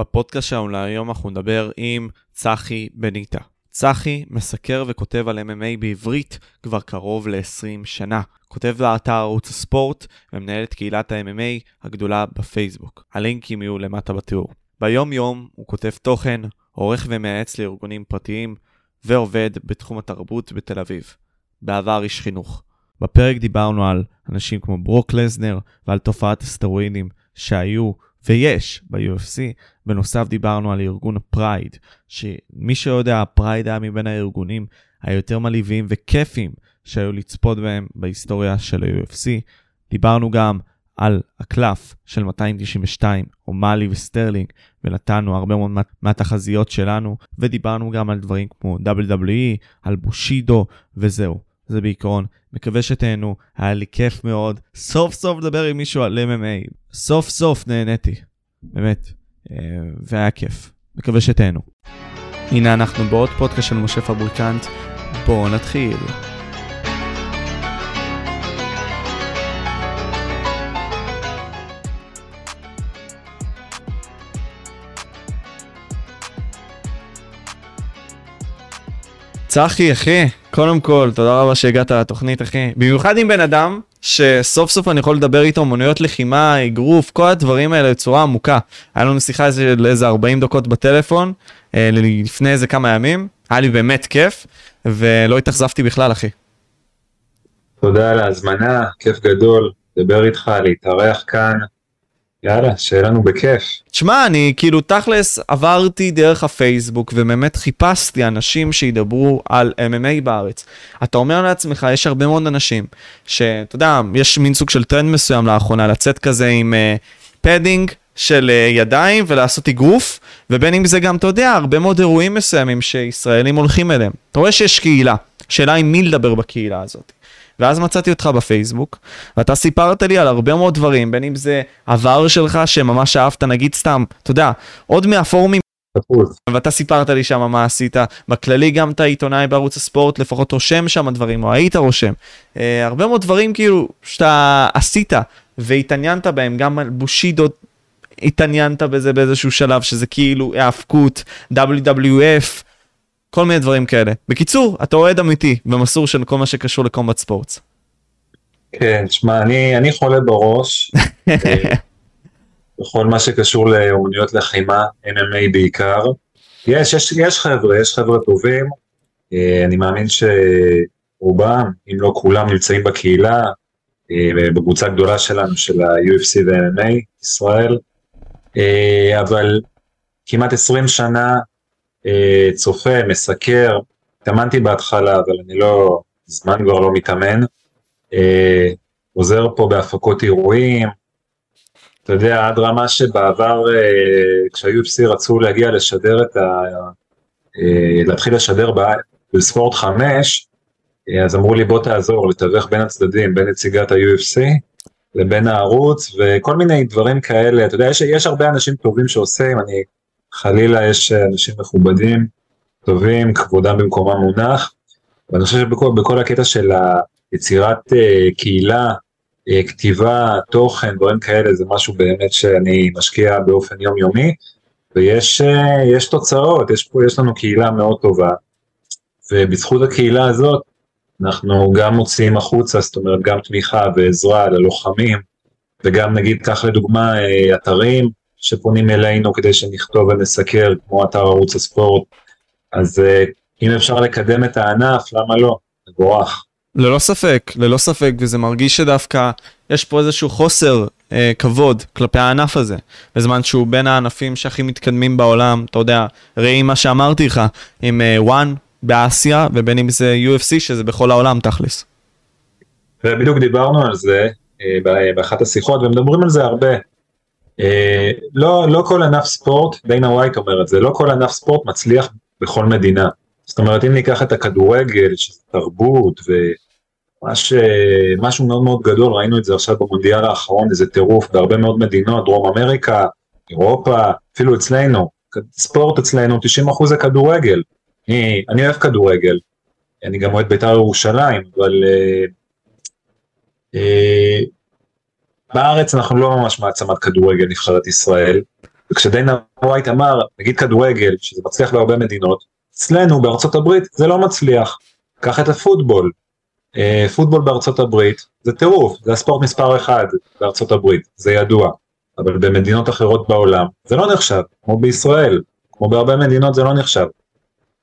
בפודקאסט שלנו להיום אנחנו נדבר עם צחי בניטה. צחי מסקר וכותב על MMA בעברית כבר קרוב ל-20 שנה. כותב באתר ערוץ הספורט ומנהל את קהילת ה-MMA הגדולה בפייסבוק. הלינקים יהיו למטה בתיאור. ביום יום הוא כותב תוכן, עורך ומייעץ לארגונים פרטיים ועובד בתחום התרבות בתל אביב. בעבר איש חינוך. בפרק דיברנו על אנשים כמו ברוק לזנר ועל תופעת הסטרואידים שהיו ויש ב-UFC. בנוסף דיברנו על ארגון הפרייד, שמי שיודע, הפרייד היה מבין הארגונים היותר מלהיבים וכיפים שהיו לצפות בהם בהיסטוריה של ה-UFC. דיברנו גם על הקלף של 292, או'מאלי וסטרלינג, ונתנו הרבה מאוד מהתחזיות שלנו, ודיברנו גם על דברים כמו WWE, על בושידו, וזהו. זה בעיקרון. מקווה שתהנו, היה לי כיף מאוד. סוף סוף לדבר עם מישהו על MMA. סוף סוף נהניתי. באמת. אה, והיה כיף. מקווה שתהנו. הנה אנחנו בעוד פודקאסט של משה פבריקנט. בואו נתחיל. צחי, אחי, קודם כל, תודה רבה שהגעת לתוכנית, אחי. במיוחד עם בן אדם שסוף סוף אני יכול לדבר איתו מוניות לחימה, אגרוף, כל הדברים האלה בצורה עמוקה. היה לנו שיחה איזה, איזה 40 דקות בטלפון, אה, לפני איזה כמה ימים, היה לי באמת כיף, ולא התאכזבתי בכלל, אחי. תודה על ההזמנה, כיף גדול, לדבר איתך, להתארח כאן. יאללה, שיהיה לנו בכיף. תשמע, אני כאילו תכלס עברתי דרך הפייסבוק ובאמת חיפשתי אנשים שידברו על MMA בארץ. אתה אומר לעצמך, יש הרבה מאוד אנשים שאתה יודע, יש מין סוג של טרנד מסוים לאחרונה לצאת כזה עם uh, padding של uh, ידיים ולעשות אגרוף, ובין אם זה גם, אתה יודע, הרבה מאוד אירועים מסוימים שישראלים הולכים אליהם. אתה רואה שיש קהילה, שאלה עם מי לדבר בקהילה הזאת. ואז מצאתי אותך בפייסבוק, ואתה סיפרת לי על הרבה מאוד דברים, בין אם זה עבר שלך שממש אהבת, נגיד סתם, אתה יודע, עוד מהפורומים. ואתה סיפרת לי שם מה עשית, בכללי גם אתה עיתונאי בערוץ הספורט, לפחות רושם שם דברים, או היית רושם. Uh, הרבה מאוד דברים כאילו שאתה עשית והתעניינת בהם, גם על בושידו התעניינת בזה באיזשהו שלב, שזה כאילו האבקות, WWF, כל מיני דברים כאלה. בקיצור, אתה אוהד אמיתי ומסור של כל מה שקשור לקומבט ספורטס. כן, שמע, אני, אני חולה בראש, אה, בכל מה שקשור לאומנויות לחימה, MMA בעיקר. יש, יש, יש חבר'ה, יש חבר'ה טובים, אה, אני מאמין שרובם, אם לא כולם, נמצאים בקהילה, אה, בקבוצה גדולה שלנו, של ה-UFC ו-MMA, ישראל, אבל כמעט 20 שנה צופה, מסקר, התאמנתי בהתחלה, אבל אני לא, זמן כבר לא מתאמן, אה, עוזר פה בהפקות אירועים, אתה יודע, עד רמה שבעבר, אה, כשה-UFC רצו להגיע לשדר את ה... להתחיל לשדר בספורט 5, אז אמרו לי בוא תעזור לתווך בין הצדדים, בין נציגת ה-UFC לבין הערוץ וכל מיני דברים כאלה, אתה יודע, יש, יש הרבה אנשים טובים שעושים, אני חלילה יש אנשים מכובדים, טובים, כבודם במקומם מונח, ואני חושב שבכל הקטע של היצירת uh, קהילה, uh, כתיבה, תוכן, דברים כאלה, זה משהו באמת שאני משקיע באופן יומיומי, ויש uh, תוצאות, יש, פה, יש לנו קהילה מאוד טובה, ובזכות הקהילה הזאת, אנחנו גם מוציאים החוצה, זאת אומרת גם תמיכה ועזרה ללוחמים, וגם נגיד, קח לדוגמה אתרים, שפונים אלינו כדי שנכתוב ונסקר, כמו אתר ערוץ הספורט, אז uh, אם אפשר לקדם את הענף, למה לא? מבורך. ללא ספק, ללא ספק, וזה מרגיש שדווקא יש פה איזשהו חוסר אה, כבוד כלפי הענף הזה, בזמן שהוא בין הענפים שהכי מתקדמים בעולם, אתה יודע, ראי מה שאמרתי לך, עם וואן אה, באסיה, ובין אם זה UFC, שזה בכל העולם תכלס. ובדיוק דיברנו על זה אה, באחת השיחות, ומדברים על זה הרבה. אה, לא, לא כל ענף ספורט, דיינה ווייט אומר את זה, לא כל ענף ספורט מצליח בכל מדינה. זאת אומרת, אם ניקח את הכדורגל, שזה תרבות ומשהו מאוד מאוד גדול, ראינו את זה עכשיו במונדיאל האחרון, איזה טירוף בהרבה מאוד מדינות, דרום אמריקה, אירופה, אפילו אצלנו, ספורט אצלנו, 90% זה כדורגל. אני, אני אוהב כדורגל, אני גם אוהד בית"ר ירושלים, אבל אה, אה, בארץ אנחנו לא ממש מעצמת כדורגל נבחרת ישראל, וכשדיינה ווייט אמר, נגיד כדורגל, שזה מצליח בהרבה מדינות, אצלנו בארצות הברית זה לא מצליח. קח את הפוטבול. אה, פוטבול בארצות הברית זה טירוף, זה הספורט מספר אחד בארצות הברית, זה ידוע. אבל במדינות אחרות בעולם זה לא נחשב, כמו בישראל, כמו בהרבה מדינות זה לא נחשב.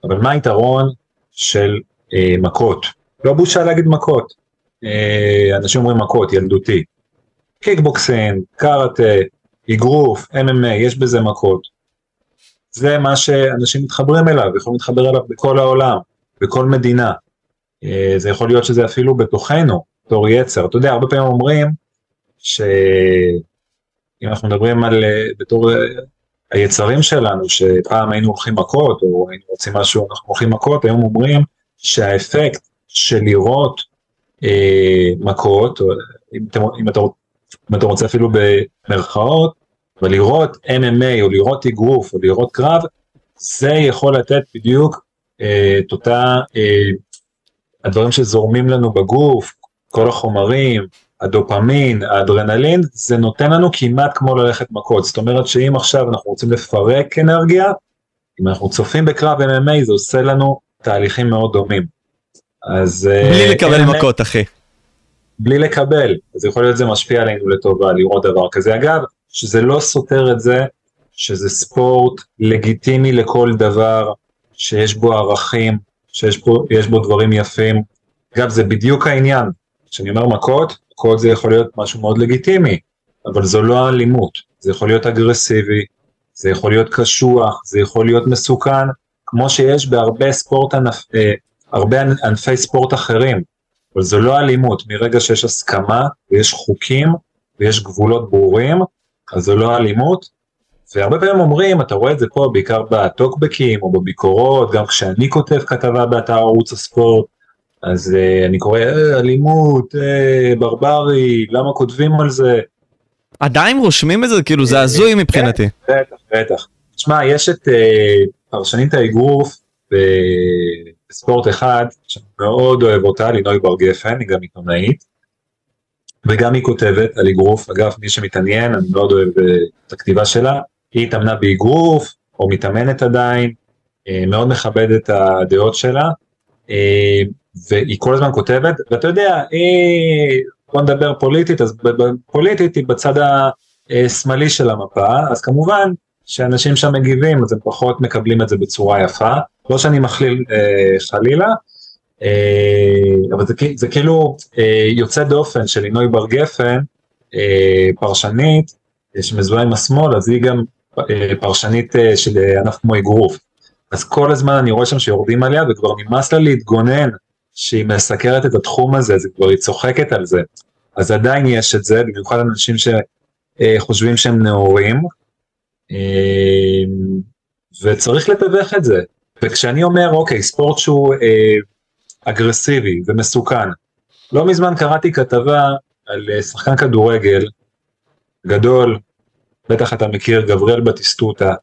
אבל מה היתרון של אה, מכות? לא בושה להגיד מכות. אה, אנשים אומרים מכות, ילדותי. קיקבוקסין, קארטה, אגרוף, MMA, יש בזה מכות. זה מה שאנשים מתחברים אליו, יכולים להתחבר אליו בכל העולם, בכל מדינה. אה, זה יכול להיות שזה אפילו בתוכנו, בתור יצר. אתה יודע, הרבה פעמים אומרים שאם אנחנו מדברים על, אה, בתור אה, היצרים שלנו, שפעם היינו הולכים מכות, או היינו רוצים משהו, אנחנו הולכים מכות, היום אומרים שהאפקט של לראות אה, מכות, או אם, אתם, אם, אתה, אם אתה רוצה אפילו במרכאות, ולראות MMA או לראות אגרוף או לראות קרב, זה יכול לתת בדיוק אה, את אותה, אה, הדברים שזורמים לנו בגוף, כל החומרים, הדופמין, האדרנלין, זה נותן לנו כמעט כמו ללכת מכות. זאת אומרת שאם עכשיו אנחנו רוצים לפרק אנרגיה, אם אנחנו צופים בקרב MMA זה עושה לנו תהליכים מאוד דומים. אז... אה, בלי לקבל MMA, מכות אחי. בלי לקבל, אז יכול להיות זה משפיע עלינו לטובה לראות דבר כזה. אגב, שזה לא סותר את זה שזה ספורט לגיטימי לכל דבר, שיש בו ערכים, שיש בו, בו דברים יפים. אגב, זה בדיוק העניין. כשאני אומר מכות, מכות זה יכול להיות משהו מאוד לגיטימי, אבל זו לא אלימות, זה יכול להיות אגרסיבי, זה יכול להיות קשוח, זה יכול להיות מסוכן, כמו שיש בהרבה ספורט, ענפ, אה, הרבה ענפי ספורט אחרים, אבל זו לא אלימות, מרגע שיש הסכמה ויש חוקים ויש גבולות ברורים, אז זו לא אלימות. והרבה פעמים אומרים, אתה רואה את זה פה בעיקר בטוקבקים או בביקורות, גם כשאני כותב כתבה באתר ערוץ הספורט, אז uh, אני קורא אה, אלימות, אה, ברברי, למה כותבים על זה? עדיין רושמים את זה? כאילו זה הזוי מבחינתי. כן, בטח, בטח. תשמע, יש את uh, פרשנית האגרוף בספורט אחד, שאני מאוד אוהב אותה, לינוי בר גפן, היא גם עיתונאית. וגם היא כותבת על אגרוף, אגב מי שמתעניין אני מאוד אוהב אה, את הכתיבה שלה, היא התאמנה באגרוף או מתאמנת עדיין, אה, מאוד מכבד את הדעות שלה, אה, והיא כל הזמן כותבת, ואתה יודע, היא, בוא נדבר פוליטית, אז פוליטית היא בצד השמאלי של המפה, אז כמובן שאנשים שם מגיבים אז הם פחות מקבלים את זה בצורה יפה, לא שאני מכליל חלילה, אה, אבל זה, זה כאילו אה, יוצא דופן של לינוי בר גפן, אה, פרשנית, שמזוהה עם השמאל, אז היא גם פרשנית של ענף כמו אגרוף. אז כל הזמן אני רואה שם שיורדים עליה וכבר נמאס לה להתגונן שהיא מסקרת את התחום הזה, אז כבר היא צוחקת על זה. אז עדיין יש את זה, במיוחד אנשים שחושבים שהם נאורים, וצריך לתווך את זה. וכשאני אומר, אוקיי, ספורט שהוא אגרסיבי ומסוכן. לא מזמן קראתי כתבה על אה, שחקן כדורגל גדול, בטח אתה מכיר, גבריאל בטיסטוטה,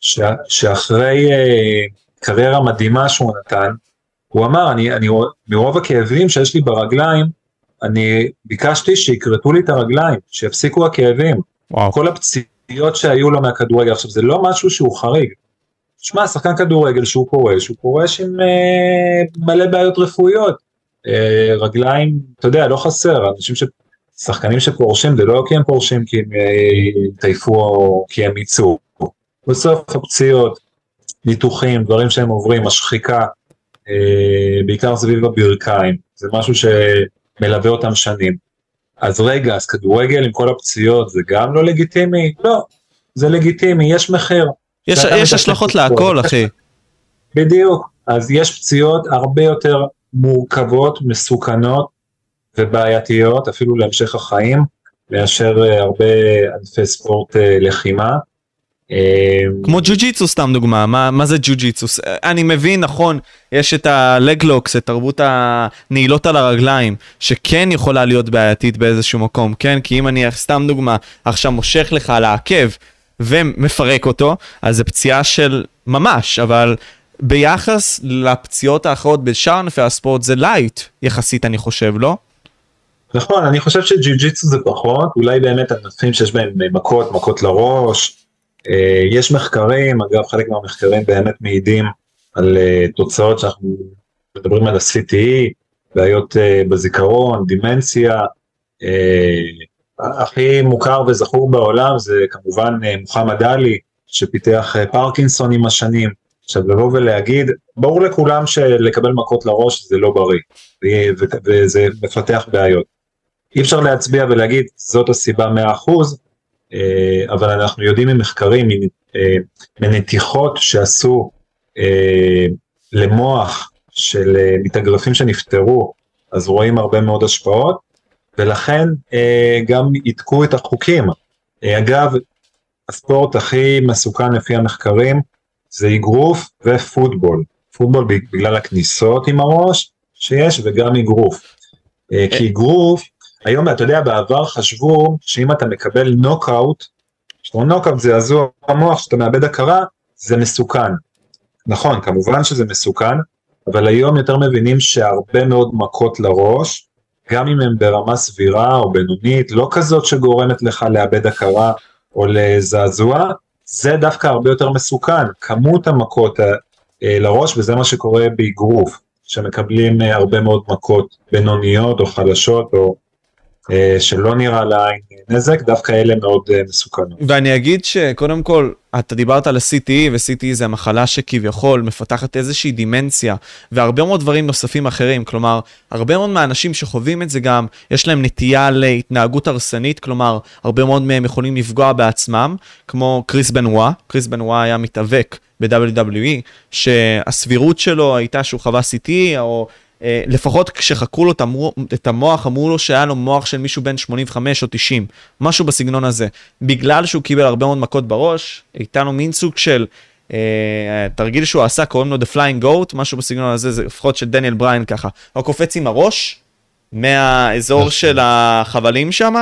ש... שאחרי uh, קריירה מדהימה שהוא נתן, הוא אמר, אני, אני, מרוב הכאבים שיש לי ברגליים, אני ביקשתי שיכרתו לי את הרגליים, שיפסיקו הכאבים. וואו. כל הפציעות שהיו לו מהכדורגל, עכשיו זה לא משהו שהוא חריג, שמע, שחקן כדורגל שהוא פורש, הוא פורש עם אה, מלא בעיות רפואיות. אה, רגליים, אתה יודע, לא חסר, אנשים ש... שחקנים שפורשים זה לא כי הם פורשים כי הם התעייפו אה, או כי הם יצאו. בסוף הפציעות, ניתוחים, דברים שהם עוברים, השחיקה, אה, בעיקר סביב הברכיים, זה משהו שמלווה אותם שנים. אז רגע, אז כדורגל עם כל הפציעות זה גם לא לגיטימי? לא, זה לגיטימי, יש מחיר. יש, יש השלכות להכל אחי. בדיוק, אז יש פציעות הרבה יותר מורכבות, מסוכנות ובעייתיות אפילו להמשך החיים, מאשר אה, הרבה ענפי ספורט אה, לחימה. אה, כמו ג'ו-ג'יצו סתם דוגמה, מה, מה זה ג'ו-ג'יצו? אני מבין, נכון, יש את ה-leg locks, את תרבות הנעילות על הרגליים, שכן יכולה להיות בעייתית באיזשהו מקום, כן? כי אם אני, סתם דוגמה, עכשיו מושך לך על העקב, ומפרק אותו, אז זה פציעה של ממש, אבל ביחס לפציעות האחרות בשאר ענפי הספורט זה light יחסית אני חושב, לא? נכון, אני חושב שג'יוג'יצו זה פחות, אולי באמת ענפים שיש בהם מכות, מכות לראש, יש מחקרים, אגב חלק מהמחקרים באמת מעידים על אה, תוצאות שאנחנו מדברים על ה-CTE, בעיות בזיכרון, דימנציה, הכי מוכר וזכור בעולם זה כמובן מוחמד עלי, שפיתח פרקינסון עם השנים. עכשיו לבוא ולהגיד, ברור לכולם שלקבל מכות לראש זה לא בריא, וזה מפתח בעיות. אי אפשר להצביע ולהגיד זאת הסיבה 100%, אה, אבל אנחנו יודעים ממחקרים, אה, מנתיחות שעשו אה, למוח של מתאגרפים שנפטרו, אז רואים הרבה מאוד השפעות, ולכן גם עדכו את החוקים. אגב, הספורט הכי מסוכן לפי המחקרים זה אגרוף ופוטבול. פוטבול בגלל הכניסות עם הראש שיש וגם אגרוף. כי אגרוף היום, אתה יודע, בעבר חשבו שאם אתה מקבל נוקאוט, כשאתה נוקאוט זה זעזוע המוח, שאתה מאבד הכרה, זה מסוכן. נכון, כמובן שזה מסוכן, אבל היום יותר מבינים שהרבה מאוד מכות לראש, גם אם הן ברמה סבירה או בינונית, לא כזאת שגורמת לך לאבד הכרה או לזעזוע, זה דווקא הרבה יותר מסוכן, כמות המכות אה, לראש, וזה מה שקורה באגרוף, שמקבלים אה, הרבה מאוד מכות בינוניות או חלשות או אה, שלא נראה לעין נזק, דווקא אלה מאוד אה, מסוכנות. ואני אגיד שקודם כל, אתה דיברת על ה-CTE, ו-CTE זה המחלה שכביכול מפתחת איזושהי דימנציה, והרבה מאוד דברים נוספים אחרים, כלומר, הרבה מאוד מהאנשים שחווים את זה גם, יש להם נטייה להתנהגות הרסנית, כלומר, הרבה מאוד מהם יכולים לפגוע בעצמם, כמו קריס בנווה, קריס בנווה היה מתאבק ב-WWE, שהסבירות שלו הייתה שהוא חווה CTE, או אה, לפחות כשחקרו לו את המוח, אמרו לו שהיה לו מוח של מישהו בן 85 או 90, משהו בסגנון הזה. בגלל שהוא קיבל הרבה מאוד מכות בראש, הייתה לו מין סוג של אה, תרגיל שהוא עשה, קוראים לו The Flying Goat, משהו בסגנון הזה, זה לפחות של דניאל בריין ככה. הוא קופץ עם הראש מהאזור נכון. של החבלים שם,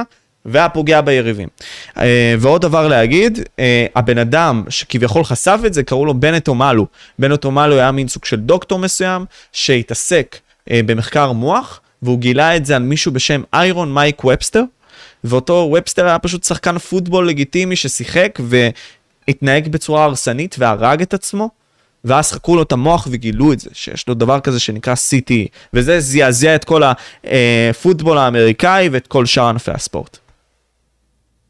והיה פוגע ביריבים. Uh, ועוד דבר להגיד, uh, הבן אדם שכביכול חשף את זה, קראו לו בנט אומלו. בנט אומלו היה מין סוג של דוקטור מסוים, שהתעסק במחקר מוח, והוא גילה את זה על מישהו בשם איירון מייק ובסטר, ואותו ובסטר היה פשוט שחקן פוטבול לגיטימי ששיחק והתנהג בצורה הרסנית והרג את עצמו. ואז חקרו לו את המוח וגילו את זה, שיש לו דבר כזה שנקרא CTE, וזה זעזע את כל הפוטבול האמריקאי ואת כל שאר ענפי הספורט.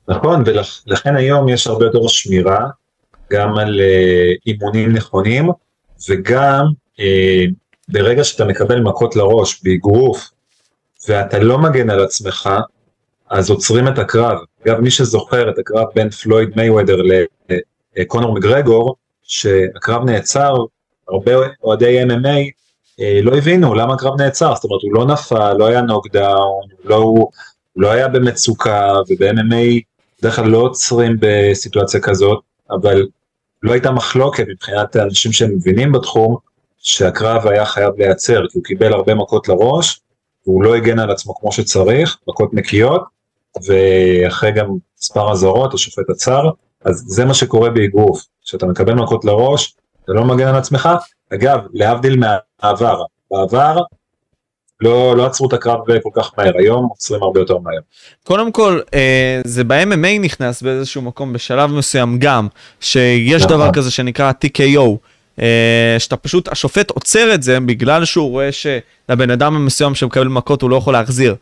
נכון, ולכן היום יש הרבה יותר שמירה, גם על uh, אימונים נכונים, וגם ברגע שאתה מקבל מכות לראש באגרוף, ואתה לא מגן על עצמך, אז עוצרים את הקרב. אגב, מי שזוכר את הקרב בין פלויד מייוודר לקונור מגרגור, שהקרב נעצר, הרבה אוהדי MMA אה, לא הבינו למה הקרב נעצר, זאת אומרת הוא לא נפל, לא היה נוקדאון, לא, הוא לא היה במצוקה, וב-MMA בדרך כלל לא עוצרים בסיטואציה כזאת, אבל לא הייתה מחלוקת מבחינת האנשים שמבינים בתחום, שהקרב היה חייב להיעצר, כי הוא קיבל הרבה מכות לראש, והוא לא הגן על עצמו כמו שצריך, מכות נקיות, ואחרי גם מספר אזהרות, השופט עצר, אז זה מה שקורה באגרוף, כשאתה מקבל מכות לראש, אתה לא מגן על עצמך, אגב, להבדיל מהעבר, בעבר לא, לא עצרו את הקרב כל כך מהר, היום עוצרים הרבה יותר מהר. קודם כל, אה, זה ב-MMA נכנס באיזשהו מקום בשלב מסוים גם, שיש דבר נכון. כזה שנקרא TKO. אה, שאתה פשוט, השופט עוצר את זה בגלל שהוא רואה שלבן אדם המסוים שמקבל מכות הוא לא יכול להחזיר.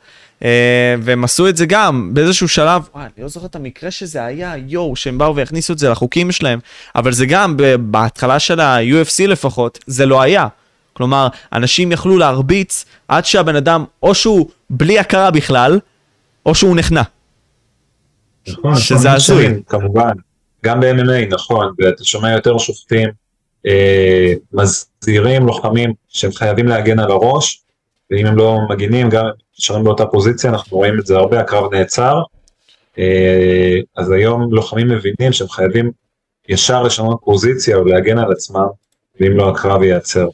אה, והם עשו את זה גם באיזשהו שלב, וואי, אני לא זוכר את המקרה שזה היה, יואו, שהם באו והכניסו את זה לחוקים שלהם, אבל זה גם בהתחלה של ה-UFC לפחות, זה לא היה. כלומר, אנשים יכלו להרביץ עד שהבן אדם, או שהוא בלי הכרה בכלל, או שהוא נכנע. נכון, שזה הזוי. כמובן, גם ב-MMA, נכון, ואתה שומע יותר שופטים אה, מזהירים לוחמים שהם חייבים להגן על הראש, ואם הם לא מגינים, גם נשארים באותה פוזיציה, אנחנו רואים את זה הרבה, הקרב נעצר. אה, אז היום לוחמים מבינים שהם חייבים ישר לשנות פוזיציה או להגן על עצמם, ואם לא הקרב ייעצר.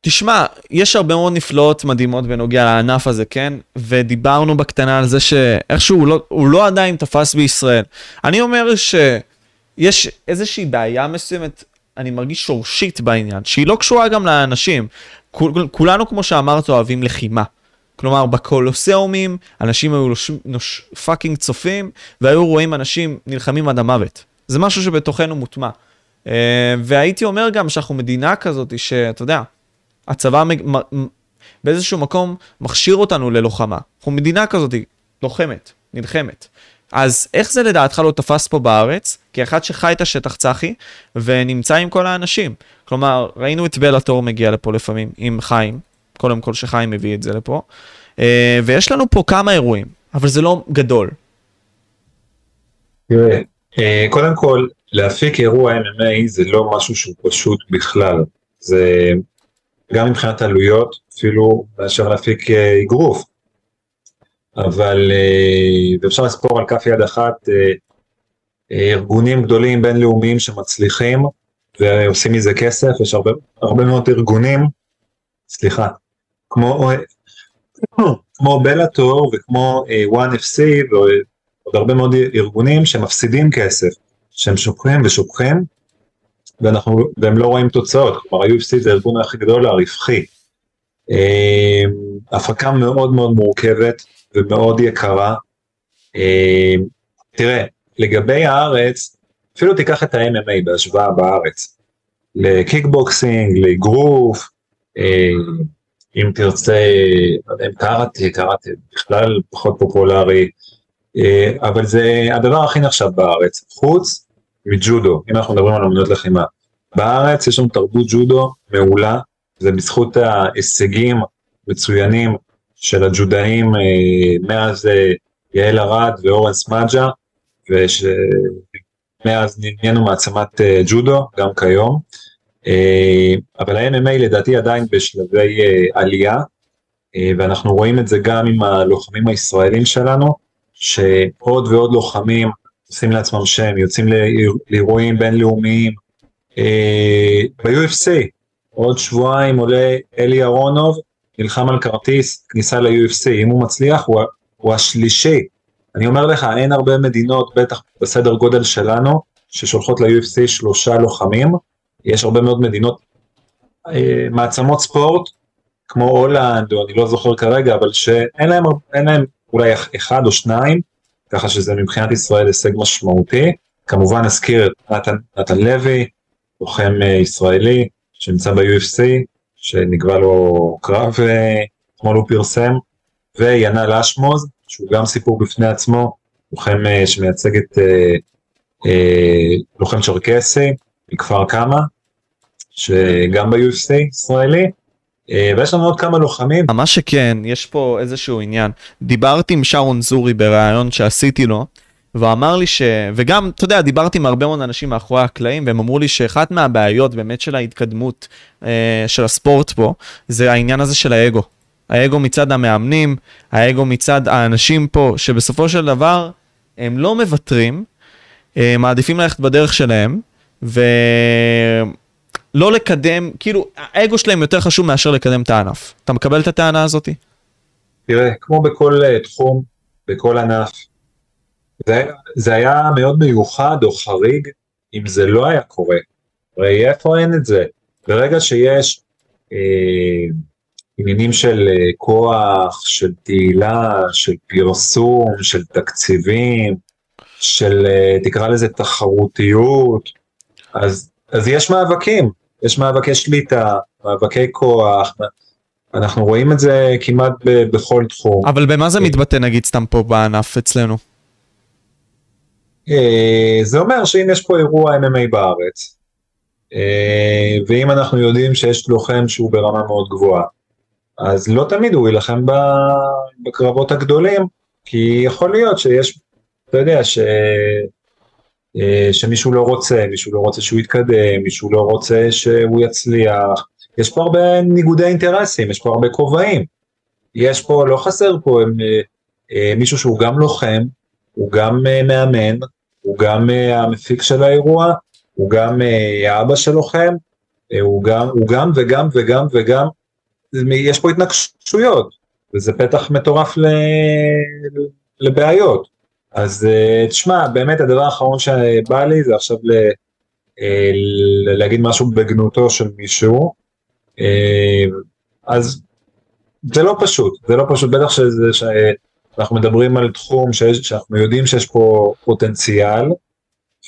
תשמע, יש הרבה מאוד נפלאות מדהימות בנוגע לענף הזה, כן? ודיברנו בקטנה על זה שאיכשהו הוא לא, הוא לא עדיין תפס בישראל. אני אומר שיש איזושהי בעיה מסוימת, אני מרגיש שורשית בעניין, שהיא לא קשורה גם לאנשים. כול, כולנו, כמו שאמרת, אוהבים לחימה. כלומר, בקולוסיאומים, אנשים היו נוש, נוש, פאקינג צופים, והיו רואים אנשים נלחמים עד המוות. זה משהו שבתוכנו מוטמע. אה, והייתי אומר גם שאנחנו מדינה כזאת, שאתה יודע, הצבא באיזשהו מקום מכשיר אותנו ללוחמה. אנחנו מדינה כזאת, לוחמת, נלחמת. אז איך זה לדעתך לא תפס פה בארץ, כאחד שחי את השטח צחי, ונמצא עם כל האנשים? כלומר, ראינו את בלאטור מגיע לפה לפעמים עם חיים, קודם כל שחיים מביא את זה לפה, אה, ויש לנו פה כמה אירועים, אבל זה לא גדול. תראה, אה, קודם כל, להפיק אירוע MMA זה לא משהו שהוא פשוט בכלל. זה גם מבחינת עלויות, אפילו מאשר להפיק אה, אגרוף. אבל אפשר לספור על כף יד אחת ארגונים גדולים בינלאומיים שמצליחים ועושים מזה כסף, יש הרבה, הרבה מאוד ארגונים, סליחה, כמו, כמו בלאטור וכמו uh, 1FC ועוד הרבה מאוד ארגונים שמפסידים כסף, שהם שופכים ושופכים ואנחנו, והם לא רואים תוצאות, כלומר ה-UFC זה הארגון הכי גדול הרווחי. הפקה מאוד מאוד מורכבת ומאוד יקרה. Uh, תראה, לגבי הארץ, אפילו תיקח את ה-MMA בהשוואה בארץ, לקיקבוקסינג, לאגרוף, אה, אם תרצה, לא יודע אם קראתי, קראתי בכלל פחות פופולרי, אה, אבל זה הדבר הכי נחשב בארץ, חוץ מג'ודו, אם אנחנו מדברים על אמנות לחימה. בארץ יש לנו תרבות ג'ודו מעולה, זה בזכות ההישגים מצוינים של הג'ודאים אה, מאז יעל ארד ואורן סמאג'ה, ומאז נהיינו מעצמת ג'ודו, גם כיום. אה, אבל ה-MMA לדעתי עדיין בשלבי אה, עלייה, אה, ואנחנו רואים את זה גם עם הלוחמים הישראלים שלנו, שעוד ועוד לוחמים עושים לעצמם שם, יוצאים לאירועים בינלאומיים. ב-UFC, עוד שבועיים עולה אלי אהרונוב, נלחם על כרטיס כניסה ל-UFC, אם הוא מצליח הוא, הוא השלישי. אני אומר לך, אין הרבה מדינות, בטח בסדר גודל שלנו, ששולחות ל-UFC שלושה לוחמים, יש הרבה מאוד מדינות, אה, מעצמות ספורט, כמו הולנד, או אני לא זוכר כרגע, אבל שאין להם, להם אולי אחד או שניים, ככה שזה מבחינת ישראל הישג משמעותי. כמובן נזכיר את נתן, נתן לוי, לוחם אה, ישראלי, שנמצא ב-UFC, שנקבע לו קרב, אה, אתמול הוא פרסם, וינל אשמוז, שהוא גם סיפור בפני עצמו, לוחם שמייצג את לוחם צ'רקסי, מכפר קמא, שגם ב-UFC ישראלי, אה, ויש לנו עוד כמה לוחמים. מה שכן, יש פה איזשהו עניין. דיברתי עם שרון זורי בריאיון שעשיתי לו, והוא אמר לי ש... וגם, אתה יודע, דיברתי עם הרבה מאוד אנשים מאחורי הקלעים, והם אמרו לי שאחת מהבעיות באמת של ההתקדמות אה, של הספורט פה, זה העניין הזה של האגו. האגו מצד המאמנים, האגו מצד האנשים פה, שבסופו של דבר הם לא מוותרים, אה, מעדיפים ללכת בדרך שלהם, ולא לקדם, כאילו, האגו שלהם יותר חשוב מאשר לקדם את הענף. אתה מקבל את הטענה הזאת? תראה, כמו בכל uh, תחום, בכל ענף, זה, זה היה מאוד מיוחד או חריג אם זה לא היה קורה. הרי איפה אין את זה? ברגע שיש אה, עניינים של אה, כוח, של תהילה, של פרסום, של תקציבים, של אה, תקרא לזה תחרותיות, אז, אז יש מאבקים, יש מאבקי שליטה, מאבקי כוח, אנחנו רואים את זה כמעט ב, בכל תחום. אבל במה זה מתבטא נגיד סתם פה בענף אצלנו? אה, זה אומר שאם יש פה אירוע MMA בארץ, אה, ואם אנחנו יודעים שיש לוחם שהוא ברמה מאוד גבוהה, אז לא תמיד הוא יילחם בקרבות הגדולים, כי יכול להיות שיש, אתה יודע, ש... אה, שמישהו לא רוצה, מישהו לא רוצה שהוא יתקדם, מישהו לא רוצה שהוא יצליח. יש פה הרבה ניגודי אינטרסים, יש פה הרבה כובעים. יש פה, לא חסר פה הם, מישהו שהוא גם לוחם, הוא גם מאמן, הוא גם המפיק של האירוע, הוא גם האבא של לוחם, הוא גם, הוא גם וגם וגם וגם, יש פה התנגשויות, וזה פתח מטורף לבעיות. אז אה, תשמע, באמת הדבר האחרון שבא לי זה עכשיו ל, אה, להגיד משהו בגנותו של מישהו. אה, אז זה לא פשוט, זה לא פשוט, בטח שזה, שאנחנו מדברים על תחום שיש, שאנחנו יודעים שיש פה פוטנציאל,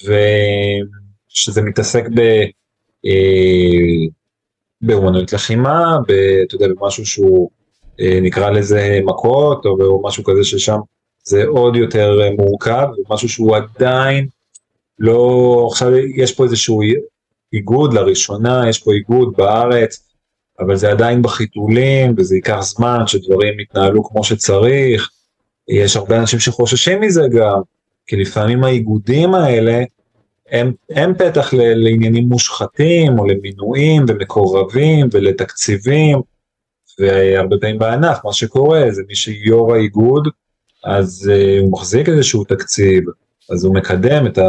ושזה מתעסק ב... אה, באומנות לחימה, ב, אתה יודע, במשהו שהוא אה, נקרא לזה מכות, או משהו כזה ששם זה עוד יותר אה, מורכב, משהו שהוא עדיין לא, עכשיו יש פה איזשהו איגוד לראשונה, יש פה איגוד בארץ, אבל זה עדיין בחיתולים, וזה ייקח זמן שדברים יתנהלו כמו שצריך. יש הרבה אנשים שחוששים מזה גם, כי לפעמים האיגודים האלה, הם, הם פתח ל, לעניינים מושחתים, או למינויים ומקורבים ולתקציבים, והרבה פעמים בענף, מה שקורה זה מי שיו"ר האיגוד, אז uh, הוא מחזיק איזשהו תקציב, אז הוא מקדם את ה...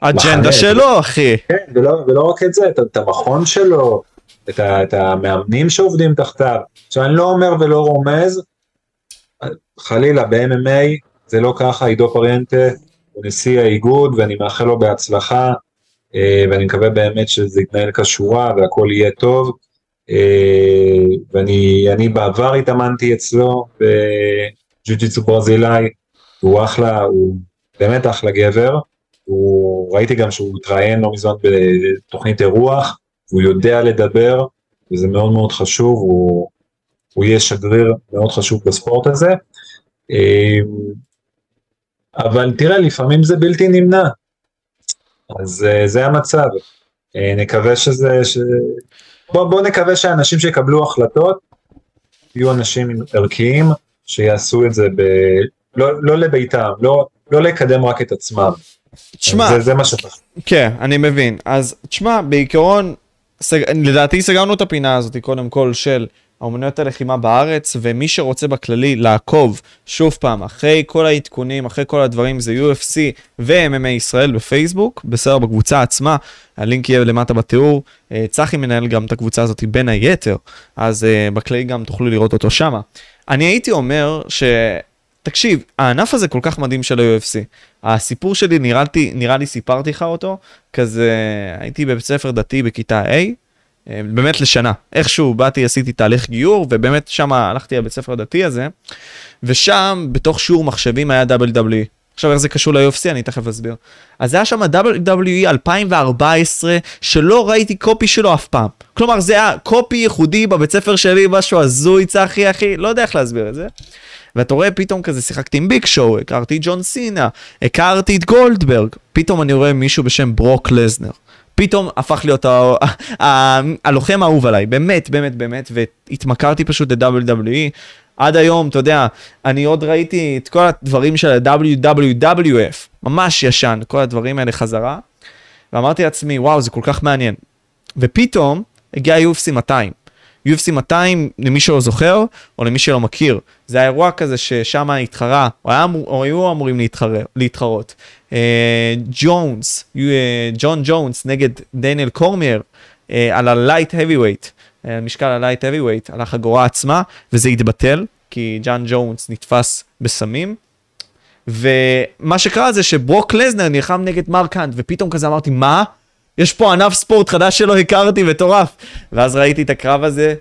אג'נדה שלו, אחי. כן, ולא, ולא רק את זה, את, את המכון שלו, את, ה, את המאמנים שעובדים תחתיו. עכשיו, אני לא אומר ולא רומז, חלילה, ב-MMA זה לא ככה, עידו פריאנטה הוא נשיא האיגוד, ואני מאחל לו בהצלחה, אה, ואני מקווה באמת שזה יתנהל כשורה והכל יהיה טוב. אה, ואני בעבר התאמנתי אצלו בג'ו-ג'יצו ברזילאי, הוא אחלה, הוא באמת אחלה גבר. הוא, ראיתי גם שהוא התראיין לא מזמן בתוכנית אירוח, הוא יודע לדבר, וזה מאוד מאוד חשוב, הוא, הוא יהיה שגריר מאוד חשוב בספורט הזה. אמ, אבל תראה, לפעמים זה בלתי נמנע, אז אה, זה המצב. אה, נקווה שזה, ש... בוא, בוא נקווה שאנשים שיקבלו החלטות יהיו אנשים ערכיים, שיעשו את זה ב... לא, לא לביתם, לא, לא לקדם רק את עצמם. תשמע, זה, זה מה שאתה... כן, אני מבין. אז תשמע, בעיקרון, סג... לדעתי סגרנו את הפינה הזאת קודם כל של האומנויות הלחימה בארץ, ומי שרוצה בכללי לעקוב, שוב פעם, אחרי כל העדכונים, אחרי כל הדברים, זה UFC ו-MMA ישראל בפייסבוק, בסדר, בקבוצה עצמה, הלינק יהיה למטה בתיאור. אה, צחי מנהל גם את הקבוצה הזאת בין היתר, אז uh, בכללי גם תוכלו לראות אותו שמה. אני הייתי אומר ש... תקשיב, הענף הזה כל כך מדהים של ה-UFC. הסיפור שלי, נראה לי, נראה לי סיפרתי לך אותו, כזה הייתי בבית ספר דתי בכיתה A, אה, באמת לשנה. איכשהו באתי, עשיתי תהליך גיור, ובאמת שם הלכתי לבית ספר הדתי הזה, ושם בתוך שיעור מחשבים היה WWE. עכשיו איך זה קשור ל-UFC אני תכף אסביר. אז היה שם WWE 2014 שלא ראיתי קופי שלו אף פעם. כלומר זה היה קופי ייחודי בבית ספר שלי משהו הזוי צחי אחי לא יודע איך להסביר את זה. ואתה רואה פתאום כזה שיחקתי עם ביג שואו, הכרתי את ג'ון סינה, הכרתי את גולדברג, פתאום אני רואה מישהו בשם ברוק לזנר. פתאום הפך להיות הלוחם האהוב עליי, באמת, באמת, באמת, והתמכרתי פשוט ל-WWE. עד היום, אתה יודע, אני עוד ראיתי את כל הדברים של ה-WWF, ממש ישן, כל הדברים האלה חזרה, ואמרתי לעצמי, וואו, זה כל כך מעניין. ופתאום הגיע UFC 200. UFC 200, למי שלא זוכר, או למי שלא מכיר, זה האירוע כזה ששם התחרה, או, היה, או היו אמורים להתחרה, להתחרות. אה, ג'ונס, ג'ון ג'ונס נגד דניאל קורמייר uh, על ה-light heavyweight, משקל הלייט ווייט, על החגורה עצמה, וזה התבטל, כי ג'ון ג'ונס נתפס בסמים. ומה שקרה זה שברוק לזנר נלחם נגד מארק האנט ופתאום כזה אמרתי, מה? יש פה ענף ספורט חדש שלא הכרתי, מטורף. ואז ראיתי את הקרב הזה,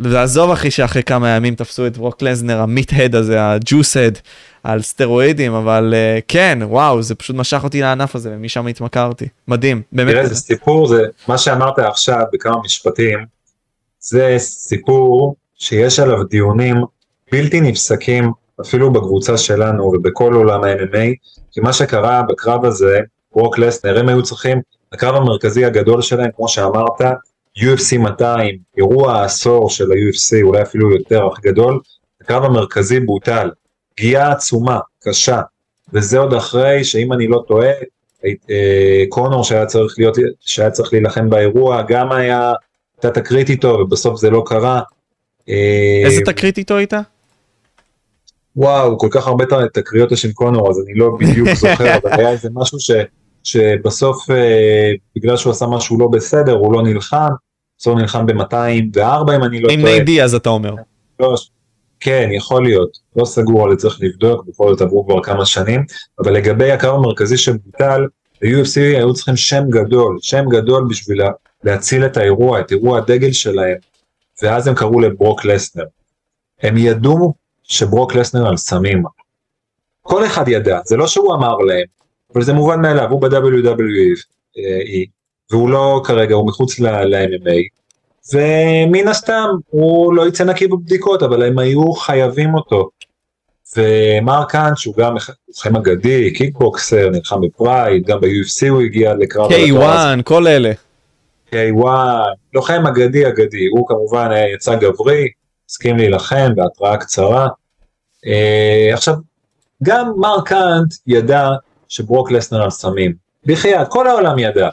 ועזוב אחי שאחרי כמה ימים תפסו את ברוק לזנר, המיט-הד הזה, הג'וס-הד, על סטרואידים, אבל uh, כן, וואו, זה פשוט משך אותי לענף הזה, ומשם התמכרתי. מדהים, באמת. תראה, זה סיפור, זה, מה שאמרת עכשיו בכמה משפטים, זה סיפור שיש עליו דיונים בלתי נפסקים, אפילו בקבוצה שלנו ובכל עולם ה-MMA, כי מה שקרה בקרב הזה, ברוק לסנר, הם היו צריכים הקרב המרכזי הגדול שלהם, כמו שאמרת, UFC 200, אירוע העשור של ה-UFC, אולי אפילו יותר אך גדול, הקרב המרכזי בוטל, פגיעה עצומה, קשה, וזה עוד אחרי שאם אני לא טועה, אה, קונור שהיה צריך, להיות, שהיה צריך להילחם באירוע, גם היה, הייתה תקרית איתו, ובסוף זה לא קרה. אה, איזה תקרית איתו הייתה? וואו, כל כך הרבה תקריות יש עם קונור, אז אני לא בדיוק זוכר, אבל היה איזה משהו ש... שבסוף אה, בגלל שהוא עשה משהו לא בסדר הוא לא נלחם, הוא נלחם ב-204 אם אני לא טועה. עם ניידי אז אתה אומר. כן יכול להיות, לא סגור על זה צריך לבדוק, בכל זאת עברו כבר כמה שנים, אבל לגבי הקו המרכזי שבוטל, ה-UFC היו צריכים שם גדול, שם גדול בשביל להציל את האירוע, את אירוע הדגל שלהם, ואז הם קראו לברוק לסנר. הם ידעו שברוק לסנר על סמים. כל אחד ידע, זה לא שהוא אמר להם, אבל זה מובן מאליו, הוא ב-WWE, והוא לא כרגע, הוא מחוץ ל-MMA, ומן הסתם הוא לא יצא נקי בבדיקות, אבל הם היו חייבים אותו. ומרק האנט שהוא גם לוחם אגדי, קיקבוקסר, נלחם בפרייד, גם ב-UFC הוא הגיע לקרב. K1, כל אלה. K1, לוחם אגדי אגדי, הוא כמובן יצא גברי, הסכים להילחם בהתראה קצרה. Uh, עכשיו, גם מרק האנט ידע שברוק לסנר על סמים, בחייאת, כל העולם ידע.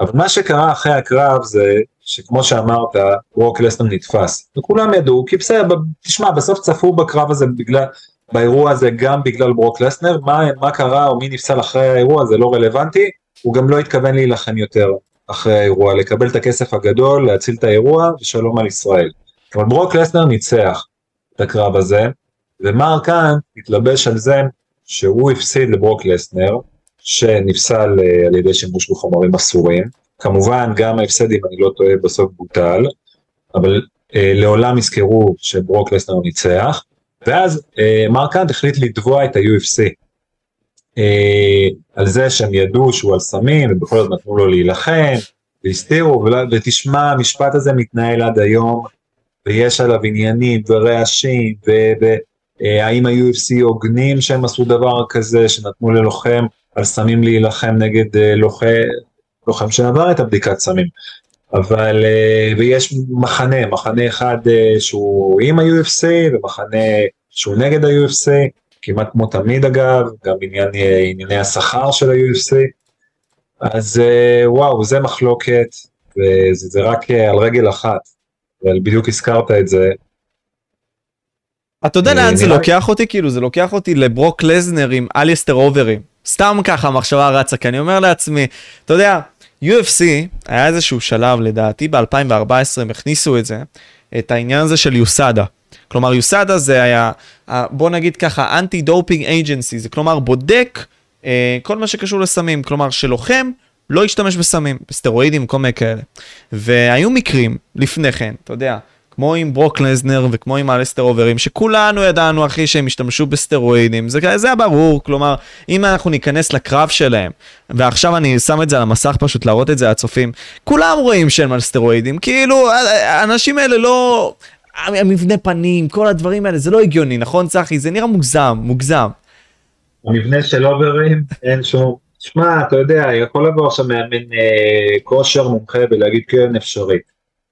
אבל מה שקרה אחרי הקרב זה שכמו שאמרת, ברוק לסנר נתפס, וכולם ידעו, כי בסדר, תשמע, בסוף צפו בקרב הזה בגלל, באירוע הזה גם בגלל ברוק לסנר, מה, מה קרה או מי נפסל אחרי האירוע זה לא רלוונטי, הוא גם לא התכוון להילחם יותר אחרי האירוע, לקבל את הכסף הגדול, להציל את האירוע ושלום על ישראל. אבל ברוק לסנר ניצח את הקרב הזה, ומר קאן התלבש על זה שהוא הפסיד לברוק לסנר, שנפסל אה, על ידי שימוש בחומרים אסורים. כמובן גם ההפסד אם אני לא טועה בסוף בוטל, אבל אה, לעולם יזכרו שברוק לסנר ניצח, ואז אה, מר קאנט החליט לתבוע את ה-UFC. אה, על זה שהם ידעו שהוא על סמים ובכל זאת נתנו לו להילחם והסתירו ותשמע המשפט הזה מתנהל עד היום ויש עליו עניינים ורעשים והאם ה-UFC הוגנים שהם עשו דבר כזה שנתנו ללוחם על סמים להילחם נגד אה, לוחם, לוחם שעבר את הבדיקת סמים. אבל ויש מחנה, מחנה אחד שהוא עם ה-UFC ומחנה שהוא נגד ה-UFC כמעט כמו תמיד אגב, גם עניין, ענייני השכר של ה-UFC, אז אה, וואו, זה מחלוקת, וזה זה רק אה, על רגל אחת, אבל בדיוק הזכרת את זה. אתה יודע לאן זה לוקח אותי? כאילו זה לוקח אותי לברוק לזנר עם אליסטר אוברים. סתם ככה המחשבה רצה, כי אני אומר לעצמי, אתה יודע, UFC היה איזשהו שלב לדעתי ב-2014 הם הכניסו את זה, את העניין הזה של יוסאדה. כלומר, יוסאדה זה היה, בוא נגיד ככה, Anti-Doping Agency, זה כלומר בודק אה, כל מה שקשור לסמים, כלומר שלוחם לא ישתמש בסמים, בסטרואידים, כל מיני כאלה. והיו מקרים לפני כן, אתה יודע, כמו עם ברוק לזנר וכמו עם אלסטר אוברים, שכולנו ידענו, אחי, שהם השתמשו בסטרואידים. זה, זה היה ברור, כלומר, אם אנחנו ניכנס לקרב שלהם, ועכשיו אני שם את זה על המסך פשוט להראות את זה לצופים, כולם רואים שהם על סטרואידים, כאילו, האנשים האלה לא... המבנה פנים, כל הדברים האלה, זה לא הגיוני, נכון צחי? זה נראה מוגזם, מוגזם. המבנה של אוברים, אין שום... שמע, אתה יודע, יכול לבוא עכשיו מאמן אה, כושר מומחה ולהגיד כן אפשרי.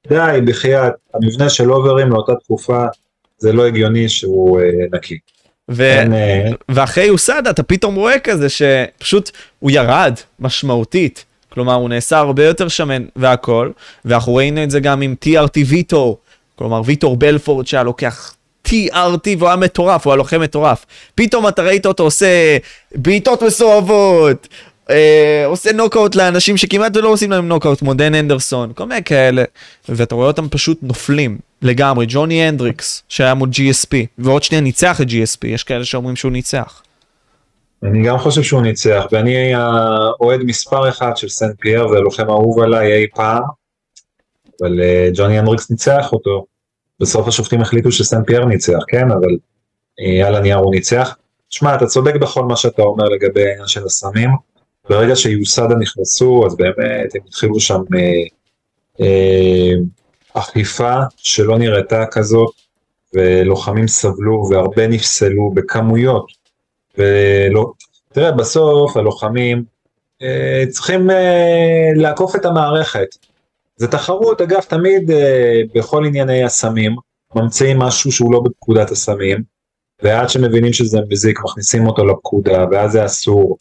די, בחייאת, המבנה של אוברים לאותה תקופה, זה לא הגיוני שהוא אה, נקי. ו... אין, אה... ואחרי אוסדה אתה פתאום רואה כזה שפשוט הוא ירד משמעותית. כלומר הוא נעשה הרבה יותר שמן והכל, ואנחנו ראינו את זה גם עם TRT ויטור, כלומר ויטור בלפורד שהיה לוקח TRT והוא היה מטורף, הוא היה לוחם מטורף. פתאום אתה ראית אותו עושה בעיטות מסואבות, אה, עושה נוקאוט לאנשים שכמעט ולא עושים להם נוקאוט, כמו דן הנדרסון, כל מיני כאלה. ואתה רואה אותם פשוט נופלים לגמרי. ג'וני הנדריקס, שהיה מול GSP, ועוד שנייה ניצח את GSP, יש כאלה שאומרים שהוא ניצח. אני גם חושב שהוא ניצח, ואני האוהד מספר אחד של סנט פייר, זה לוחם אהוב עליי אי פעם. אבל uh, ג'וני הנדריקס ניצח אותו. בסוף השופטים החליטו שסנט פייר ניצח, כן? אבל על הנייר הוא ניצח. שמע, אתה צודק בכל מה שאתה אומר לגבי העניין של הסמים. ברגע שיוסדה נכנסו, אז באמת הם התחילו שם uh, uh, אכיפה שלא נראתה כזאת, ולוחמים סבלו והרבה נפסלו בכמויות. ולא, תראה, בסוף הלוחמים uh, צריכים uh, לעקוף את המערכת. זה תחרות, אגב, תמיד אה, בכל ענייני הסמים, ממציאים משהו שהוא לא בפקודת הסמים, ועד שמבינים שזה מזיק מכניסים אותו לפקודה, ואז זה אסור,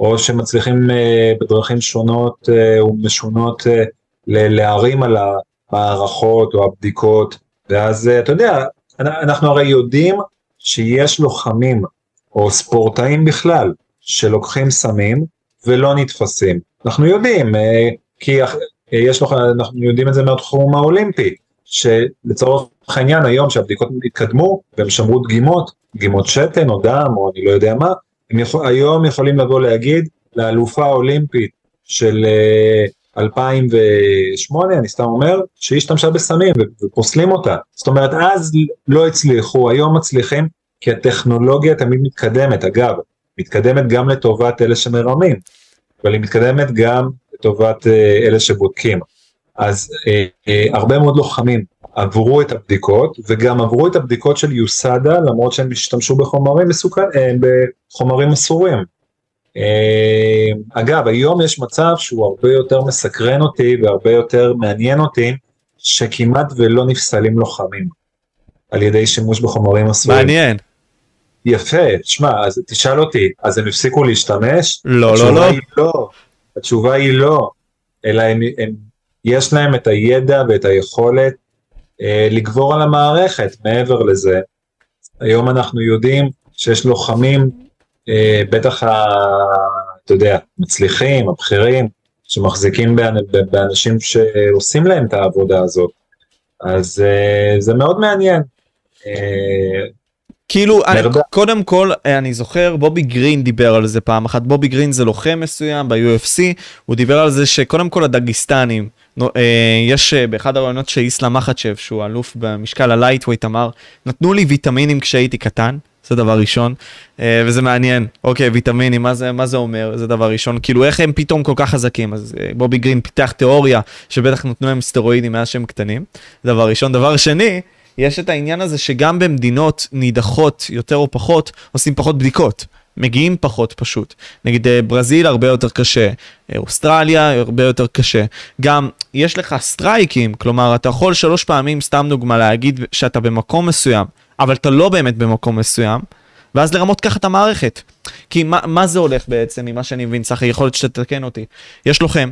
או שמצליחים אה, בדרכים שונות אה, ומשונות אה, להרים על המערכות או הבדיקות, ואז אתה יודע, אנחנו הרי יודעים שיש לוחמים, או ספורטאים בכלל, שלוקחים סמים ולא נתפסים. אנחנו יודעים, כי יש לך, אנחנו יודעים את זה מהתחום האולימפי, שלצורך העניין היום שהבדיקות התקדמו והם שמרו דגימות, דגימות שתן או דם או אני לא יודע מה, יכול, היום יכולים לבוא להגיד לאלופה האולימפית של 2008, אה, אני סתם אומר, שהיא השתמשה בסמים ופוסלים אותה. זאת אומרת, אז לא הצליחו, היום מצליחים, כי הטכנולוגיה תמיד מתקדמת. אגב, מתקדמת גם לטובת אלה שמרמים, אבל היא מתקדמת גם לטובת אה, אלה שבודקים. אז אה, אה, הרבה מאוד לוחמים עברו את הבדיקות, וגם עברו את הבדיקות של יוסדה, למרות שהם השתמשו בחומרים מסוכנים, אה, בחומרים אסורים. אה, אגב, היום יש מצב שהוא הרבה יותר מסקרן אותי והרבה יותר מעניין אותי, שכמעט ולא נפסלים לוחמים על ידי שימוש בחומרים אסורים. מעניין. יפה, תשמע, אז תשאל אותי, אז הם הפסיקו להשתמש? לא, לא, לא. לא. התשובה היא לא, אלא הם, הם, יש להם את הידע ואת היכולת לגבור על המערכת. מעבר לזה, היום אנחנו יודעים שיש לוחמים, אה, בטח, ה, אתה יודע, מצליחים, הבכירים, שמחזיקים באנ- באנשים שעושים להם את העבודה הזאת. אז אה, זה מאוד מעניין. אה, כאילו, אני. קודם כל, אה, אני זוכר, בובי גרין דיבר על זה פעם אחת. בובי גרין זה לוחם מסוים ב-UFC, הוא דיבר על זה שקודם כל הדגיסטנים, אה, יש אה, באחד הראיונות שאיסלאם מחצ'ב, שהוא אלוף במשקל הלייטווייט, אמר, נתנו לי ויטמינים כשהייתי קטן. זה דבר ראשון, אה, וזה מעניין, אוקיי, ויטמינים, מה זה, מה זה אומר? זה דבר ראשון, כאילו איך הם פתאום כל כך חזקים, אז אה, בובי גרין פיתח תיאוריה שבטח נתנו להם סטרואידים מאז שהם קטנים, דבר ראשון. דבר שני, יש את העניין הזה שגם במדינות נידחות יותר או פחות, עושים פחות בדיקות. מגיעים פחות פשוט. נגיד אה, ברזיל הרבה יותר קשה, אה, אוסטרליה הרבה יותר קשה. גם יש לך סטרייקים, כלומר אתה יכול שלוש פעמים, סתם דוגמה, להגיד שאתה במקום מסוים, אבל אתה לא באמת במקום מסוים, ואז לרמות ככה את המערכת. כי מה, מה זה הולך בעצם, ממה שאני מבין, צחי, יכול להיות שתתקן אותי. יש לוחם,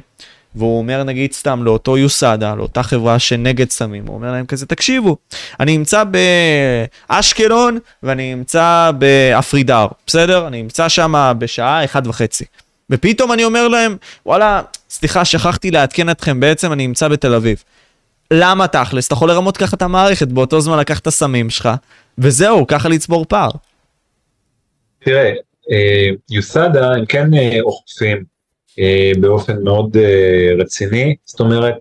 והוא אומר נגיד סתם לאותו יוסדה, לאותה חברה שנגד סמים, הוא אומר להם כזה, תקשיבו, אני נמצא באשקלון ואני נמצא באפרידר, בסדר? אני נמצא שם בשעה אחת וחצי. ופתאום אני אומר להם, וואלה, סליחה, שכחתי לעדכן אתכם, בעצם אני נמצא בתל אביב. למה תכלס? אתה יכול לרמות ככה את המערכת, באותו זמן לקח את הסמים שלך, וזהו, ככה לצבור פער. תראה, אה, יוסדה הם כן אה, אוכפים באופן מאוד אה, רציני, זאת אומרת,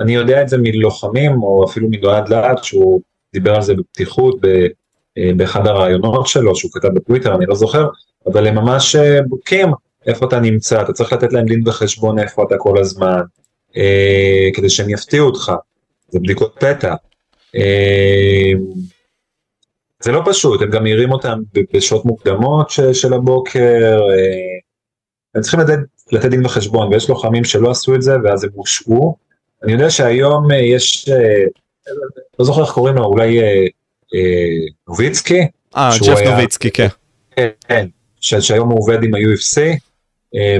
אני יודע את זה מלוחמים, או אפילו מדועד להט, שהוא דיבר על זה בפתיחות אה, באחד הרעיונות שלו, שהוא כתב בטוויטר, אני לא זוכר, אבל הם ממש אה, בודקים איפה אתה נמצא, אתה צריך לתת להם דין וחשבון איפה אתה כל הזמן, אה, כדי שהם יפתיעו אותך, זה בדיקות פתע. אה, זה לא פשוט, הם גם מעירים אותם בשעות מוקדמות של הבוקר, אה, הם צריכים לתת, לתת דין וחשבון, ויש לוחמים שלא עשו את זה ואז הם הושעו. אני יודע שהיום אה, יש, אה, לא זוכר איך קוראים לו, אולי אה, נוביצקי? אה, ג'ף נוביצקי, כן. כן, ש, שהיום הוא עובד עם ה-UFC,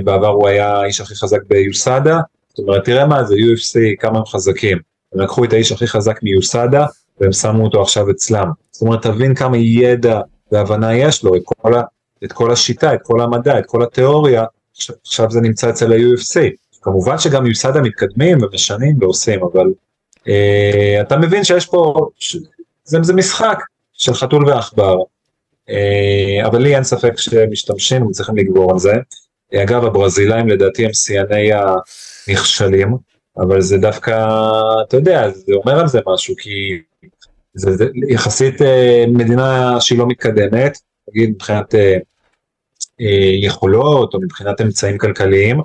בעבר הוא היה האיש הכי חזק ביוסדה, זאת אומרת, תראה מה זה UFC, כמה הם חזקים. הם לקחו את האיש הכי חזק מיוסדה, והם שמו אותו עכשיו אצלם. זאת אומרת, תבין כמה ידע והבנה יש לו, את כל, ה, את כל השיטה, את כל המדע, את כל התיאוריה, עכשיו- זה נמצא אצל ה-UFC. כמובן שגם יוסדה מתקדמים ומשנים ועושים, אבל אה, אתה מבין שיש פה, ש, זה, זה משחק של חתול ועכבר. אה, אבל לי אין ספק שמשתמשים, הם צריכים לגבור על זה. אה, אגב, הברזילאים לדעתי הם שיאני הנכשלים, אבל זה דווקא, אתה יודע, זה אומר על זה משהו, כי זה, זה יחסית אה, מדינה שהיא לא מתקדמת, נגיד מבחינת אה, יכולות או מבחינת אמצעים כלכליים,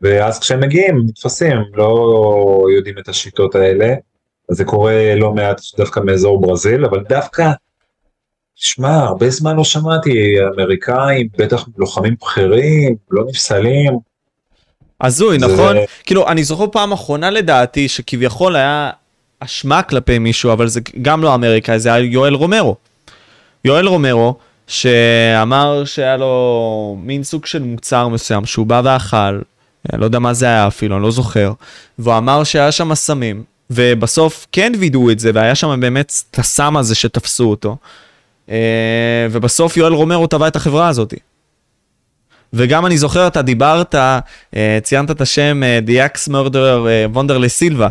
ואז כשהם מגיעים, נתפסים, לא יודעים את השיטות האלה, אז זה קורה לא מעט דווקא מאזור ברזיל, אבל דווקא שמע, הרבה זמן לא שמעתי, אמריקאים, בטח לוחמים בכירים, לא נפסלים. הזוי, זה- נכון? כאילו, אני זוכר פעם אחרונה לדעתי, שכביכול היה אשמה כלפי מישהו, אבל זה גם לא אמריקאי, זה היה יואל רומרו. יואל רומרו, שאמר שהיה לו מין סוג של מוצר מסוים, שהוא בא ואכל, לא יודע מה זה היה אפילו, אני לא זוכר, והוא אמר שהיה שם סמים, ובסוף כן וידאו את זה, והיה שם באמת את הסם הזה שתפסו אותו, אה, ובסוף יואל רומרו תבע את החברה הזאת. וגם אני זוכר, אתה דיברת, אה, ציינת את השם אה, The Axe Murderer וונדרלי סילבה.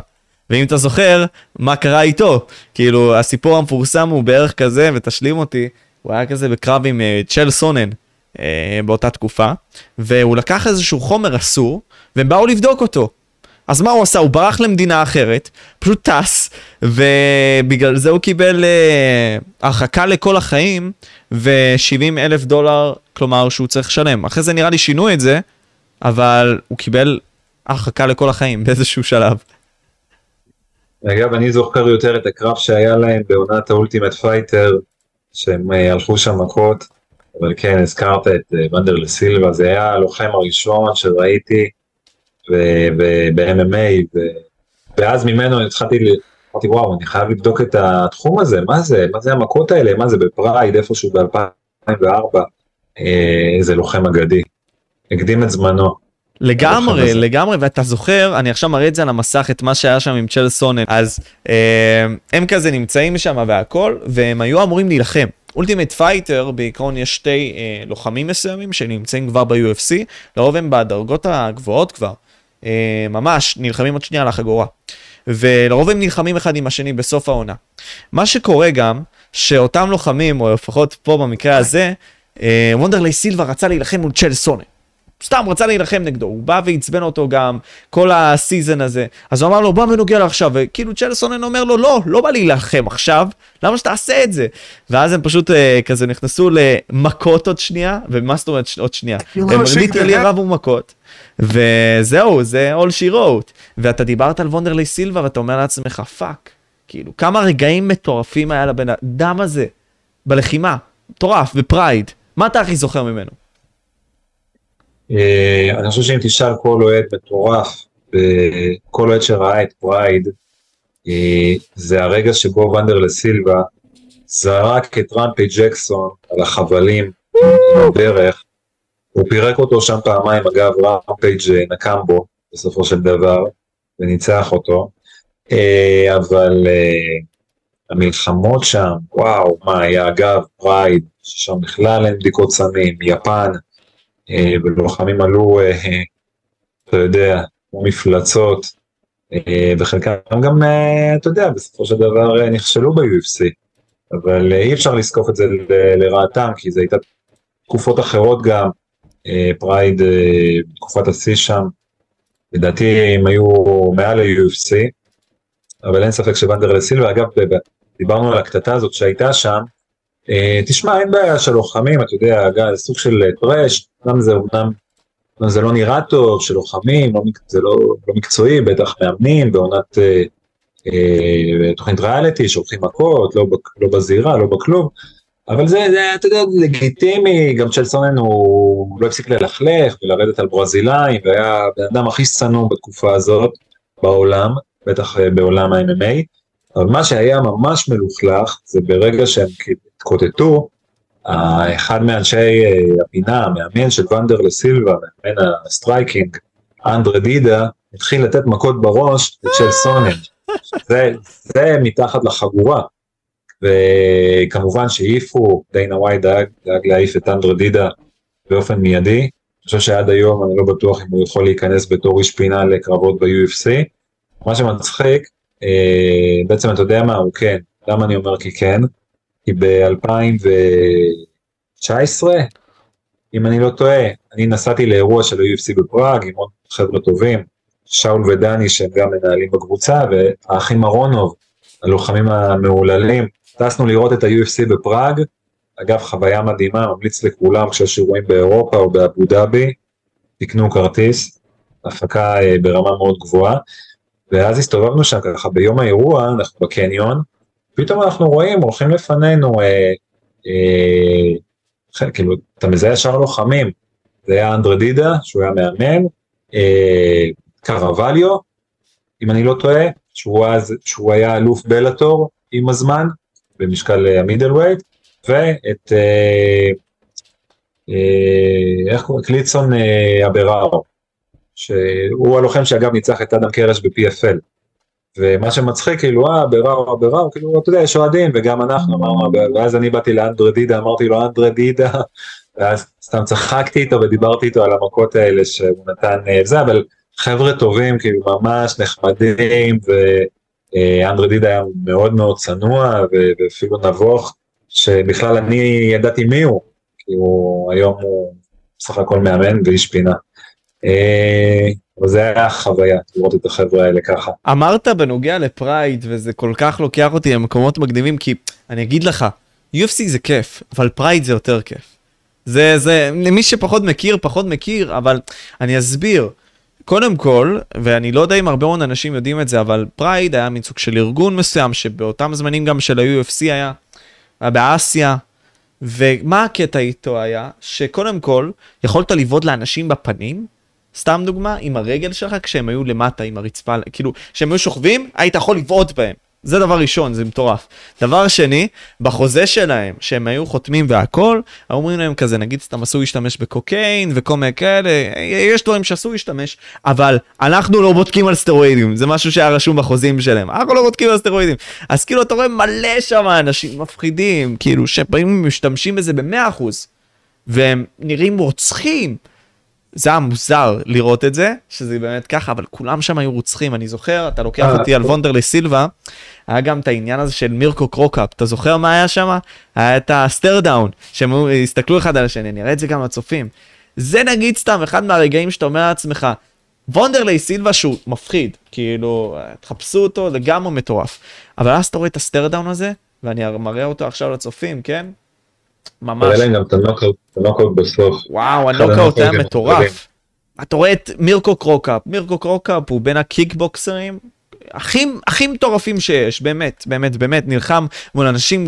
ואם אתה זוכר, מה קרה איתו? כאילו, הסיפור המפורסם הוא בערך כזה, ותשלים אותי, הוא היה כזה בקרב עם אה, צ'ל סונן אה, באותה תקופה, והוא לקח איזשהו חומר אסור, והם באו לבדוק אותו. אז מה הוא עשה? הוא ברח למדינה אחרת, פשוט טס, ובגלל זה הוא קיבל אה, הרחקה לכל החיים, ו-70 אלף דולר, כלומר שהוא צריך לשלם. אחרי זה נראה לי שינו את זה, אבל הוא קיבל הרחקה לכל החיים באיזשהו שלב. אגב, אני זוכר יותר את הקרב שהיה להם בעונת ה-Ultimate Fighter, שהם uh, הלכו שם מכות, אבל כן, הזכרת את uh, ונדרלי סילבה, זה היה הלוחם הראשון שראיתי ב-MMA, ואז ממנו התחלתי, אמרתי וואו, אני חייב לבדוק את התחום הזה, מה זה, מה זה המכות האלה, מה זה בפרייד, איפשהו ב-2004, איזה לוחם אגדי, הקדים את זמנו. לגמרי, לגמרי, ואתה זוכר, אני עכשיו מראה את זה על המסך, את מה שהיה שם עם צ'ל סונן, אז אה, הם כזה נמצאים שם והכל, והם היו אמורים להילחם. Ultimate Fighter, בעיקרון יש שתי אה, לוחמים מסוימים שנמצאים כבר ב-UFC, לרוב הם בדרגות הגבוהות כבר, אה, ממש, נלחמים עוד שנייה על החגורה. ולרוב הם נלחמים אחד עם השני בסוף העונה. מה שקורה גם, שאותם לוחמים, או לפחות פה במקרה הזה, אה, וונדרלי סילבה רצה להילחם מול צ'ל סונן. סתם רצה להילחם נגדו, הוא בא ועצבן אותו גם כל ה-season הזה. אז הוא אמר לו, בוא ניגע לו עכשיו, וכאילו צ'ל סונן אומר לו, לא, לא בא להילחם עכשיו, למה שתעשה את זה? ואז הם פשוט uh, כזה נכנסו למכות עוד שנייה, ומה זאת אומרת עוד שנייה? הם literally רבו מכות, וזהו, זה all she wrote. ואתה דיברת על וונדרלי סילבה, ואתה אומר לעצמך, fuck, כאילו, כמה רגעים מטורפים היה לבן אדם הזה, בלחימה, מטורף, ב Pride, מה אתה הכי זוכר ממנו? אה, אני חושב שאם תשאל כל אוהד מטורף, כל אוהד שראה את Pride, אה, זה הרגע שבו ונדרלי סילבה זרק את רמפייג' ג'קסון על החבלים בדרך, הוא פירק אותו שם פעמיים, אגב רמפייג' נקם בו בסופו של דבר, וניצח אותו, אה, אבל המלחמות שם, וואו, מה היה אגב, Pride, ששם בכלל אין בדיקות סמים, יפן, ולוחמים עלו, אה, אתה יודע, כמו מפלצות, אה, וחלקם גם, אתה יודע, בסופו של דבר נכשלו ב-UFC, אבל אי אפשר לזקוף את זה לרעתם, כי זה הייתה תקופות אחרות גם, Pride בתקופת השיא שם, לדעתי הם היו מעל ה-UFC, אבל אין ספק שוונדרלי סילבה, אגב, דיברנו על הקטטה הזאת שהייתה שם, אה, תשמע, אין בעיה של לוחמים, אתה יודע, זה סוג של trash, אמנם זה אמנם, זה לא נראה טוב, של לוחמים, לא, זה לא, לא מקצועי, בטח מאמנים בעונת אה, אה, תוכנית ריאליטי, שהולכים מכות, לא, לא בזירה, לא בכלוב, אבל זה, זה, אתה יודע, לגיטימי, גם צ'ייל סונן הוא לא הפסיק ללכלך ולרדת על ברזילאים, והיה הבן אדם הכי שנוא בתקופה הזאת בעולם, בטח אה, בעולם ה-MMA, אבל מה שהיה ממש מלוכלך, זה ברגע שהם התקוטטו, אחד מאנשי אה, הפינה, המאמן של ונדרלי סילבה, מאמן ה striking, אנדרה דידה, התחיל לתת מכות בראש של סונן. זה, זה מתחת לחגורה. וכמובן שהעיפו, דיינה וואי דאג, דאג להעיף את אנדרה דידה באופן מיידי. אני חושב שעד היום אני לא בטוח אם הוא יכול להיכנס בתור איש פינה לקרבות ב-UFC. מה שמצחיק, אה, בעצם אתה יודע מה, הוא כן. למה אני אומר כי כן? כי ב-2019, אם אני לא טועה, אני נסעתי לאירוע של ה-UFC בפראג עם עוד חבר'ה טובים, שאול ודני שהם גם מנהלים בקבוצה, והאחים אהרונוב, הלוחמים המהוללים, טסנו לראות את ה-UFC בפראג, אגב חוויה מדהימה, ממליץ לכולם כשיש אירועים באירופה או באבו דאבי, תקנו כרטיס, הפקה אה, ברמה מאוד גבוהה, ואז הסתובבנו שם ככה ביום האירוע, אנחנו בקניון, פתאום אנחנו רואים, הולכים לפנינו, אה, אה, כאילו, אתה מזהה ישר לוחמים, זה היה אנדרדידה, שהוא היה מאמן, אה, קרווליו, אם אני לא טועה, שהוא, אז, שהוא היה אלוף בלאטור עם הזמן, במשקל המידל ווייט, ואת, אה, אה, איך קוראים? קליצון אה, אבראו, שהוא הלוחם שאגב ניצח את אדם קרש ב-PFL. ומה שמצחיק כאילו אה בראו בראו כאילו אתה יודע יש אוהדים וגם אנחנו אמרנו ואז אני באתי לאנדרדידה אמרתי לו אנדרדידה ואז סתם צחקתי איתו ודיברתי איתו על המכות האלה שהוא נתן אה, זה אבל חבר'ה טובים כאילו ממש נחמדים ואנדרדידה היה מאוד מאוד צנוע ואפילו נבוך שבכלל אני ידעתי מי הוא כי הוא היום הוא בסך הכל מאמן ואיש פינה. אבל זה היה חוויה לראות את החבר'ה האלה ככה. אמרת בנוגע לפרייד וזה כל כך לוקח אותי למקומות מקדימים כי אני אגיד לך, UFC זה כיף, אבל Pride זה יותר כיף. זה, זה, למי שפחות מכיר, פחות מכיר, אבל אני אסביר. קודם כל, ואני לא יודע אם הרבה מאוד אנשים יודעים את זה, אבל Pride היה מין סוג של ארגון מסוים, שבאותם זמנים גם של ה-UFC היה, היה באסיה, ומה הקטע איתו היה? שקודם כל, יכולת לבעוט לאנשים בפנים, סתם דוגמה, עם הרגל שלך כשהם היו למטה עם הרצפה, כאילו, כשהם היו שוכבים, היית יכול לבעוט בהם. זה דבר ראשון, זה מטורף. דבר שני, בחוזה שלהם, שהם היו חותמים והכל, אומרים להם כזה, נגיד סתם אסור להשתמש בקוקיין וכל מיני כאלה, יש דברים שאסור להשתמש, אבל אנחנו לא בודקים על סטרואידים, זה משהו שהיה רשום בחוזים שלהם, אנחנו לא בודקים על סטרואידים. אז כאילו אתה רואה מלא שם אנשים מפחידים, כאילו שבאים ומשתמשים בזה ב-100%, והם נראים רוצחים. זה היה מוזר לראות את זה, שזה באמת ככה, אבל כולם שם היו רוצחים, אני זוכר, אתה לוקח אה, אותי על. וונדרלי סילבה, היה גם את העניין הזה של מירקו קרוקאפ, אתה זוכר מה היה שם? היה את ה stare down, שהם הסתכלו אחד על השני, אני אראה את זה גם לצופים. זה נגיד סתם אחד מהרגעים שאתה אומר לעצמך, וונדרלי סילבה שהוא מפחיד, כאילו, תחפשו אותו לגמרי מטורף. אבל אז אתה רואה את ה stare down הזה, ואני מראה אותו עכשיו לצופים, כן? ממש. היה להם גם את הנוקאוט את הנוקאוט בסוף. וואו, הנוקאוט היה מטורף. אתה רואה את מירקו קרוקאפ, מירקו קרוקאפ הוא בין הקיקבוקסרים הכי, הכי מטורפים שיש, באמת, באמת, באמת, נלחם מול אנשים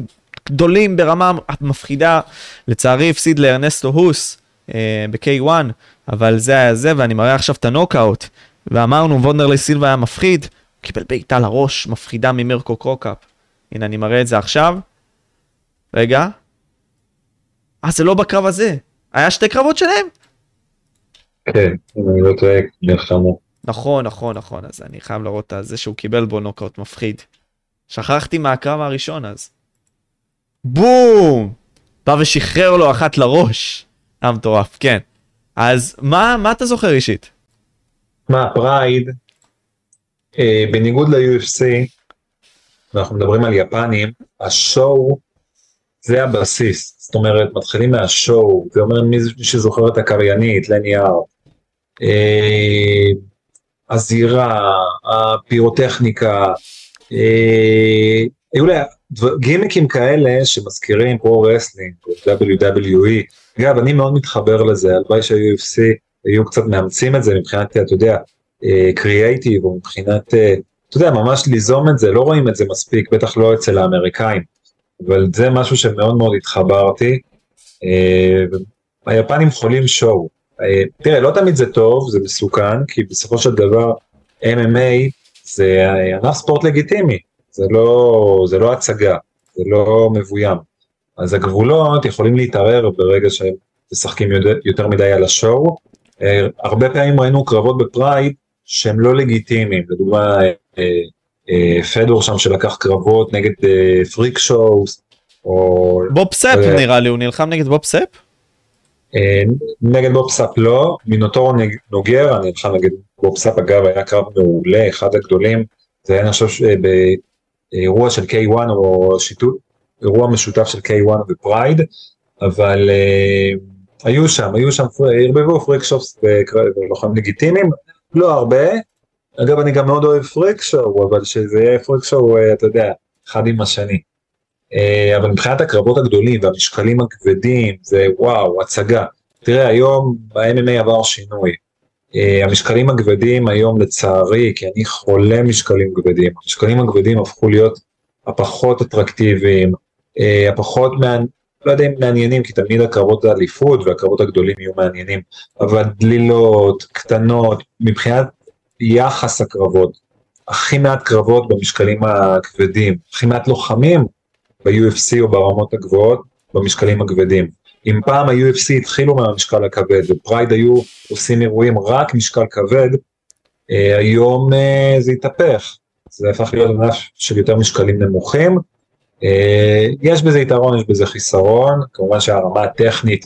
גדולים ברמה מפחידה. לצערי הפסיד לארנסטו הוסט אה, ב-K1, אבל זה היה זה, ואני מראה עכשיו את הנוקאוט. ואמרנו, וונדרלי סילבה היה מפחיד, קיבל בעיטה לראש, מפחידה ממירקו קרוקאפ. הנה, אני מראה את זה עכשיו. רגע. אה, זה לא בקרב הזה. היה שתי קרבות שלהם? כן, אם אני לא טועה, נלחמו. נכון, נכון, נכון, אז אני חייב להראות את זה שהוא קיבל בו נוקאוט מפחיד. שכחתי מהקרב הראשון אז. בום! בא ושחרר לו אחת לראש. היה מטורף, כן. אז מה, מה אתה זוכר אישית? מה, Pride, אה, בניגוד ל-UFC, ואנחנו מדברים על יפנים, ה show זה הבסיס, זאת אומרת, מתחילים מה show, זה אומר מי שזוכר את הקריינית, לני הארט, אה, הזירה, הפירוטכניקה, אה, היו לה גימיקים כאלה שמזכירים pro wrestling, או WWE, אגב, אני מאוד מתחבר לזה, הלוואי שה-UFC היו קצת מאמצים את זה מבחינת, אתה יודע, קריאייטיב, או מבחינת, אה, אתה יודע, ממש ליזום את זה, לא רואים את זה מספיק, בטח לא אצל האמריקאים, אבל זה משהו שמאוד מאוד התחברתי. אה, היפנים חולים שואו. אה, תראה, לא תמיד זה טוב, זה מסוכן, כי בסופו של דבר MMA זה ענף ספורט לגיטימי, זה לא, זה לא הצגה, זה לא מבוים. אז הגבולות יכולים להתערער ברגע שהם משחקים יותר, מדי על. אה, הרבה פעמים ראינו קרבות בפרייד שהם לא לגיטימיים, לדוגמה אה, אה, פדור שם שלקח קרבות נגד אה, פריק שואוס, או בוב סאפ אה, נראה לי, הוא נלחם נגד בוב סאפ? אה, נגד בוב סאפ לא, מינוטאורו נוגיירה נלחם נגד בוב סאפ אגב היה קרב מעולה, אחד הגדולים, זה היה אני חושב ש- אה, באירוע של K1 או שיתוף, אירוע משותף של K1 ו Pride, אבל אה, היו שם, היו שם, ערבבו freak shows ולוחמים לגיטימיים, לא הרבה, אגב אני גם מאוד אוהב freak show, אבל שזה יהיה freak show, אה, אתה יודע, אחד עם השני. אה, אבל מבחינת הקרבות הגדולים והמשקלים הכבדים זה וואו הצגה. תראה היום ב-MMA עבר שינוי. אה, המשקלים הכבדים היום לצערי כי אני חולה משקלים כבדים. המשקלים הכבדים הפכו להיות הפחות אטרקטיביים, הפחות מעניין, לא יודע אם מעניינים כי תמיד הקרבות האליפות והקרבות הגדולים יהיו מעניינים, אבל דלילות, קטנות, מבחינת יחס הקרבות, הכי מעט קרבות במשקלים הכבדים, הכי מעט לוחמים ב-UFC או ברמות הגבוהות במשקלים הכבדים. אם פעם ה-UFC התחילו מהמשקל הכבד ופרייד היו עושים אירועים רק משקל כבד, אה, היום אה, זה התהפך, זה הפך להיות ענף של יותר משקלים נמוכים. אה, יש בזה יתרון, יש בזה חיסרון, כמובן שהרמה הטכנית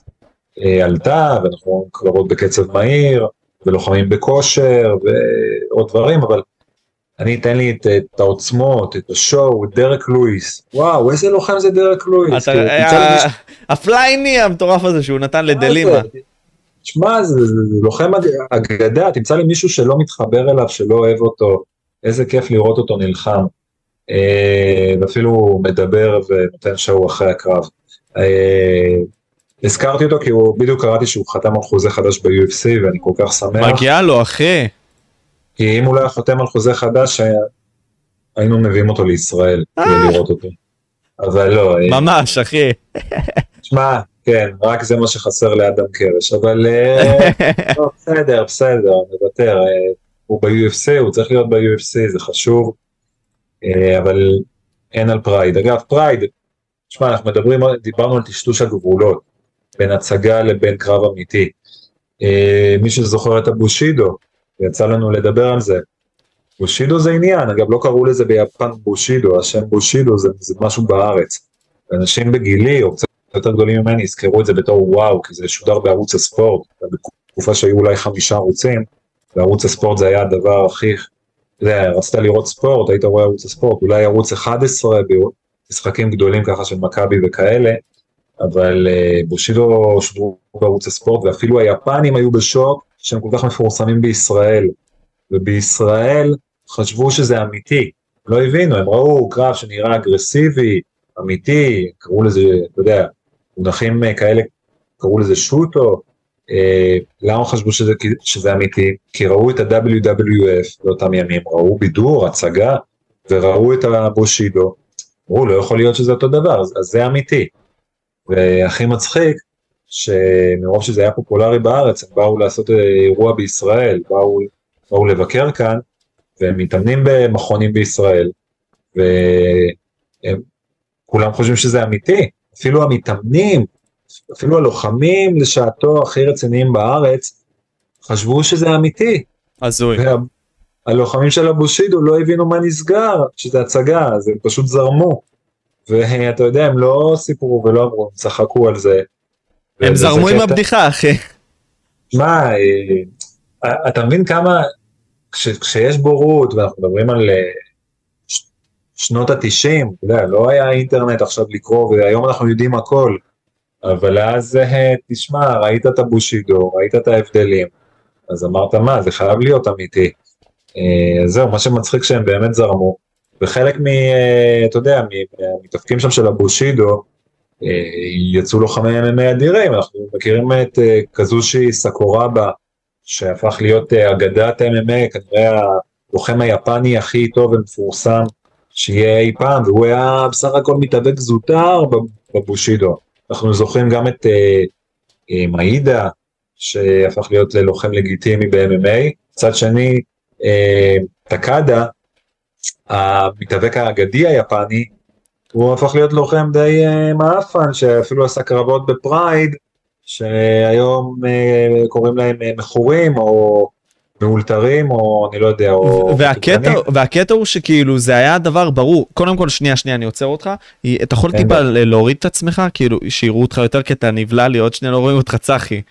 עלתה ואנחנו קרבות בקצב מהיר ולוחמים בכושר ועוד דברים, אבל אני אתן לי את, את העוצמות, את השואו, את דרק לואיס. וואו, איזה לוחם זה דרק לואיס. אתה- כאילו, אה, הפלייני המטורף הזה שהוא נתן לדלימה. מה זה? שמע, זה, זה, זה לוחם אגדה, תמצא לי מישהו שלא מתחבר אליו, שלא אוהב אותו, איזה כיף לראות אותו נלחם. אה, ואפילו מדבר ונותן שואו אחרי הקרב. אה, הזכרתי אותו כי הוא, בדיוק קראתי שהוא חתם על חוזה חדש ב-UFC ואני כל כך שמח. מגיע לו אחי. כי אם הוא לא היה חותם על חוזה חדש, היינו מביאים אותו לישראל כדי אה. לראות אותו. אבל לא. ממש אחי. שמע, כן, רק זה מה שחסר לאדם קרש, אבל לא, בסדר, בסדר, נוותר. הוא ב-UFC, הוא צריך להיות ב-UFC, זה חשוב. אה, אבל אין על Pride. אגב, Pride, תשמע, אנחנו מדברים, דיברנו על טשטוש הגבולות בין הצגה לבין קרב אמיתי. אה, מי שזוכר את הבושידו, יצא לנו לדבר על זה. בושידו זה עניין, אגב לא קראו לזה ביפן בושידו, השם בושידו זה, זה משהו בארץ. אנשים בגילי, או קצת יותר גדולים ממני, יזכרו את זה בתור וואו, כי זה שודר בערוץ הספורט, בתקופה שהיו אולי חמישה ערוצים, וערוץ הספורט זה היה הדבר הכי אתה יודע, רצית לראות ספורט, היית רואה ערוץ הספורט, אולי ערוץ 11 במשחקים גדולים ככה של מכבי וכאלה, אבל uh, בושידו שודרו בערוץ הספורט, ואפילו היפנים היו בשוק שהם כל כך מפורסמים בישראל, ובישראל חשבו שזה אמיתי, לא הבינו, הם ראו קרב שנראה אגרסיבי, אמיתי, קראו לזה, אתה יודע, מונחים אה, כאלה, קראו לזה שוטו, אה, למה חשבו שזה, שזה אמיתי? כי ראו את ה-WWF באותם ימים, ראו בידור, הצגה, וראו את הבושידו, אמרו לא יכול להיות שזה אותו דבר, אז, אז זה אמיתי. והכי מצחיק, שמרוב שזה היה פופולרי בארץ, הם באו לעשות אירוע בישראל, באו, באו לבקר כאן, והם מתאמנים במכונים בישראל, וכולם חושבים שזה אמיתי, אפילו המתאמנים אפילו הלוחמים לשעתו הכי רציניים בארץ, חשבו שזה אמיתי. הזוי. הלוחמים של הבושידו לא הבינו מה נסגר, שזה הצגה, אז הם פשוט זרמו. ואתה יודע, הם לא סיפרו ולא אמרו, הם צחקו על זה. הם זרמו עם הבדיחה, אחי. מה, אה, אתה מבין כמה, כשיש בורות, ואנחנו מדברים על אה, שנות התשעים, אתה יודע, לא היה אינטרנט עכשיו לקרוא, והיום אנחנו יודעים הכל. אבל אז אה, תשמע, ראית את הבושידו, ראית את ההבדלים, אז אמרת מה, זה חייב להיות אמיתי. אה, זהו, מה שמצחיק שהם באמת זרמו, וחלק מ... אה, אתה יודע, מהמתאפקים שם של הבושידו, יצאו לוחמי MMA אדירים, אנחנו מכירים את קזושי סקורבה, שהפך להיות אגדת MMA, כנראה הלוחם היפני הכי טוב ומפורסם שיהיה אי פעם, והוא היה בסך הכל מתאבק זוטר בבושידו. אנחנו זוכרים גם את אה, אה, מאידה, שהפך להיות ללוחם לגיטימי ב-MMA. מצד שני, אה, טקאדה, המתאבק האגדי היפני, הוא הפך להיות לוחם די אה, מעפן, שאפילו עשה קרבות ב Pride, שהיום אה, קוראים להם אה, מכורים, או מאולתרים או אני לא יודע או והקטע והקטע הוא שכאילו זה היה דבר ברור. קודם כל שנייה שנייה אני עוצר אותך. אתה יכול טיפה להוריד את עצמך? כאילו שיראו אותך יותר כי אתה נבלע לי עוד שנייה לא רואים אותך צחי.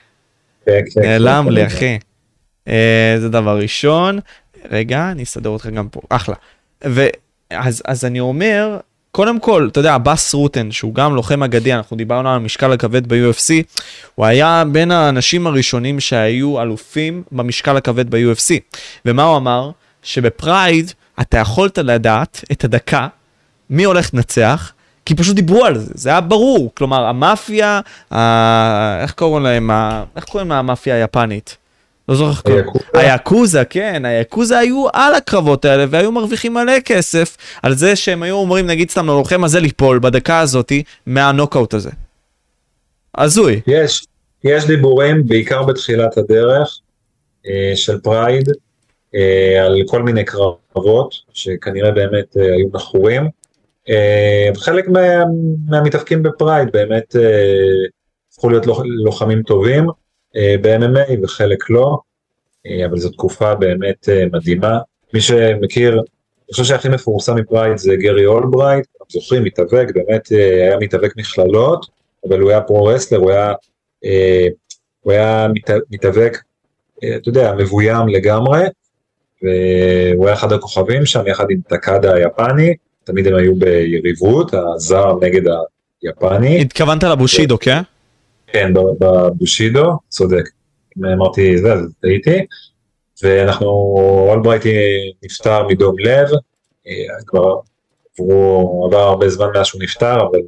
כן, כן, נעלם לי אחי. זה דבר ראשון. רגע אני אסדר אותך גם פה. אחלה. ואז אני אומר קודם כל, אתה יודע, בס רוטן, שהוא גם לוחם אגדי, אנחנו דיברנו על המשקל הכבד ב-UFC, הוא היה בין האנשים הראשונים שהיו אלופים במשקל הכבד ב-UFC. ומה הוא אמר? שבפרייד אתה יכולת לדעת את הדקה, מי הולך לנצח, כי פשוט דיברו על זה, זה היה ברור. כלומר, המאפיה, ה... איך קוראים להם, ה... איך קוראים לה המאפיה היפנית? לא זוכר איך קוראים. היאקוזה, כן, היאקוזה היו על הקרבות האלה והיו מרוויחים מלא כסף על זה שהם היו אומרים, נגיד סתם ללוחם הזה ליפול בדקה הזאתי מהנוקאוט הזה. הזוי. יש, יש דיבורים, בעיקר בתחילת הדרך, אה, של Pride, אה, על כל מיני קרבות, שכנראה באמת אה, היו מכורים. חלק מה, מהמתאבקים ב Pride באמת הפכו להיות לוחמים טובים. אה, ב-MMA וחלק לא, אה, אבל זו תקופה באמת אה, מדהימה. מי שמכיר, אני חושב שהכי מפורסם מ Pride זה גרי אולברייט, זוכרים, מתאבק, באמת היה מתאבק מכללות, אבל הוא היה pro wrestler, הוא היה, הוא היה מתאבק, אתה יודע, מבוים לגמרי, והוא היה אחד הכוכבים שם יחד עם טקאדה היפני, תמיד הם היו ביריבות, הזר נגד היפני. התכוונת לבושידו, כן? כן, בבושידו, צודק. אמרתי זה, אז טעיתי, ואנחנו, אולברייט נפטר מדום לב, אה, כבר עברו, עבר הרבה זמן מאז שהוא נפטר, אבל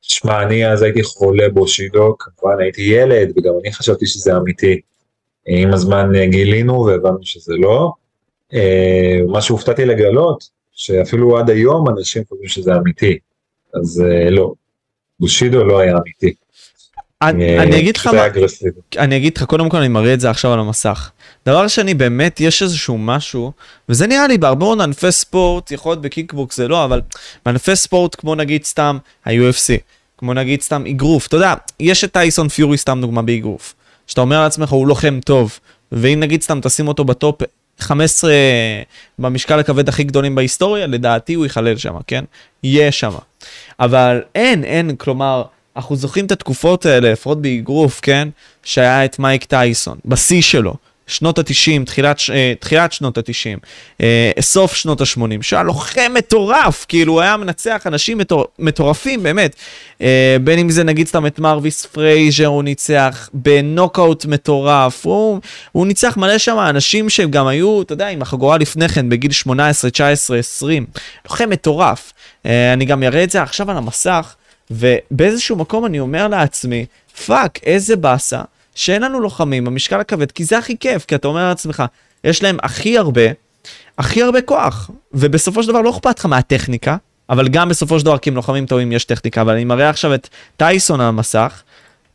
שמע, אני אז הייתי חולה בושידו, כמובן הייתי ילד, וגם אני חשבתי שזה אמיתי. עם הזמן גילינו והבנו שזה לא. מה שהופתעתי לגלות, שאפילו עד היום אנשים חושבים שזה אמיתי, אז לא, בושידו לא היה אמיתי. אני אה, אגיד לך מה, אני אגיד לך, קודם כל אני מראה את זה עכשיו על המסך. דבר שני, באמת יש איזשהו משהו, וזה נראה לי בהרבה מאוד ענפי ספורט, יכול להיות בקיקבוקס זה לא, אבל בענפי ספורט כמו נגיד סתם ה-UFC, כמו נגיד סתם אגרוף, אתה יודע, יש את טייסון פיורי סתם דוגמה באגרוף, שאתה אומר לעצמך הוא לוחם טוב, ואם נגיד סתם תשים אותו בטופ 15 במשקל הכבד הכי גדולים בהיסטוריה, לדעתי הוא ייכלל שם, כן? יהיה שם. אבל אין, אין, כלומר, אנחנו זוכרים את התקופות האלה, לפחות באגרוף, כן? שהיה את מייק טייסון, בשיא שלו, שנות ה-90, תחילת, uh, תחילת שנות ה-90, אה, אה, סוף שנות ה-80, שהיה לוחם מטורף, כאילו הוא היה מנצח אנשים מטור, מטורפים, באמת. אה, בין אם זה נגיד סתם את מרוויס פרייזר, הוא ניצח בנוקאוט מטורף, הוא, הוא ניצח מלא שם אנשים שגם היו, אתה יודע, עם החגורה לפני כן, בגיל 18, 19, 20, לוחם מטורף. אני גם אראה את זה עכשיו על המסך. ובאיזשהו מקום אני אומר לעצמי, fuck, איזה באסה, שאין לנו לוחמים במשקל הכבד, כי זה הכי כיף, כי אתה אומר לעצמך, יש להם הכי הרבה, הכי הרבה כוח, ובסופו של דבר לא אכפת לך מהטכניקה, אבל גם בסופו של דבר, כי הם לוחמים טובים, יש טכניקה, אבל אני מראה עכשיו את טייסון על המסך,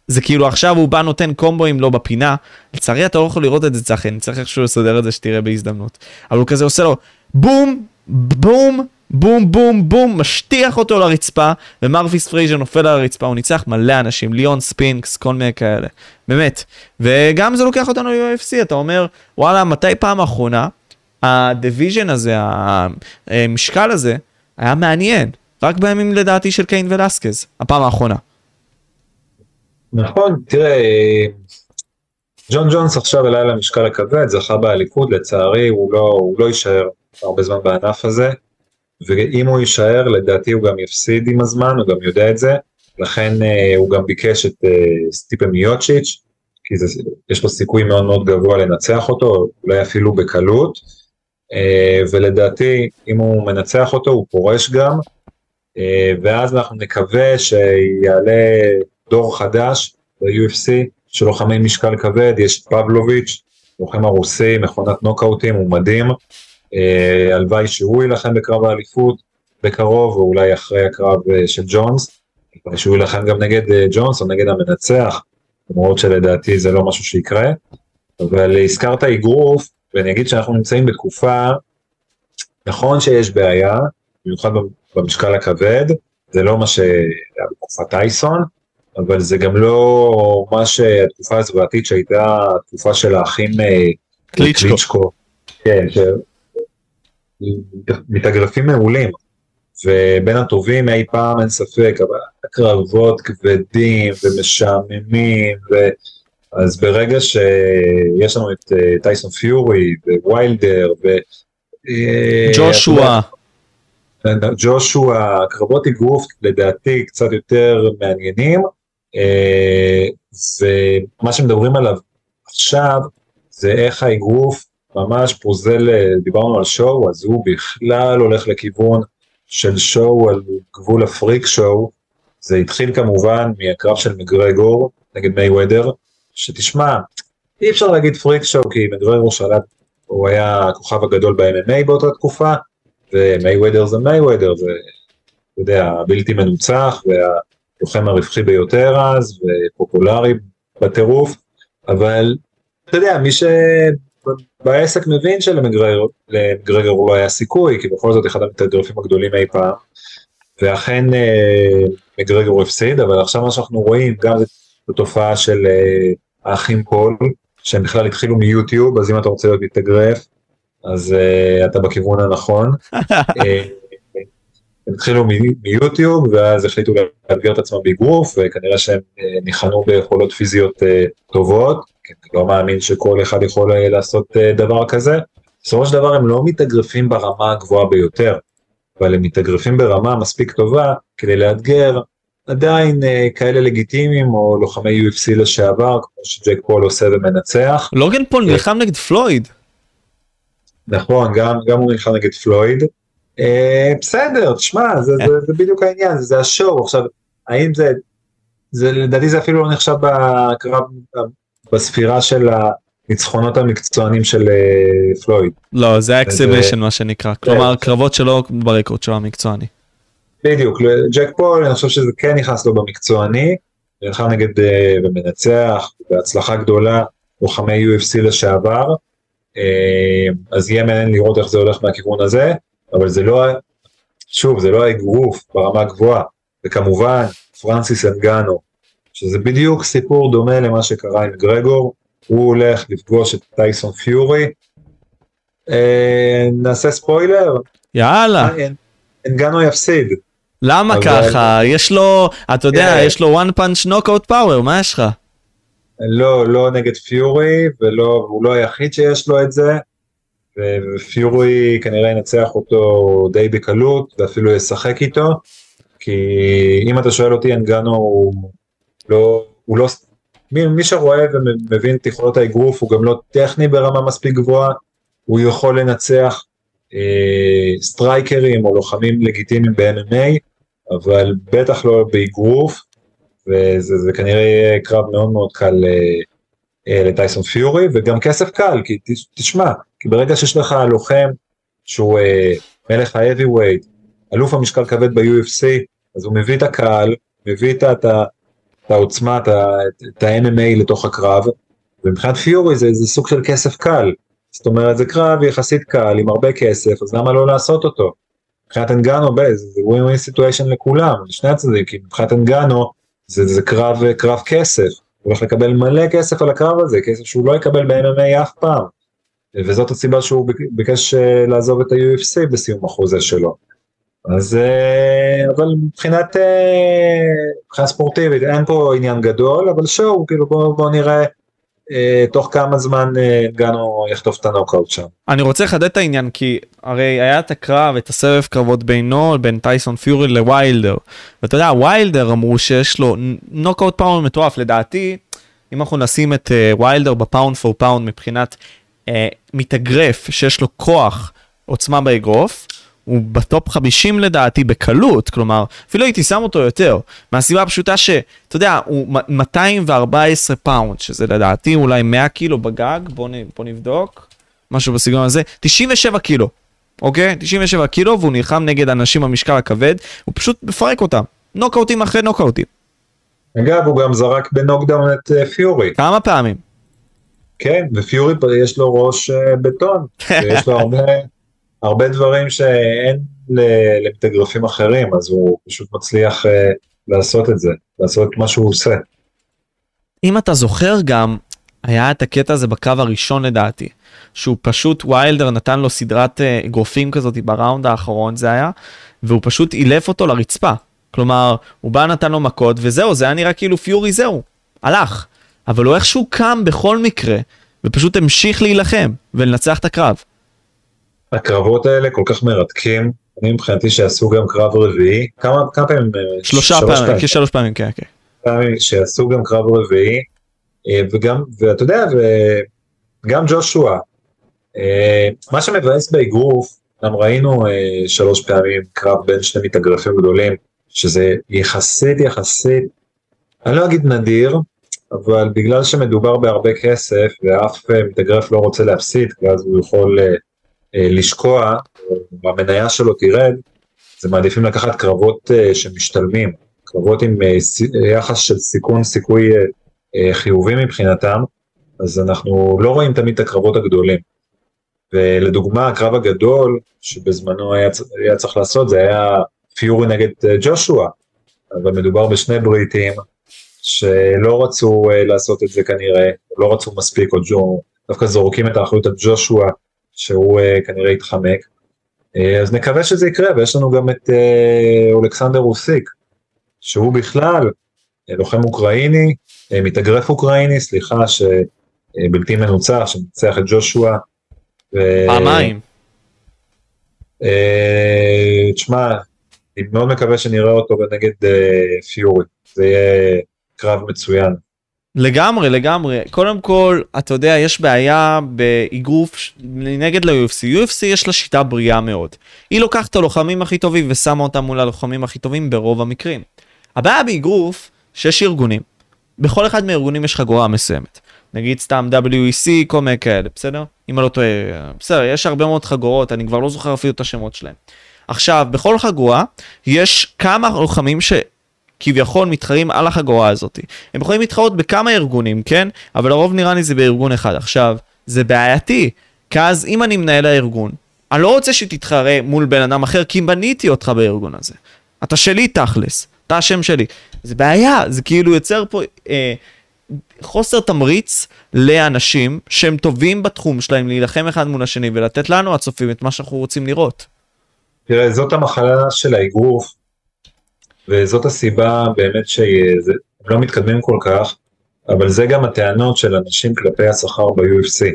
זה כאילו עכשיו הוא בא נותן קומבואים לו בפינה, לצערי אתה לא יכול לראות את זה צחי, אני צריך איכשהו לסדר את זה שתראה בהזדמנות, אבל הוא כזה עושה לו בום, בום, בום בום בום, משטיח אותו לרצפה, ומרוויס פרייזר נופל על הרצפה, הוא ניצח מלא אנשים, ליאון ספינקס, כל מיני כאלה, באמת. וגם זה לוקח אותנו ל-UFC, אתה אומר, וואלה, מתי פעם אחרונה, ה division הזה, המשקל הזה, היה מעניין, רק בימים לדעתי של קיין ולסקז, הפעם האחרונה. נכון, תראה, ג'ון ג'ונס עכשיו עלה למשקל הכבד, זכה באליפות, לצערי הוא לא, הוא לא יישאר הרבה זמן בענף הזה. ואם הוא יישאר לדעתי הוא גם יפסיד עם הזמן, הוא גם יודע את זה, לכן אה, הוא גם ביקש את אה, סטיפה מיוצ'יץ', כי זה, יש לו סיכוי מאוד מאוד גבוה לנצח אותו, אולי אפילו בקלות, אה, ולדעתי אם הוא מנצח אותו הוא פורש גם, ואז אנחנו נקווה שיעלה דור חדש ב-UFC של לוחמי משקל כבד, יש פבלוביץ', לוחם הרוסי, מכונת נוקאוטים, הוא מדהים, הלוואי שהוא יילחם בקרב האליפות בקרוב, או אולי אחרי הקרב אה, של ג'ונס, שהוא יילחם גם נגד אה, ג'ונס או נגד המנצח, למרות שלדעתי זה לא משהו שיקרה. אבל הזכרת אגרוף, ואני אגיד שאנחנו נמצאים בתקופה, נכון שיש בעיה, במיוחד במשקל הכבד, זה לא מה שהיה בתקופת טייסון, אבל זה גם לא מה שהתקופה הזוועתית שהייתה התקופה של האחים קליצ'קו. קליצ'קו. כן, מתאגרפים מעולים, ובין הטובים אי פעם אין ספק, אבל הקרבות כבדים ומשעממים, ו... אז ברגע שיש לנו את אה, טייסון פיורי וויילדר ו... אה, ג'ושוע. ג'ושוע, קרבות אגרוף לדעתי קצת יותר מעניינים, אה, ומה שמדברים עליו עכשיו זה איך האגרוף ממש פוזל, דיברנו על שואו, אז הוא בכלל הולך לכיוון של שואו על גבול הפריק שואו. זה התחיל כמובן מהקרב של מגרגור נגד מי וודר, שתשמע, אי אפשר להגיד פריק שואו כי מגרגור שלט, הוא היה הכוכב הגדול ב-MMA באותה תקופה, ומי וודר זה מי וודר, זה, אתה יודע, הבלתי מנוצח והלוחם הרווחי ביותר אז, ופופולרי בטירוף, אבל אתה יודע, מי ש... בעסק מבין שלמגרגר לא היה סיכוי, כי בכל זאת אחד המתדרפים הגדולים אי פעם, ואכן אה, מגרגר הפסיד, אבל עכשיו מה שאנחנו רואים, גם זו תופעה של אה, האחים פול, שהם בכלל התחילו מיוטיוב, אז אם אתה רוצה להיות מתאגרף, אז אה, אתה בכיוון הנכון. הם התחילו מיוטיוב ואז החליטו לאתגר את עצמם באגרוף וכנראה שהם אה, ניחנו ביכולות פיזיות אה, טובות. כי אני לא מאמין שכל אחד יכול אה, לעשות דבר כזה. בסופו של דבר הם לא מתאגרפים ברמה הגבוהה ביותר, אבל הם מתאגרפים ברמה מספיק טובה כדי לאתגר עדיין אה, כאלה לגיטימיים או לוחמי UFC לשעבר כמו שג'ק פול עושה ומנצח. לוגן פול נלחם נגד פלויד. נכון גם גם הוא נלחם נגד פלויד. אה, בסדר תשמע זה, זה, זה בדיוק העניין זה, ה show. עכשיו האם זה זה לדעתי זה אפילו לא נחשב בקרב בספירה של הניצחונות המקצוענים של אה, פלויד. לא זה ה exhibition מה שנקרא. כלומר קרבות שלו ב record שלו המקצועני. בדיוק, ג'ק פול, אני חושב שזה כן נכנס לו במקצועני, נלחם נגד אה, ומנצח, בהצלחה גדולה, לוחמי UFC לשעבר, אה, אז יהיה מעניין לראות איך זה הולך מהכיוון הזה, אבל זה לא, שוב, זה לא האגרוף ברמה גבוהה, וכמובן פרנסיס אנגנו, שזה בדיוק סיפור דומה למה שקרה עם מקגרגור, הוא הולך לפגוש את טייסון פיורי, אה, נעשה ספוילר, יאללה. אנגנו יפסיד. למה אבל... ככה? יש לו, אתה יודע, yeah. יש לו one punch knockout power, מה יש לך? לא, לא נגד פיורי, ולא, הוא לא היחיד שיש לו את זה, ופיורי כנראה ינצח אותו די בקלות, ואפילו ישחק איתו, כי אם אתה שואל אותי, אנגנו הוא לא, הוא לא, מי, מי שרואה ומבין את יכולות האגרוף, הוא גם לא טכני ברמה מספיק גבוהה, הוא יכול לנצח אה, סטרייקרים או לוחמים לגיטימיים ב-MMA, אבל בטח לא באגרוף, וזה כנראה יהיה קרב מאוד מאוד קל אה, אה, לטייסון פיורי, וגם כסף קל, כי תשמע, כי ברגע שיש לך לוחם שהוא אה, מלך ה-heavy weight, אלוף המשקל כבד ב-UFC, אז הוא מביא את הקהל, מביא את, את, את העוצמה, את, את ה-MMA לתוך הקרב, ומבחינת פיורי זה, זה סוג של כסף קל. זאת אומרת זה קרב יחסית קל עם הרבה כסף אז למה לא לעשות אותו. מבחינת אנגנו זה win win situation לכולם לשני הצדדים כי מבחינת אנגנו זה, זה קרב קרב כסף הוא הולך לקבל מלא כסף על הקרב הזה כסף שהוא לא יקבל ב-MMA אף פעם. וזאת הסיבה שהוא ביקש אה, לעזוב את ה-UFC בסיום החוזה שלו. אז אה, אבל מבחינת אה, מבחינה ספורטיבית אין פה עניין גדול אבל show כאילו בוא, בוא נראה אה, תוך כמה זמן אה, אנגנו יחטוף את הנוקאוט שם. אני רוצה לחדד את העניין כי הרי היה את הקרב את הסבב קרבות בינו בין טייסון פיורי לוויילדר ואתה יודע וויילדר אמרו שיש לו knockout power מטורף לדעתי אם אנחנו נשים את וויילדר ב pound for pound מבחינת אה, מתאגרף שיש לו כוח עוצמה באגרוף הוא ב top 50 לדעתי בקלות, כלומר, אפילו הייתי שם אותו יותר, מהסיבה הפשוטה שאתה יודע, הוא 214 pound, שזה לדעתי אולי 100 קילו בגג, בוא, נ, בוא נבדוק, משהו בסגנון הזה, 97 קילו, אוקיי? 97 קילו, והוא נלחם נגד אנשים במשקל הכבד, הוא פשוט מפרק אותם, נוקאוטים אחרי נוקאוטים. אגב, הוא גם זרק ב knockdown את אה, פיורי. כמה פעמים? כן, ופיורי יש לו ראש uh, בטון, ויש לו הרבה... הרבה דברים שאין למתאגרפים אחרים, אז הוא פשוט מצליח uh, לעשות את זה, לעשות את מה שהוא עושה. אם אתה זוכר גם, היה את הקטע הזה בקרב הראשון לדעתי, שהוא פשוט, ויילדר נתן לו סדרת uh, אגרופים כזאת בראונד האחרון זה היה, והוא פשוט אילף אותו לרצפה. כלומר, הוא בא נתן לו מכות וזהו, זה היה נראה כאילו פיורי זהו, הלך. אבל הוא איכשהו קם בכל מקרה, ופשוט המשיך להילחם ולנצח את הקרב. הקרבות האלה כל כך מרתקים, אני מבחינתי שעשו גם קרב רביעי, כמה, כמה פעמים? אה, שלושה פעמים, כשלוש פעמים, כן, כן. פעמים שעשו גם קרב רביעי, אה, וגם, ואתה יודע, וגם ג'ושוע, אה, מה שמבאס באגרוף, גם ראינו שלוש פעמים קרב בין שני מתאגרפים גדולים, שזה יחסית יחסית, אני לא אגיד נדיר, אבל בגלל שמדובר בהרבה כסף ואף מתאגרף לא רוצה להפסיד, ואז הוא יכול אה, לשקוע, המניה שלו תרד, זה מעדיפים לקחת קרבות אה, שמשתלמים, קרבות עם אה, יחס של סיכון סיכוי חיובי מבחינתם, אז אנחנו לא רואים תמיד את הקרבות הגדולים. ולדוגמה, הקרב הגדול שבזמנו היה, היה צריך לעשות, זה היה פיורי נגד ג'ושוע, אבל מדובר בשני בריטים שלא רצו לעשות את זה כנראה, לא רצו מספיק, או ג'ו, דווקא זורקים את האחריות על ג'ושוע שהוא uh, כנראה יתחמק. Uh, אז נקווה שזה יקרה, ויש לנו גם את אולכסנדר רוסיק, שהוא בכלל לוחם אוקראיני, מתאגרף אוקראיני, סליחה, שבלתי מנוצח, שמנצח את ג'ושוע. פעמיים. תשמע, אני מאוד מקווה שנראה אותו נגד פיורי, זה יהיה קרב מצוין. לגמרי, לגמרי. קודם כל, אתה יודע, יש בעיה באגרוף נגד ל-UFC. UFC יש לה שיטה בריאה מאוד. היא לוקחת את הלוחמים הכי טובים ושמה אותם מול הלוחמים הכי טובים ברוב המקרים. הבעיה באגרוף, שיש ארגונים. בכל אחד מהארגונים יש חגורה מסוימת. נגיד סתם WEC, כל מיני כאלה, בסדר? אם אני לא טועה, בסדר, יש הרבה מאוד חגורות, אני כבר לא זוכר אפילו את השמות שלהם. עכשיו, בכל חגורה יש כמה לוחמים שכביכול מתחרים על החגורה הזאת. הם יכולים להתחרות בכמה ארגונים, כן? אבל לרוב נראה לי זה בארגון אחד. עכשיו, זה בעייתי, כי אז אם אני מנהל הארגון, אני לא רוצה שתתחרה מול בן אדם אחר, כי בניתי אותך בארגון הזה. אתה שלי תכלס, אתה השם שלי. זה בעיה, זה כאילו יוצר פה אה, חוסר תמריץ לאנשים שהם טובים בתחום שלהם להילחם אחד מול השני ולתת לנו הצופים את מה שאנחנו רוצים לראות. תראה, זאת המחלה של האגרוף, וזאת הסיבה באמת שהם לא מתקדמים כל כך, אבל זה גם הטענות של אנשים כלפי השכר ב-UFC.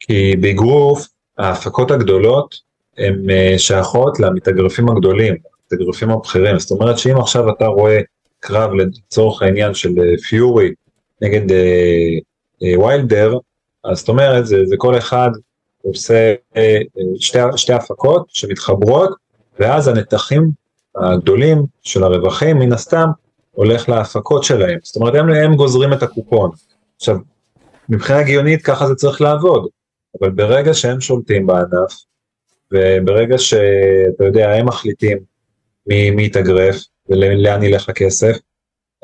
כי באגרוף, ההפקות הגדולות הן אה, שייכות למתאגרפים הגדולים, המתאגרפים הבכירים. זאת אומרת שאם עכשיו אתה רואה קרב לצורך העניין של אה, פיורי נגד אה, אה, ויילדר, אז זאת אומרת זה, זה כל אחד עושה אה, שתי, שתי הפקות שמתחברות, ואז הנתחים הגדולים של הרווחים מן הסתם הולך להפקות שלהם, זאת אומרת הם, הם גוזרים את הקופון. עכשיו, מבחינה הגיונית ככה זה צריך לעבוד, אבל ברגע שהם שולטים בענף, וברגע שאתה יודע, הם מחליטים מי יתאגרף ולאן ילך הכסף,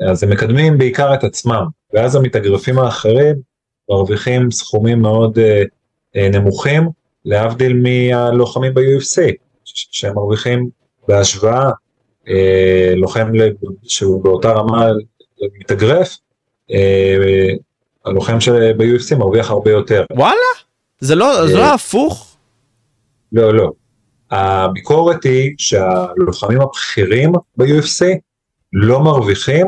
אז הם מקדמים בעיקר את עצמם, ואז המתאגרפים האחרים מרוויחים סכומים מאוד uh, uh, נמוכים, להבדיל מהלוחמים ב-UFC, שהם מרוויחים בהשוואה, uh, לוחם שהוא באותה רמה מתאגרף, uh, הלוחם של ב-UFC מרוויח הרבה יותר. וואלה? זה לא, זה לא הפוך? לא, לא. הביקורת היא שהלוחמים הבכירים ב-UFC לא מרוויחים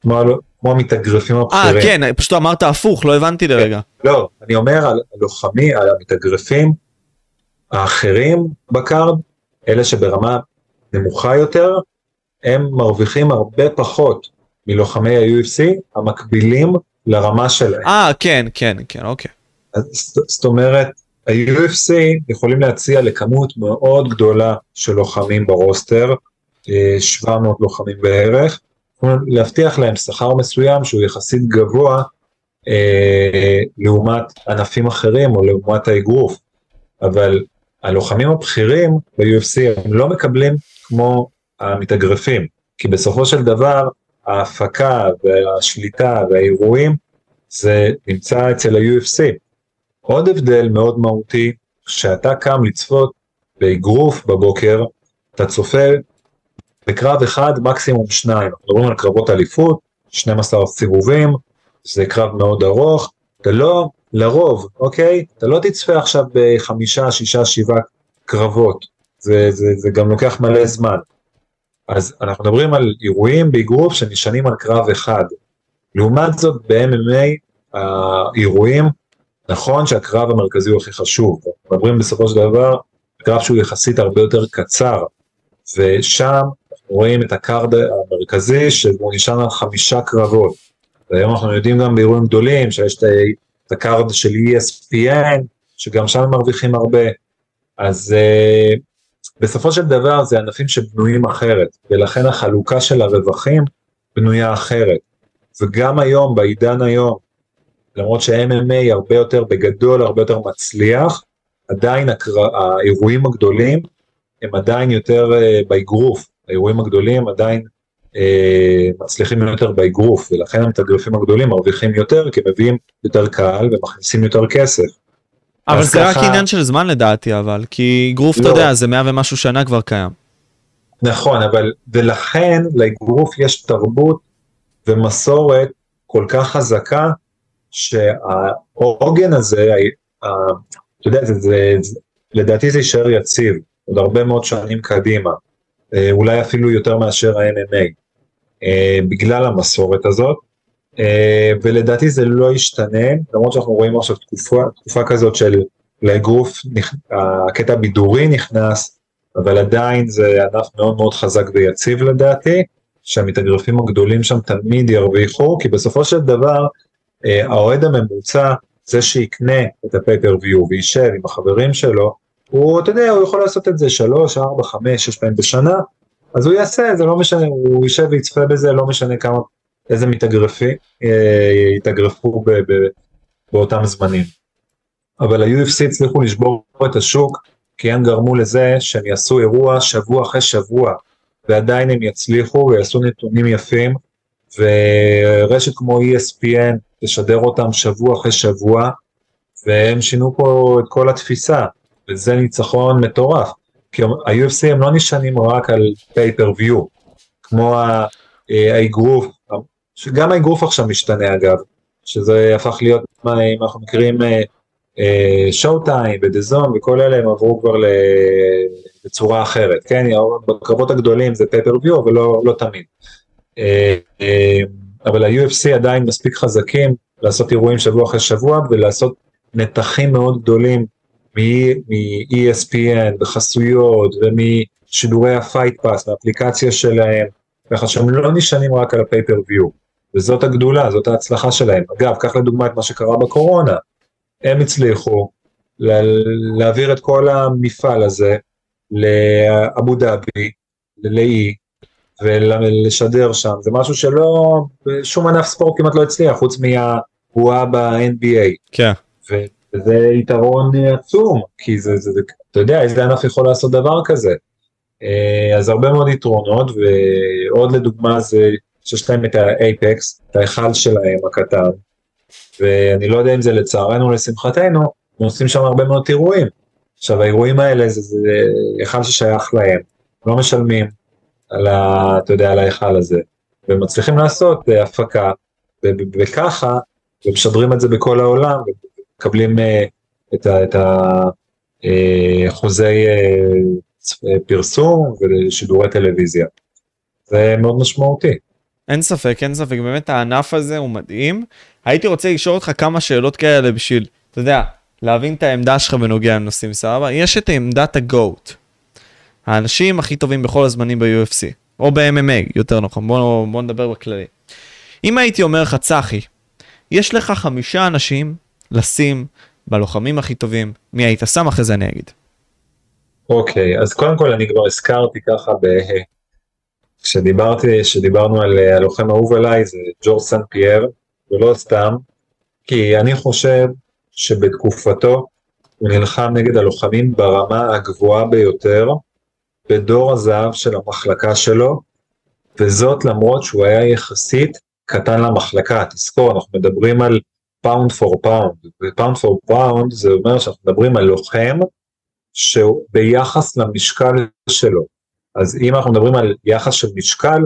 כמו, כמו המתאגרפים הבכירים. אה כן, פשוט אמרת הפוך, לא הבנתי לרגע. לא, אני אומר על הלוחמים, על המתאגרפים האחרים בקארד, אלה שברמה נמוכה יותר, הם מרוויחים הרבה פחות מלוחמי ה-UFC המקבילים לרמה שלהם. אה כן, כן, כן, אוקיי. אז, זאת אומרת, ה-UFC יכולים להציע לכמות מאוד גדולה של לוחמים ברוסטר, 700 אה, לוחמים בערך, להבטיח להם שכר מסוים שהוא יחסית גבוה אה, לעומת ענפים אחרים או לעומת האגרוף, אבל הלוחמים הבכירים ב-UFC הם לא מקבלים כמו המתאגרפים, כי בסופו של דבר ההפקה והשליטה והאירועים זה נמצא אצל ה-UFC. עוד הבדל מאוד מהותי, כשאתה קם לצפות באגרוף בבוקר, אתה צופה בקרב אחד מקסימום שניים, אנחנו מדברים על קרבות אליפות, 12 סיבובים, זה קרב מאוד ארוך, אתה לא, לרוב, אוקיי? אתה לא תצפה עכשיו בחמישה, שישה, שבעה קרבות, זה, זה, זה גם לוקח מלא זמן. אז אנחנו מדברים על אירועים באגרוף שנשענים על קרב אחד. לעומת זאת ב-MMA האירועים, נכון שהקרב המרכזי הוא הכי חשוב, אנחנו מדברים בסופו של דבר קרב שהוא יחסית הרבה יותר קצר, ושם רואים את ה card המרכזי שהוא נשען על חמישה קרבות. והיום אנחנו יודעים גם באירועים גדולים שיש את ה card של ESPN, שגם שם מרוויחים הרבה. אז אה, בסופו של דבר זה ענפים שבנויים אחרת, ולכן החלוקה של הרווחים בנויה אחרת. וגם היום, בעידן היום, למרות ש-MMA הרבה יותר בגדול, הרבה יותר מצליח, עדיין הקר... האירועים הגדולים הם עדיין יותר אה, באגרוף, האירועים הגדולים עדיין אה, מצליחים יותר באגרוף, ולכן המתאגרפים הגדולים מרוויחים יותר, כי מביאים יותר קהל ומכניסים יותר כסף. אבל זה ככה... רק עניין של זמן לדעתי, אבל, כי אגרוף, לא. אתה יודע, זה מאה ומשהו שנה כבר קיים. נכון, אבל, ולכן לאגרוף יש תרבות ומסורת כל כך חזקה, שהעוגן הזה, אתה יודע, זה, זה, זה, לדעתי זה יישאר יציב, עוד הרבה מאוד שנים קדימה. אה, אולי אפילו יותר מאשר ה-MMA, אה, בגלל המסורת הזאת, ולדעתי זה לא ישתנה, למרות שאנחנו רואים עכשיו תקופה, תקופה כזאת של לאגרוף, הקטע הבידורי נכנס, אבל עדיין זה ענף מאוד מאוד חזק ויציב לדעתי, שהמתאגרפים הגדולים שם תמיד ירוויחו, כי בסופו של דבר אה, האוהד הממוצע, זה שיקנה את הפייפריוויו וישב עם החברים שלו, הוא, אתה יודע, הוא יכול לעשות את זה שלוש, ארבע, חמש, שש פעמים בשנה, אז הוא יעשה, זה לא משנה, הוא יישב ויצפה בזה, לא משנה כמה, איזה מתאגרפי, אה, יתאגרפו ב, ב, באותם זמנים. אבל ה-UFC הצליחו לשבור את השוק, כי הם גרמו לזה שהם יעשו אירוע שבוע אחרי שבוע, ועדיין הם יצליחו ויעשו נתונים יפים, ורשת כמו ESPN תשדר אותם שבוע אחרי שבוע, והם שינו פה את כל התפיסה, וזה ניצחון מטורף. כי ה-UFC הם לא נשענים רק על פייפריוויו, כמו האגרוף, שגם האגרוף עכשיו משתנה אגב, שזה הפך להיות, אם אנחנו מכירים שואו טיים ודזון וכל אלה הם עברו כבר בצורה אחרת, כן, בקרבות הגדולים זה פייפריוויו אבל לא, לא תמיד. אה, אה, אבל ה-UFC עדיין מספיק חזקים לעשות אירועים שבוע אחרי שבוע ולעשות נתחים מאוד גדולים מ-ESPN וחסויות ומשידורי ה Fight Pass מהאפליקציה שלהם, ככה שהם לא נשענים רק על ה pay-per-view, וזאת הגדולה, זאת ההצלחה שלהם. אגב, קח לדוגמה את מה שקרה בקורונה, הם הצליחו להעביר את כל המפעל הזה לאבו דאבי, לאי, ולשדר שם, זה משהו שלא, שום ענף ספורט כמעט לא הצליח, חוץ מהבועה ב-NBA. כן. וזה יתרון עצום, כי זה, זה, זה, אתה יודע, איזה ענף יכול לעשות דבר כזה. אה, אז הרבה מאוד יתרונות, ועוד לדוגמה זה שיש להם את האייפקס, את ההיכל שלהם הקטן, ואני לא יודע אם זה לצערנו או לשמחתנו, הם עושים שם הרבה מאוד אירועים. עכשיו האירועים האלה זה, היכל ששייך להם, לא משלמים על ה... אתה יודע, על ההיכל הזה, ומצליחים לעשות uh, הפקה, וככה, ומשדרים את זה בכל העולם, ומקבלים uh, את, את החוזי uh, פרסום ושידורי טלוויזיה. זה מאוד משמעותי. אין ספק, אין ספק, באמת הענף הזה הוא מדהים. הייתי רוצה לשאול אותך כמה שאלות כאלה בשביל, אתה יודע, להבין את העמדה שלך בנוגע לנושאים, סבבה? יש את עמדת הגוט. האנשים הכי טובים בכל הזמנים ב-UFC, או ב-MMA, יותר נכון, בוא, בוא נדבר בכללי. אם הייתי אומר לך, צחי, יש לך חמישה אנשים לשים בלוחמים הכי טובים, מי היית שם אחרי זה אני אגיד. אוקיי, okay, אז קודם כל אני כבר הזכרתי ככה ב... כשדיברתי, כשדיברנו על הלוחם האהוב עליי זה ג'ור סן פייר, ולא סתם, כי אני חושב שבתקופתו הוא נלחם נגד הלוחמים ברמה הגבוהה ביותר בדור הזהב של המחלקה שלו, וזאת למרות שהוא היה יחסית קטן למחלקה. תזכור, אנחנו מדברים על pound for pound, ו pound for pound זה אומר שאנחנו מדברים על לוחם שהוא ביחס למשקל שלו. אז אם אנחנו מדברים על יחס של משקל,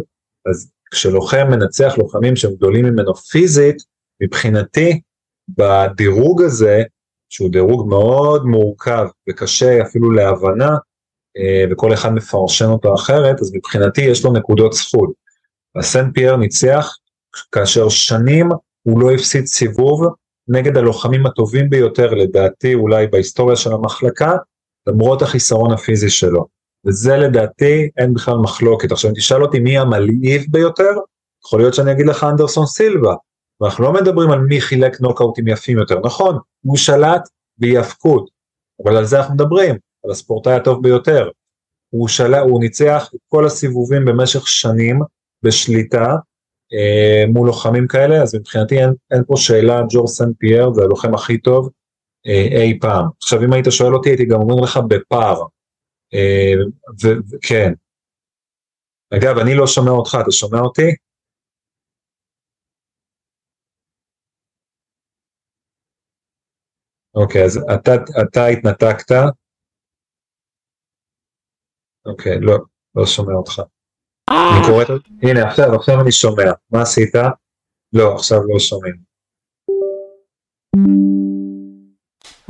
אז כשלוחם מנצח לוחמים שהם גדולים ממנו פיזית, מבחינתי בדירוג הזה, שהוא דירוג מאוד מורכב וקשה אפילו להבנה, אה, וכל אחד מפרשן אותו אחרת, אז מבחינתי יש לו נקודות זכות. הסן פייר ניצח כאשר שנים הוא לא הפסיד סיבוב נגד הלוחמים הטובים ביותר לדעתי אולי בהיסטוריה של המחלקה, למרות החיסרון הפיזי שלו. וזה לדעתי אין בכלל מחלוקת. עכשיו אם תשאל אותי מי המלהיב ביותר, יכול להיות שאני אגיד לך אנדרסון סילבה, ואנחנו לא מדברים על מי חילק נוקאוטים יפים יותר, נכון, הוא שלט בהיאבקות, אבל על זה אנחנו מדברים, על הספורטאי הטוב ביותר. הוא, שלט, הוא ניצח כל הסיבובים במשך שנים בשליטה אה, מול לוחמים כאלה, אז מבחינתי אין, אין פה שאלה, ג'ור סן פייר זה הלוחם הכי טוב אה, אי פעם. עכשיו אם היית שואל אותי הייתי גם אומר לך בפער, וכן. אגב, אני לא שומע אותך, אתה שומע אותי? אוקיי, אז אתה, אתה התנתקת. אוקיי, לא, לא שומע אותך. אני קורא, הנה עכשיו, עכשיו אני שומע. מה עשית? לא, עכשיו לא שומעים.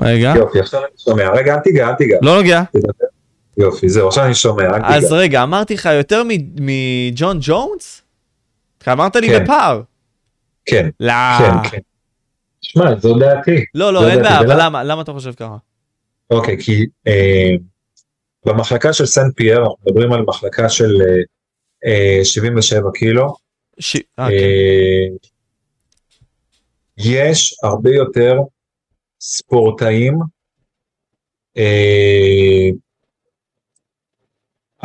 רגע. יופי, עכשיו אני שומע. רגע, אל תיגע, אל תיגע. לא נוגע. יופי, זהו, עכשיו אני שומע, אז. רגע, אמרתי לך יותר מג'ון ג'ונס? אמרת לי כן. בפער. כן, לא. כן, כן. שמע, זו דעתי. לא, לא, אין בעיה, אבל למה? למה אתה חושב ככה? אוקיי, כי אה, במחלקה של סן פייר, אנחנו מדברים על מחלקה של אה, 77 קילו, ש... אה, כן. אה, יש הרבה יותר ספורטאים, אה,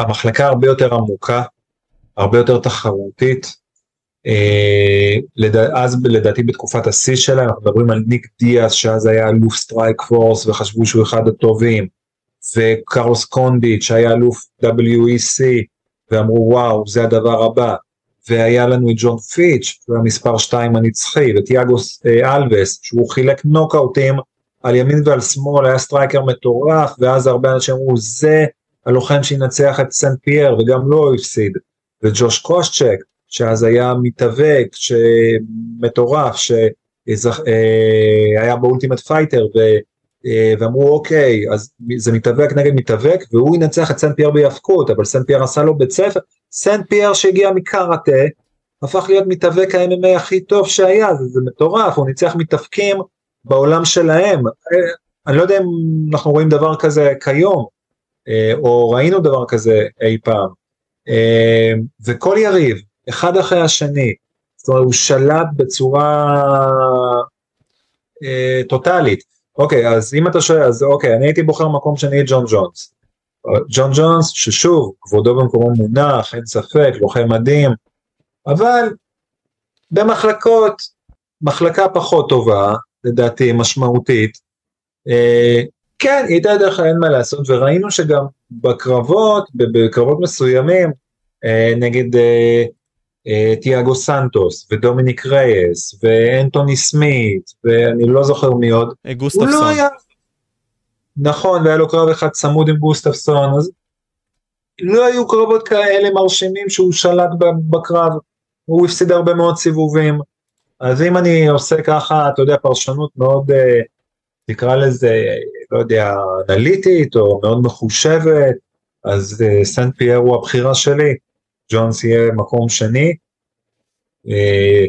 המחלקה הרבה יותר עמוקה, הרבה יותר תחרותית. אה. אז לדעתי בתקופת השיא שלהם, אנחנו מדברים על ניק דיאס שאז היה אלוף Strikeforce וחשבו שהוא אחד הטובים, וקרלוס קונדיט שהיה אלוף WEC ואמרו וואו זה הדבר הבא, והיה לנו את ג'ון פיץ', שהוא המספר 2 הנצחי, וטיאגו אה, אלווס, שהוא חילק נוקאוטים על ימין ועל שמאל, היה striker מטורף, ואז הרבה אנשים אמרו, זה הלוחם שינצח את סן פייר, וגם לא הוא הפסיד. וג'וש קושצ'ק, שאז היה מתאבק, מטורף, שהיה ב Ultimate Fighter. אה, ואמרו אוקיי, אז זה מתאבק נגד מתאבק, והוא ינצח את סן פייר בהיאבקות, אבל סן פייר עשה לו בית ספר, סן פייר שהגיע מקראטה, הפך להיות מתאבק ה-MMA הכי טוב שהיה, זה, זה מטורף, הוא ניצח מתאבקים בעולם שלהם. אה, אני לא יודע אם אנחנו רואים דבר כזה כיום, אה, או ראינו דבר כזה אי פעם. וכל יריב, אחד אחרי השני, זאת אומרת, הוא שלט בצורה טוטאלית. אוקיי, אז אם אתה שואל, אז אוקיי, אני הייתי בוחר מקום שני את ג'ון ג'ונס. ג'ון ג'ונס, ששוב, כבודו במקומו מונח, אין ספק, לוחם מדהים, אבל במחלקות, מחלקה פחות טובה, לדעתי, משמעותית, אה, כן, היא הייתה דרך אין מה לעשות, וראינו שגם בקרבות, בקרבות מסוימים, אה, נגד אה, אה, תיאגו סנטוס, ודומיניק רייס, ואנטוני סמית, ואני לא זוכר מי עוד. גוסטפסון. לא היה... נכון, והיה לו קרב אחד צמוד עם גוסטפסון, אז לא היו קרבות כאלה מרשימים שהוא שלט בקרב, הוא הפסיד הרבה מאוד סיבובים. אז אם אני עושה ככה, אתה יודע, פרשנות מאוד, תקרא לזה, לא יודע, אנליטית, או מאוד מחושבת, אז סנט פייר הוא הבחירה שלי. ג'ונס יהיה מקום שני. אה,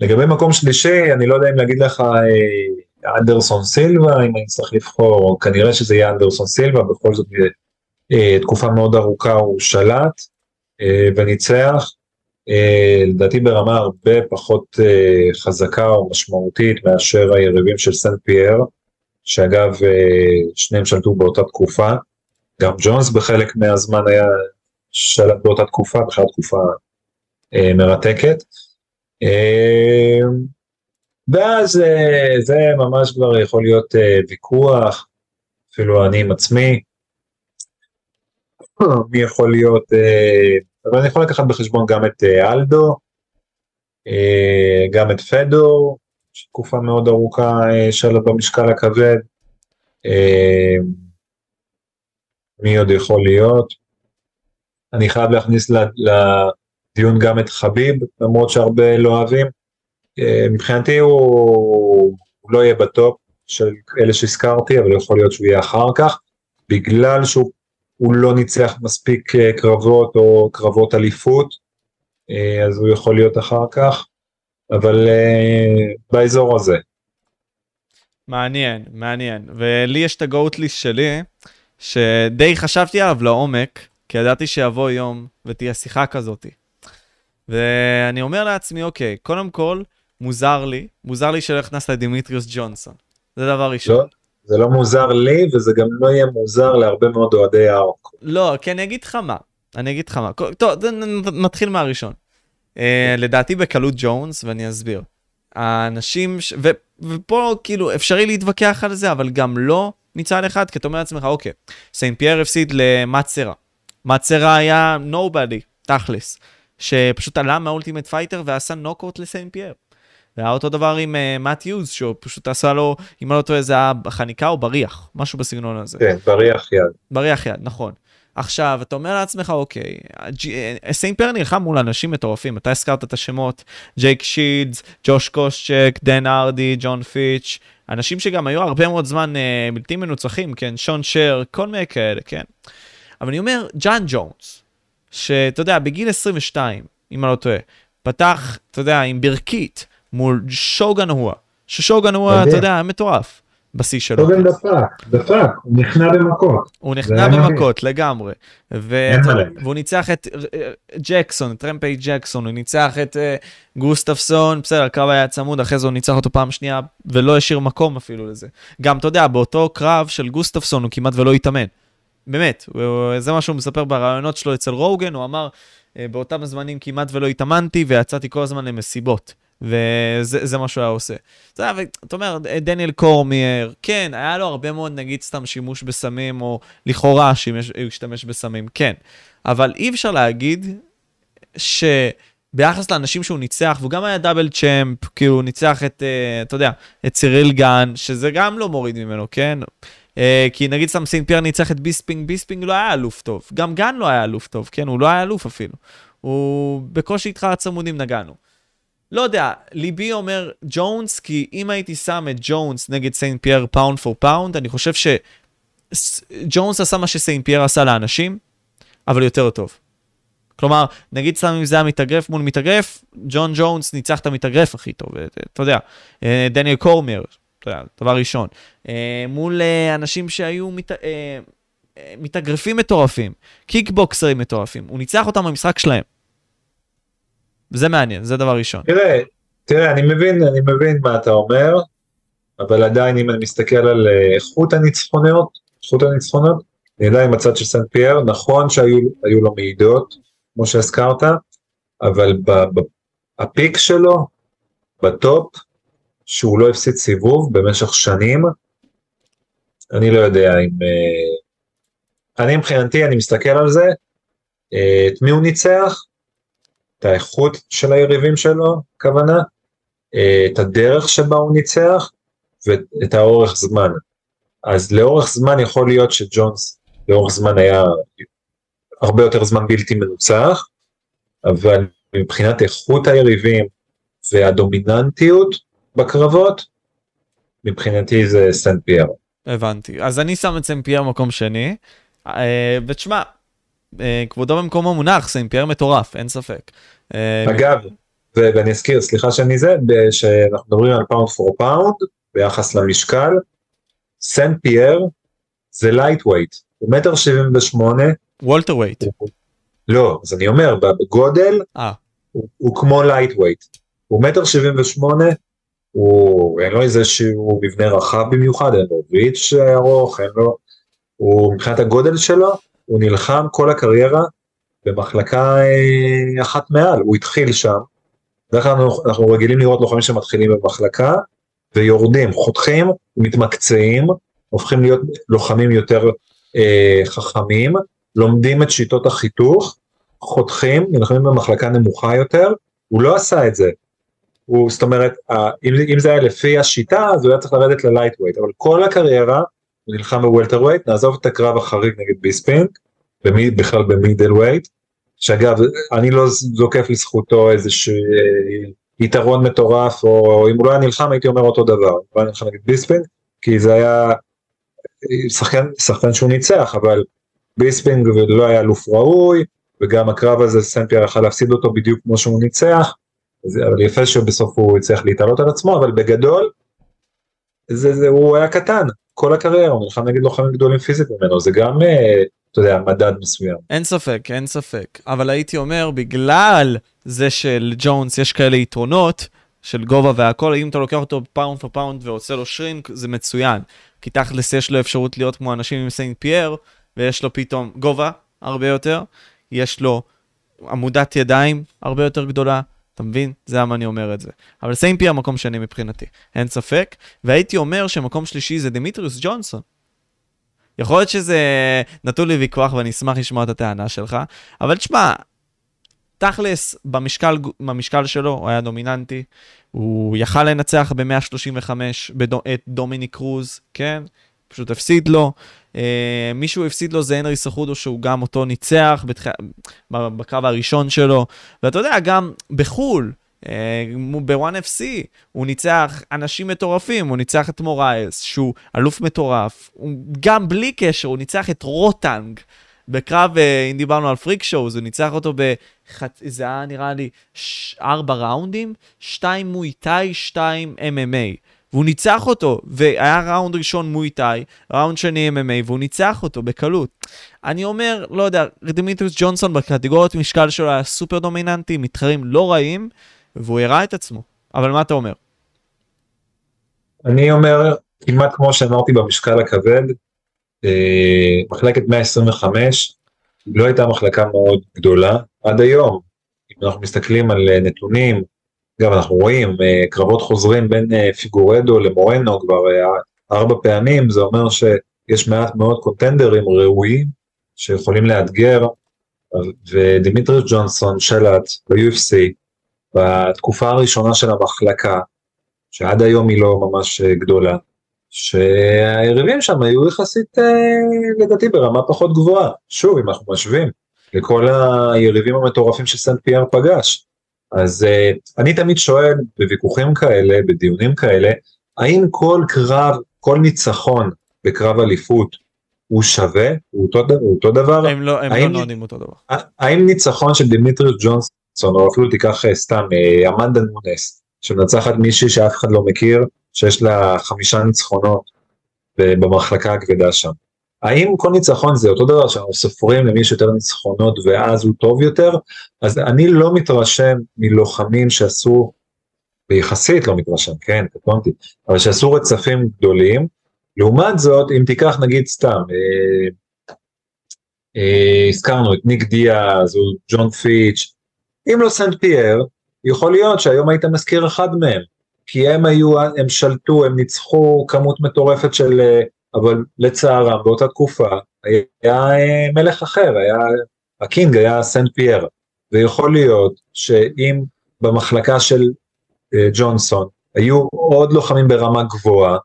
לגבי מקום שלישי, אני לא יודע אם להגיד לך אה, אנדרסון סילבה, אם אני צריך לבחור, כנראה שזה יהיה אנדרסון סילבה, בכל זאת אה, תקופה מאוד ארוכה הוא שלט וניצח, לדעתי ברמה הרבה פחות חזקה או משמעותית מאשר היריבים של סנט פייר, שאגב שניהם שלטו באותה תקופה, גם ג'ונס בחלק מהזמן היה שלט באותה תקופה, בכלל תקופה אה, מרתקת. אה, ואז אה, זה ממש כבר יכול להיות אה, ויכוח, אפילו אני עם עצמי, מי יכול להיות, אה, אבל אני יכול לקחת בחשבון גם את אה, אלדו, אה, גם את פדור, תקופה מאוד ארוכה אה, שלט במשקל הכבד. אה, מי עוד יכול להיות? אני חייב להכניס לדיון גם את חביב, למרות שהרבה לא אוהבים. אה, מבחינתי הוא, הוא לא יהיה בטופ של אלה שהזכרתי, אבל יכול להיות שהוא יהיה אחר כך, בגלל שהוא לא ניצח מספיק קרבות או קרבות אליפות, אז הוא יכול להיות אחר כך, אבל באזור הזה. מעניין, מעניין. ולי יש את הגאוטליסט שלי, שדי חשבתי עליו לעומק, כי ידעתי שיבוא יום ותהיה שיחה כזאתי. ואני אומר לעצמי, אוקיי, קודם כל, מוזר לי, מוזר לי שלא הכנסת לדימיטריוס ג'ונסון. זה דבר ראשון. לא, זה לא מוזר לי, וזה גם לא יהיה מוזר להרבה מאוד אוהדי הארק. לא, כי אני אגיד לך מה, אני אגיד לך מה. טוב, נתחיל מהראשון. אה, לדעתי בקלות ג'ונס, ואני אסביר. האנשים, ש... ו... ופה כאילו אפשרי להתווכח על זה, אבל גם לא מצד אחד, כי אתה אומר לעצמך, אוקיי, סיין פייר הפסיד למאט סרה. מאט סרה היה nobody, תכלס, שפשוט עלה מה Ultimate Fighter ועשה נוקאוט לסיין פייר. והיה אותו דבר עם מאט אה, יוז, שהוא פשוט עשה לו, אם אני לא טועה, זה היה חניקה או בריח, משהו בסגנון הזה. כן, בריח יד. בריח יד, נכון. עכשיו, אתה אומר לעצמך, אוקיי, סיין פייר נלחם מול אנשים מטורפים, אתה הזכרת את השמות, ג'ייק שילדס, ג'וש קושצ'ק, דן הארדי, ג'ון פיץ', אנשים שגם היו הרבה מאוד זמן אה, בלתי מנוצחים, כן, שון שרק, כל מיני כאלה, כן. אבל אני אומר, ג'אן ג'ונס, שאתה יודע, בגיל 22, אם אני לא טועה, פתח, אתה יודע, עם ברכית מול שוגן הואה, ששוגן הואה, אתה יודע, מטורף. בשיא שלו. הוגן דפק, דפק, הוא נכנע במכות. הוא נכנע. במכות לגמרי. והוא ניצח את אה, ג'קסון, את טרמפי ג'קסון, הוא ניצח את אה, גוסטפסון, בסדר, הקרב היה צמוד, אחרי זה הוא ניצח אותו פעם שנייה, ולא השאיר מקום אפילו לזה. גם, אתה יודע, באותו קרב של גוסטפסון הוא כמעט ולא התאמן. באמת, זה מה שהוא מספר בראיונות שלו אצל רוגן, הוא אמר, "אה, באותם הזמנים כמעט ולא התאמנתי, ויצאתי כל הזמן למסיבות. וזה זה מה שהוא היה עושה. אתה יודע, ואתה אומר, דניאל קורמייר, כן, היה לו הרבה מאוד, נגיד, סתם שימוש בסמים, או לכאורה שהוא השתמש בסמים, כן. אבל אי אפשר להגיד שביחס לאנשים שהוא ניצח, והוא גם היה דאבל צ'מפ, כאילו הוא ניצח את, אה, אתה יודע, את ציריל גן, שזה גם לא מוריד ממנו, כן? אה, כי נגיד סתם סינט פייר ניצח את ביספינג, ביספינג לא היה אלוף טוב. גם גן לא היה אלוף טוב, כן? הוא לא היה אלוף אפילו. הוא בקושי איתך הצמודים נגענו. לא יודע, ליבי אומר ג'ונס, כי אם הייתי שם את ג'ונס נגד סיינט פייר פאונד פור פאונד, אני חושב שג'ונס עשה מה שסיינט פייר עשה לאנשים, אבל יותר טוב. כלומר, נגיד סתם אם זה היה מתאגרף מול מתאגרף, ג'ון ג'ונס ניצח את המתאגרף הכי טוב, אה, אתה יודע, אה, דניאל קורמר, אתה יודע, דבר ראשון. אה, מול אנשים שהיו מת... מתאגרפים מטורפים, קיקבוקסרים מטורפים, הוא ניצח אותם במשחק שלהם. וזה מעניין, זה דבר ראשון. תראה, תראה, אני מבין, אני מבין מה אתה אומר, אבל עדיין אם אני מסתכל על אה, איכות הניצחונות, איכות הניצחונות, אני עדיין הצד של סנט פייר, נכון שהיו היו לו מעידות, כמו שהזכרת, אבל הפיק שלו, בטופ, שהוא לא הפסיד סיבוב במשך שנים, אני לא יודע אם... אה, אני מבחינתי, אני מסתכל על זה, אה, את מי הוא ניצח, את האיכות של היריבים שלו, הכוונה, אה, את הדרך שבה הוא ניצח, ואת האורך זמן. אז לאורך זמן יכול להיות שג'ונס לאורך זמן היה הרבה יותר זמן בלתי מנוצח, אבל מבחינת איכות היריבים והדומיננטיות בקרבות, מבחינתי זה סנט פייר. הבנתי. אז אני שם את סנט פייר במקום שני, אה, ותשמע, אה, כבודו במקומו מונח, סנט פייר מטורף, אין ספק. אה, אגב, ואני אזכיר, סליחה שאני זה, שאנחנו מדברים על pound for pound ביחס למשקל, סנט פייר זה lightweight, הוא מטר שבעים ושמונה, welterweight. לא, אז אני אומר, בגודל אה, הוא, הוא כמו lightweight, הוא מטר שבעים ושמונה, הוא, אין לו איזה שהוא מבנה רחב במיוחד, אין לו reach ארוך, אין לו, הוא מבחינת הגודל שלו, הוא נלחם כל הקריירה במחלקה אה, אחת מעל, הוא התחיל שם, בדרך כלל אנחנו, רגילים לראות לוחמים שמתחילים במחלקה ויורדים, חותכים, מתמקצעים, הופכים להיות לוחמים יותר אה, חכמים, לומדים את שיטות החיתוך, חותכים, נלחמים במחלקה נמוכה יותר, הוא לא עשה את זה. הוא, זאת אומרת, אם, אם זה היה לפי השיטה, אז הוא היה צריך לרדת ל lightweight, אבל כל הקריירה הוא נלחם ב welterweight, נעזוב את הקרב החריג נגד ביספינג, במי, בכלל ב middleweight, שאגב, אני לא זוקף לזכותו איזשהו אה, יתרון מטורף, או אם הוא לא היה נלחם הייתי אומר אותו דבר, הוא לא היה נלחם נגד ביספינג, כי זה היה אה, שחקן, שחקן שהוא ניצח, אבל ביספינג לא היה אלוף ראוי, וגם הקרב הזה סנפייר יכל להפסיד אותו בדיוק כמו שהוא ניצח, אבל יפה שבסוף הוא הצליח להתעלות על עצמו, אבל בגדול, זה, זה, הוא היה קטן, כל הקריירה, הוא נלחם נגד לוחמים גדולים פיזית ממנו, זה גם, אה, אתה יודע, מדד מסוים. אין ספק, אין ספק. אבל הייתי אומר, בגלל זה שלג'ונס יש כאלה יתרונות, של גובה והכל, אם אתה לוקח אותו pound for pound ועושה לו shrink, זה מצוין. כי תכלס יש לו אפשרות להיות כמו אנשים עם סיינט פייר, ויש לו פתאום גובה הרבה יותר, יש לו מוטת ידיים הרבה יותר גדולה, אתה מבין? זה למה אני אומר את זה. אבל סיינט פייר מקום שני מבחינתי, אין ספק. והייתי אומר שמקום שלישי זה דמיטריוס ג'ונסון. יכול להיות שזה נתון לי ויכוח ואני אשמח לשמוע את הטענה שלך, אבל תשמע, תכלס, במשקל, במשקל שלו הוא היה דומיננטי, הוא יכל לנצח ב-135 בדו, את דומיניק קרוז, כן? פשוט הפסיד לו. אה, מישהו הפסיד לו זה הנרי סחודו שהוא גם אותו ניצח בתח... בקרב הראשון שלו, ואתה יודע, גם בחו"ל, אה, ב-1FC, הוא ניצח אנשים מטורפים, הוא ניצח את מורייס, שהוא אלוף מטורף, הוא, גם בלי קשר, הוא ניצח את רוטנג. בקרב, אה, אם דיברנו על freak shows, הוא ניצח אותו בחצ... זה היה נראה לי ש... ארבע ראונדים, שתיים מוי תאי, שתיים MMA. והוא ניצח אותו, והיה ראונד ראשון מויטאי, ראונד שני MMA, והוא ניצח אותו בקלות. אני אומר, לא יודע, דמיטריוס ג'ונסון בקטגוריות משקל שלו היה סופר דומיננטי, מתחרים לא רעים, והוא הראה את עצמו. אבל מה אתה אומר? אני אומר, כמעט כמו שאמרתי במשקל הכבד, אה, מחלקת 125 לא הייתה מחלקה מאוד גדולה עד היום. אם אנחנו מסתכלים על אה, נתונים, גם אנחנו רואים אה, קרבות חוזרים בין פיגורדו למורנו כבר ארבע פעמים, זה אומר שיש מעט מאוד contenderים ראויים שיכולים לאתגר, ודימיטריוס ג'ונסון שלט ב-UFC בתקופה הראשונה של המחלקה, שעד היום היא לא ממש גדולה, שהיריבים שם היו יחסית אה, לדעתי ברמה פחות גבוהה. שוב, אם אנחנו משווים לכל היריבים המטורפים שסנט פייר פגש. אז אה, אני תמיד שואל בוויכוחים כאלה, בדיונים כאלה, האם כל קרב, כל ניצחון בקרב אליפות הוא שווה? הוא אותו, הוא אותו דבר? הם לא, הם לא נועדים אותו דבר. האם ניצחון של דימיטריוס ג'ונסון, או אפילו תיקח אה, סתם, אמנדה נונס, שמנצחת מישהי שאף אחד לא מכיר, שיש לה חמישה ניצחונות במחלקה הכבדה שם. האם כל ניצחון זה אותו דבר שאנחנו סופרים למי יש יותר ניצחונות ואז הוא טוב יותר? אז אני לא מתרשם מלוחמים שעשו, ויחסית לא מתרשם, כן, קטונתי, אבל שעשו רצפים גדולים. לעומת זאת, אם תיקח נגיד סתם, אה, אה, הזכרנו את ניק דיאז או ג'ון פיץ', אם לא סנט פייר, יכול להיות שהיום היית מזכיר אחד מהם. כי הם היו, הם שלטו, הם ניצחו כמות מטורפת של, אה, אבל לצערם באותה תקופה היה אה, מלך אחר, היה, ה king היה סנט פייר, ויכול להיות שאם במחלקה של אה, ג'ונסון היו עוד לוחמים ברמה גבוהה,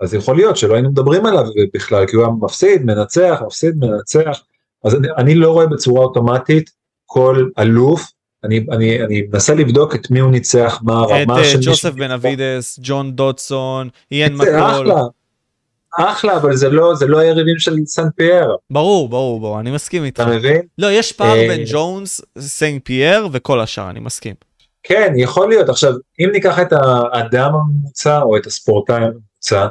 אז יכול להיות שלא היינו מדברים עליו בכלל, כי הוא היה מפסיד, מנצח, מפסיד, מנצח, אז אני, אני לא רואה בצורה אוטומטית כל אלוף אני, אני, אני מנסה לבדוק את מי הוא ניצח, מה הרמה של... את אה, ג'וסף בן אבידס, ג'ון דודסון, איאן מקול. אחלה, אחלה, אבל זה לא, זה לא היריבים של סן פייר. ברור, ברור, ברור, אני מסכים איתך. אתה מבין? לא, יש פער אה, בין ג'ונס, סן פייר וכל השאר, אני מסכים. כן, יכול להיות. עכשיו, אם ניקח את האדם הממוצע או את הספורטאי הממוצע,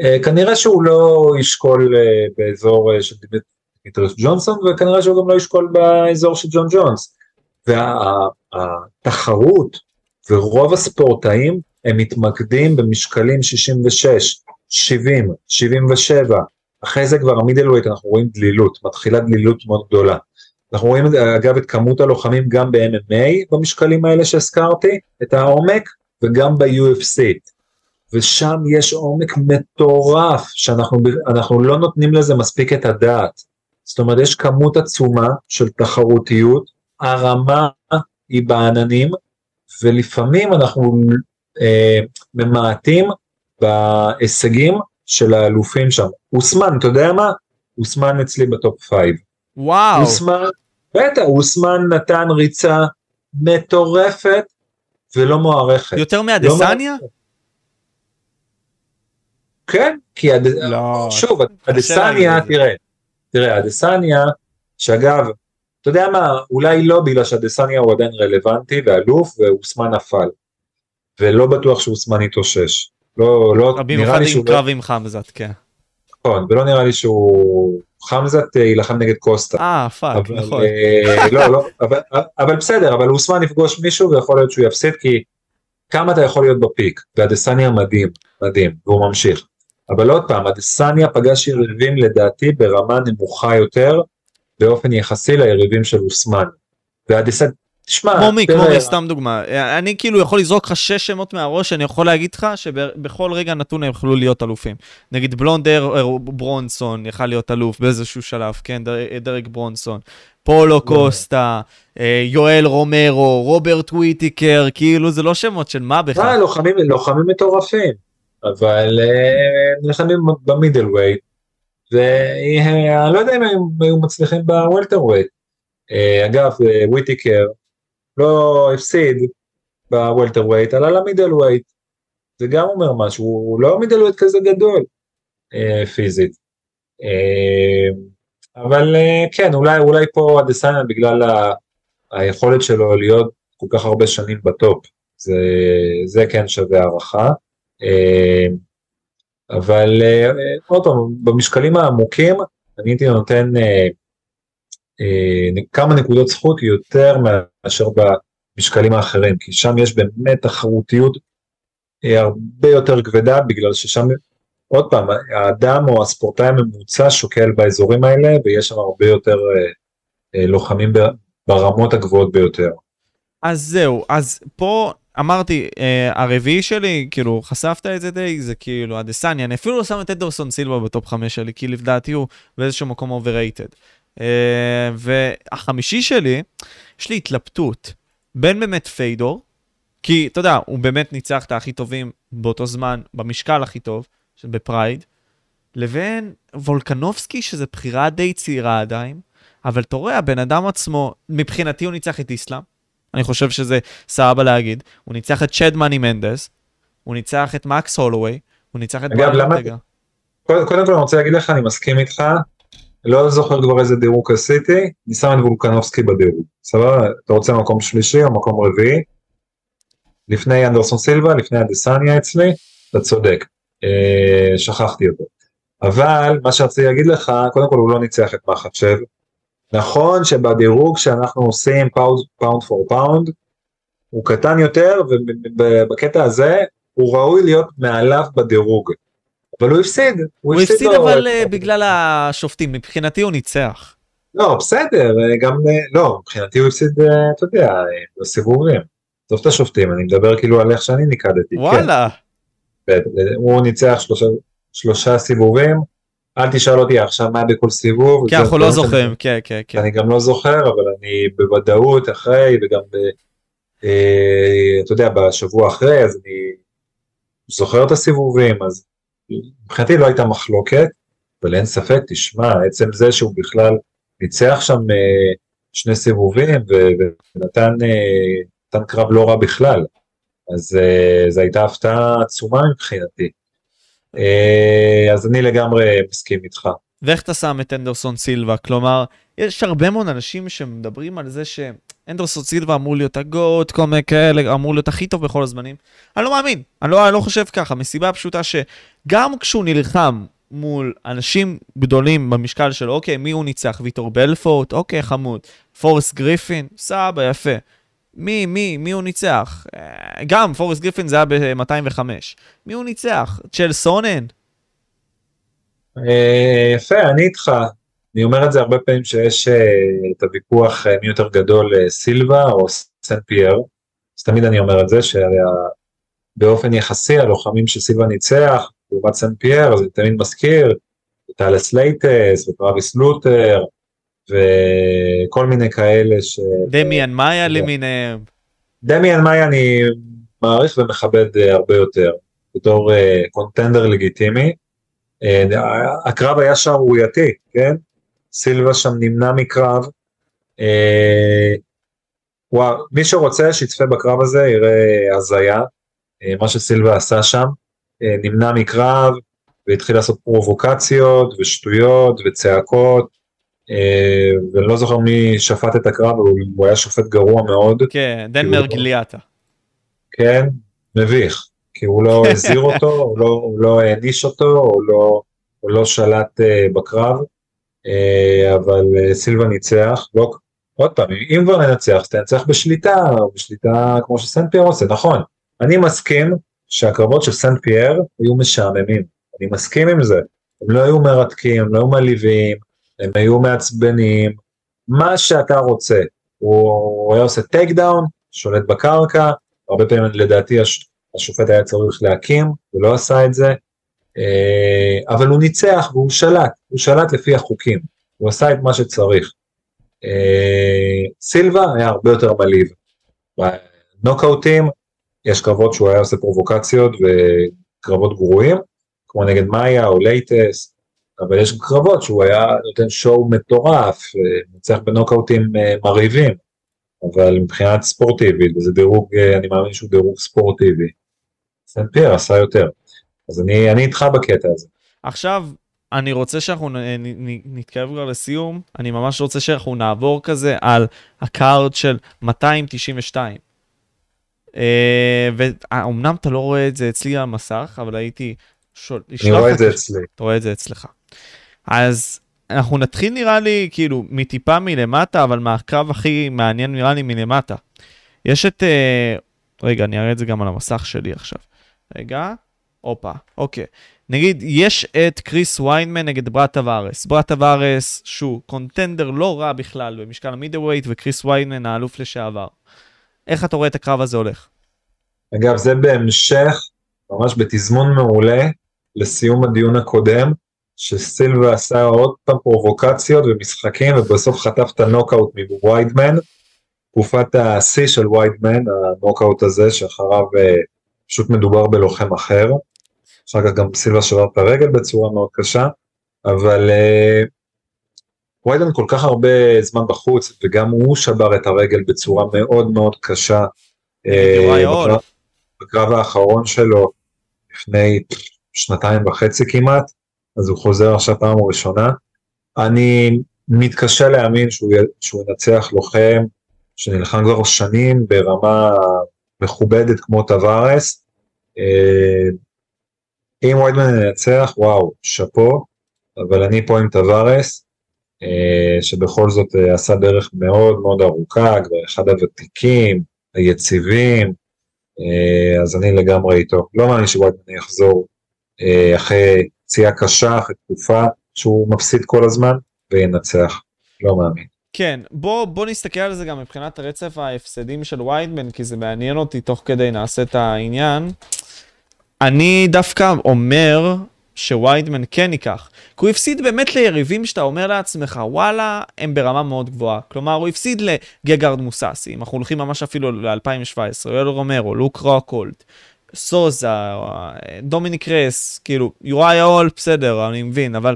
אה, כנראה שהוא לא ישקול באזור של דימיטריוס ג'ונסון, וכנראה שהוא גם לא ישקול באזור של ג'ון ג'ונס. והתחרות ורוב הספורטאים הם מתמקדים במשקלים 66, 70, 77, אחרי זה כבר ה middleweight אנחנו רואים דלילות, מתחילה דלילות מאוד גדולה. אנחנו רואים אגב את כמות הלוחמים גם ב-MMA במשקלים האלה שהזכרתי, את העומק, וגם ב-UFC. ושם יש עומק מטורף שאנחנו לא נותנים לזה מספיק את הדעת. זאת אומרת יש כמות עצומה של תחרותיות הרמה היא בעננים, ולפעמים אנחנו אה, ממעטים בהישגים של האלופים שם. אוסמן, אתה יודע מה? אוסמן אצלי ב top five. וואו. אוסמן, בטח, אוסמן נתן ריצה מטורפת ולא מוערכת. יותר מאדסניה? לא כן, כי הד... לא, שוב, אדסניה, תראה, תראה, אדסניה, שאגב, אתה יודע מה, אולי לא בגלל שאדסניה הוא עדיין רלוונטי ואלוף ואוסמן נפל. ולא בטוח שאוסמן יתאושש. לא, לא, נראה לי שהוא... במיוחד עם קרב עם חמזת, כן. נכון, ולא נראה לי שהוא... חמזת אה, יילחם נגד קוסטה. אה, fuck, נכון. אה, לא, לא, אבל, אבל בסדר, אבל אוסמן יפגוש מישהו ויכול להיות שהוא יפסיד, כי כמה אתה יכול להיות ב peak, ואדסניה מדהים, מדהים, והוא ממשיך. אבל עוד פעם, אדסניה פגש יריבים לדעתי ברמה נמוכה יותר, באופן יחסי ליריבים של אוסמן. והדיסד... תשמע, כמו מי, כמו מי, סתם דוגמה. אני כאילו יכול לזרוק לך שש שמות מהראש, אני יכול להגיד לך שבכל רגע נתון הם יכלו להיות אלופים. נגיד בלונדר אה, ברונסון יכל להיות אלוף באיזשהו שלב, כן, דרק ברונסון. פולו לא. קוסטה, אה, יואל רומרו, רוברט וויטיקר, כאילו זה לא שמות של מה בכלל. אה, לוחמים, לוחמים מטורפים, אבל נלחמים ב middleweight. ואני לא יודע אם הם היו מצליחים ב welterweight. אה, אגב, אה, וויטיקר לא הפסיד ב welterweight, עלה ל middleweight. זה גם אומר משהו, הוא לא middleweight כזה גדול אה, פיזית. אבל כן, אולי, אולי פה אדסניה בגלל היכולת שלו להיות כל כך הרבה שנים ב top, זה, זה כן שווה הערכה. אבל עוד פעם, במשקלים העמוקים אני הייתי נותן כמה נקודות זכות יותר מאשר במשקלים האחרים, כי שם יש באמת תחרותיות הרבה יותר כבדה, בגלל ששם, עוד פעם, האדם או הספורטאי הממוצע שוקל באזורים האלה, ויש שם הרבה יותר לוחמים ברמות הגבוהות ביותר. אז זהו, אז פה אמרתי, אה, הרביעי שלי, כאילו, חשפת את זה די, זה כאילו הדסניה, אני אפילו לא שם את אדרסון סילבה בטופ חמש שלי, כי לדעתי הוא באיזשהו מקום overrated. אה, והחמישי שלי, יש לי התלבטות. בין באמת פיידור, כי אתה יודע, הוא באמת ניצח את הכי טובים באותו זמן, במשקל הכי טוב, בפרייד, לבין וולקנובסקי, שזו בחירה די צעירה עדיין, אבל אתה רואה, הבן אדם עצמו, מבחינתי הוא ניצח את איסלאם, אני חושב שזה סבבה להגיד. הוא ניצח את צ'אד מנדס, הוא ניצח את מקס הולווי, הוא ניצח את אגב, למה... קודם, קודם כל אני רוצה להגיד לך, אני מסכים איתך, לא זוכר כבר איזה דירוג עשיתי, אני שם את וולקנובסקי בדירוג, סבבה? אתה רוצה מקום שלישי או מקום רביעי? לפני אנדרסון סילבה, לפני אדסניה אצלי, אתה צודק, אה, שכחתי אותו. אבל מה שרציתי להגיד לך, קודם כל הוא לא ניצח את מחצ'ב, נכון שבדירוג שאנחנו עושים pound for pound, הוא קטן יותר, ובקטע הזה הוא ראוי להיות מעליו בדירוג. אבל הוא הפסיד. הוא, הוא הפסיד אבל את... אה, בגלל השופטים, מבחינתי הוא ניצח. לא, בסדר, אה, גם, אה, לא, מבחינתי הוא הפסיד, אתה יודע, בסיבובים. עזוב את השופטים, אני מדבר כאילו על איך שאני ניקדתי. כן. וואלה. כן. הוא ניצח שלושה, שלושה סיבובים, אל תשאל אותי עכשיו מה בכל סיבוב. כי אנחנו לא זוכרים, כן, כן, כן. אני גם לא זוכר, אבל אני בוודאות אחרי, וגם, ב, אה, אתה יודע, בשבוע אחרי, אז אני זוכר את הסיבובים, אז מבחינתי לא הייתה מחלוקת, אבל אין ספק, תשמע, עצם זה שהוא בכלל ניצח שם אה, שני סיבובים, ונתן אה, קרב לא רע בכלל, אז אה, זו הייתה הפתעה עצומה מבחינתי. אה, אז אני לגמרי מסכים איתך. ואיך אתה שם את אנדרסון סילבה? כלומר, יש הרבה מאוד אנשים שמדברים על זה שאנדרסון סילבה אמור להיות הגוט, כל מיני כאלה, אמור להיות הכי טוב בכל הזמנים. אני לא מאמין, אני לא, אני לא חושב ככה, מסיבה פשוטה שגם כשהוא נלחם מול אנשים גדולים במשקל שלו, אוקיי, מי הוא ניצח? ויטור בלפורט? אוקיי, חמוד. פורסט גריפין? סבא, יפה. מי, מי, מי הוא ניצח? אה, גם פורסט גריפין זה היה ב-205. מי הוא ניצח? צ'ל סונן? אה, יפה, אני איתך. אני אומר את זה הרבה פעמים שיש אה, את הוויכוח מי יותר גדול, סילבה או סן פייר. אז תמיד אני אומר את זה, שבאופן יחסי הלוחמים שסילבה ניצח, לעומת סן פייר, אני תמיד מזכיר ת'אלס לייטס וטרוויס לותר, וכל מיני כאלה ש... דמיאן מאיה למיניהם. דמיאן מאיה אני מעריך ומכבד uh, הרבה יותר, בתור קונטנדר לגיטימי. Uh, הקרב היה שערורייתי, כן? סילבה שם נמנע מקרב. וואו, מי שרוצה שיצפה בקרב הזה יראה הזיה, מה שסילבה עשה שם, נמנע מקרב והתחיל לעשות פרובוקציות ושטויות וצעקות, אה, ואני לא זוכר מי שפט את הקרב, הוא היה שופט גרוע מאוד. כן, דן מירגליאטה. כן, מביך, כי הוא לא הזהיר אותו, הוא לא, הוא לא העניש אותו, הוא לא, הוא לא שלט אה, בקרב, אה, אבל אה, סילבה ניצח, לא, עוד פעם, אם כבר ננצח, אז תנצח בשליטה, או בשליטה כמו שסנט פייר עושה, נכון, אני מסכים שהקרבות של סנט פייר היו משעממים, אני מסכים עם זה, הם לא היו מרתקים, הם לא היו מלהיבים, הם היו מעצבנים, מה שאתה רוצה. הוא היה עושה takedown, שולט בקרקע, הרבה פעמים לדעתי השופט היה צריך להקים, ולא עשה את זה, אה, אבל הוא ניצח והוא שלט, הוא שלט לפי החוקים, הוא עשה את מה שצריך. אה, סילבה היה הרבה יותר מלהיב. בנוקאוטים יש קרבות שהוא היה עושה פרובוקציות וקרבות גרועים, כמו נגד מאיה או לייטס, אבל יש קרבות שהוא היה נותן שואו מטורף, ניצח בנוקאוטים אה, מרהיבים, אבל מבחינת ספורטיבית, וזה דירוג, אה, אני מאמין שהוא דירוג ספורטיבי, סן פייר עשה יותר. אז אני, אני איתך בקטע הזה. עכשיו, אני רוצה שאנחנו נתקרב כבר לסיום, אני ממש רוצה שאנחנו נעבור כזה על ה card של 292. ואומנם אתה לא רואה את זה אצלי על המסך, אבל הייתי... שול, אני רואה את זה אצלי. אתה רואה את זה אצלך. אז אנחנו נתחיל נראה לי כאילו מטיפה מלמטה, אבל מהקרב הכי מעניין נראה לי מלמטה. יש את... אה, רגע, אני אראה את זה גם על המסך שלי עכשיו. רגע, הופה, אוקיי. נגיד, יש את קריס ויינמן נגד ברטה וארס. ברטה וארס, שהוא קונטנדר לא רע בכלל במשקל המידרווייט, וקריס ויינמן האלוף לשעבר. איך אתה רואה את הקרב הזה הולך? אגב, זה בהמשך, ממש בתזמון מעולה, לסיום הדיון הקודם, שסילבה עשה עוד פעם פרובוקציות ומשחקים, ובסוף חטף את הנוקאוט מוויידמן, תקופת השיא של ויידמן, הנוקאוט הזה, שאחריו אה, פשוט מדובר בלוחם אחר. אחר כך גם סילבה שבר את הרגל בצורה מאוד קשה, אבל אה, ויידמן כל כך הרבה זמן בחוץ, וגם הוא שבר את הרגל בצורה מאוד מאוד קשה. בקרב, בקרב האחרון שלו, לפני שנתיים וחצי כמעט, אז הוא חוזר עכשיו פעם ראשונה. אני מתקשה להאמין שהוא, שהוא ינצח לוחם שנלחם כבר שנים ברמה מכובדת כמו טווארס. אה, אם ויידמן ינצח, וואו, שאפו, אבל אני פה עם טווארס, אה, שבכל זאת אה, עשה דרך מאוד מאוד ארוכה, כבר אחד הוותיקים, היציבים, אז אני לגמרי איתו. לא מאמין שוויידמן יחזור אחרי פציעה קשה, אחרי תקופה שהוא מפסיד כל הזמן, וינצח. לא מאמין. כן, בוא, בוא נסתכל על זה גם מבחינת הרצף ההפסדים של ויידמן, כי זה מעניין אותי תוך כדי נעשה את העניין. אני דווקא אומר שוויידמן כן ייקח. כי הוא הפסיד באמת ליריבים שאתה אומר לעצמך, וואלה, הם ברמה מאוד גבוהה. כלומר, הוא הפסיד לגגארד מוסאסי, אם אנחנו הולכים ממש אפילו ל-2017, יואל רומרו, לוק רוקולד, סוזה, דומיניק רייס, כאילו, יוריה הול, בסדר, אני מבין, אבל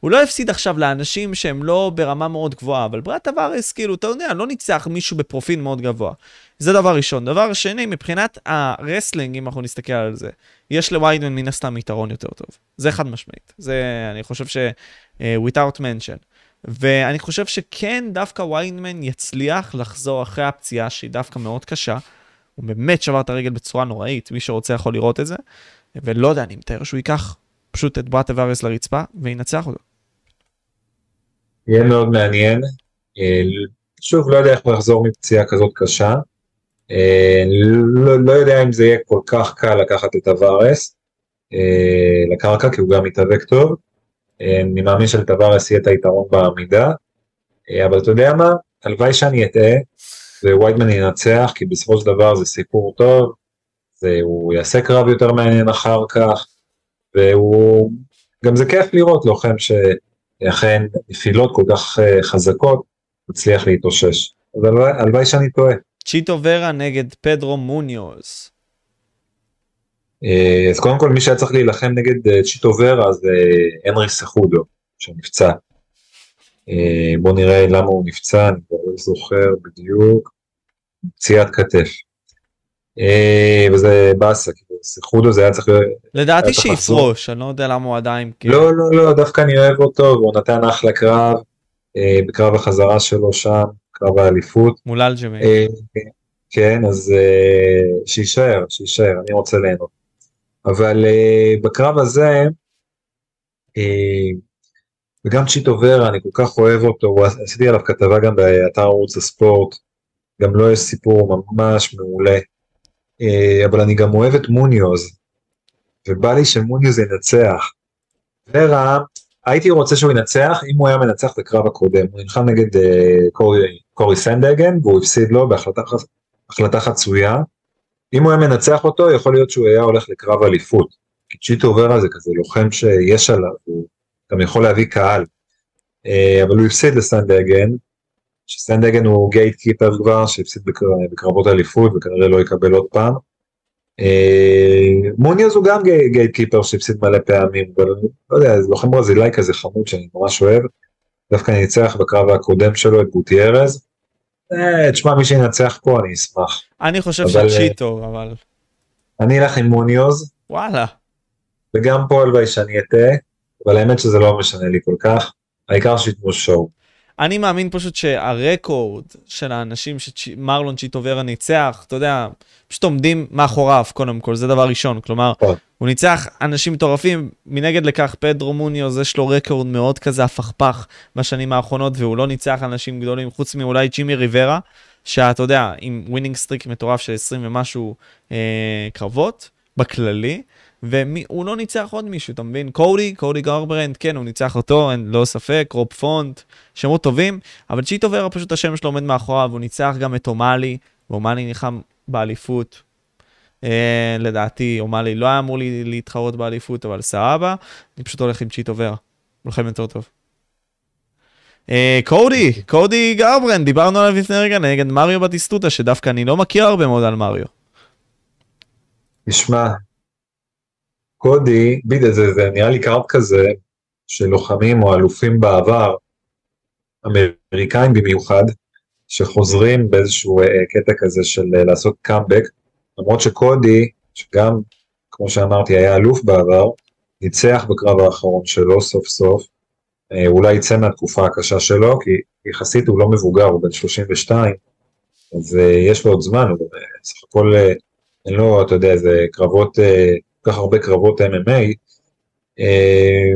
הוא לא הפסיד עכשיו לאנשים שהם לא ברמה מאוד גבוהה, אבל בראד טבארס, כאילו, אתה יודע, לא ניצח מישהו בפרופיל מאוד גבוה. זה דבר ראשון. דבר שני, מבחינת ה wrestling, אם אנחנו נסתכל על זה, יש לוויידמן מן הסתם יתרון יותר טוב. זה חד משמעית. זה, אני חושב ש... Uh, without mention. ואני חושב שכן, דווקא ויידמן יצליח לחזור אחרי הפציעה שהיא דווקא מאוד קשה. הוא באמת שבר את הרגל בצורה נוראית, מי שרוצה יכול לראות את זה. ולא יודע, אני מתאר שהוא ייקח פשוט את בראד טבארס לרצפה וינצח אותו. יהיה מאוד מעניין. אה, שוב, לא יודע איך הוא יחזור מפציעה כזאת קשה. אה, לא, לא יודע אם זה יהיה כל כך קל לקחת את הווארס אה, לקרקע, כי הוא גם מתאבק טוב. אני מאמין שלטווארס יהיה את היתרון בעמידה. אבל אתה יודע מה? הלוואי שאני אטעה וויידמן ינצח, כי בסופו של דבר זה סיפור טוב, הוא יעשה קרב יותר מעניין אחר כך, והוא, גם זה כיף לראות לוחם ש... אכן נפילות כל כך אה, חזקות, מצליח להתאושש. אז הלוואי שאני טועה. צ'יטו ורה נגד פדרו מוניוז. אה, אז קודם כל מי שהיה צריך להילחם נגד אה, צ'יטו ורה זה הנרי סחודו, שנפצע. בוא נראה למה הוא נפצע, אני כבר לא זוכר בדיוק. פציעת כתף. וזה באסה, כאילו סחודו זה היה צריך. לדעתי שיפרוש, אני לא יודע למה הוא עדיין... לא, לא, לא, דווקא אני אוהב אותו, והוא נתן אחלה קרב, אה, בקרב החזרה שלו שם, קרב האליפות. מול אלג'מי. אה, כן, אז אה, שיישאר, שיישאר, אני רוצה ליהנות. אבל בקרב הזה, וגם צ'יטו ורה, אני כל כך אוהב אותו, עשיתי עליו כתבה גם באתר ערוץ הספורט, גם לו לא יש סיפור ממש מעולה. אה, אבל אני גם אוהב את מוניוז, ובא לי שמוניוז ינצח. ורה, הייתי רוצה שהוא ינצח אם הוא היה מנצח את הקרב הקודם, הוא נלחם נגד uh, קורי, קורי סנדגן והוא הפסיד לו בהחלטה חצויה. אם הוא היה מנצח אותו, יכול להיות שהוא היה הולך לקרב אליפות. כי צ'יטו ורה זה כזה לוחם שיש עליו, הוא גם יכול להביא קהל. אה, אבל הוא הפסיד לסנדהייגן, שסנדהייגן הוא gatekeeper כבר, שהפסיד בקרבות אליפות וכנראה לא יקבל עוד פעם. אה, מוניוז הוא גם gatekeeper שהפסיד מלא פעמים, אבל לא יודע, זה לוחם ברזילאי כזה חמוד שאני ממש אוהב. דווקא ניצח בקרב הקודם שלו את גוטיירז. אה, תשמע, מי שינצח פה אני אשמח. אני חושב שצ'יטו, אבל... אני אלך עם מוניוז. וואלה. וגם פה הלוואי שאני אטעה, אבל האמת שזה לא משנה לי כל כך. העיקר שיתנו שואו. אני מאמין פשוט שהרקורד של האנשים שמרלון צ'יטו ורה ניצח, אתה יודע, פשוט עומדים מאחוריו, קודם כל, זה דבר ראשון. כלומר, נכון. הוא ניצח אנשים מטורפים, מנגד לכך פדרו מוניוז יש לו רקורד מאוד כזה הפכפך בשנים האחרונות, והוא לא ניצח אנשים גדולים, חוץ מאולי ג'ימי ריברה, שאתה יודע, עם winning streak מטורף של 20 ומשהו אה, קרבות, בכללי. והוא לא ניצח עוד מישהו, אתה מבין? קודי, קודי גרברנדט, כן, הוא ניצח אותו, אין לא ספק, רוב פונט, שמות טובים, אבל צ'יטו ורה פשוט השם שלו עומד מאחוריו, הוא ניצח גם את אומאלי, ואומאלי נלחם באליפות. אה, לדעתי, אומאלי לא היה אמור לי, להתחרות באליפות, אבל סבבה, אני פשוט הולך עם צ'יטו ורה, לוחם יותר טוב. אה, קודי, קודי גרברנדט, דיברנו עליו לפני רגע נגד מריו באוטיסטה, שדווקא אני לא מכיר הרבה מאוד על מריו. תשמע, קודי, בידה זה, זה נראה לי קארט כזה של לוחמים או אלופים בעבר, אמריקאים במיוחד, שחוזרים באיזשהו אה, קטע כזה של אה, לעשות קאמבק, למרות שקודי, שגם, כמו שאמרתי, היה אלוף בעבר, ניצח בקרב האחרון שלו סוף סוף, אה, אולי יצא מהתקופה הקשה שלו, כי יחסית הוא לא מבוגר, הוא בן 32, אז יש לו עוד זמן, הוא בסך הכל אין לו, אתה יודע, זה קרבות כך הרבה קרבות MMA, אה,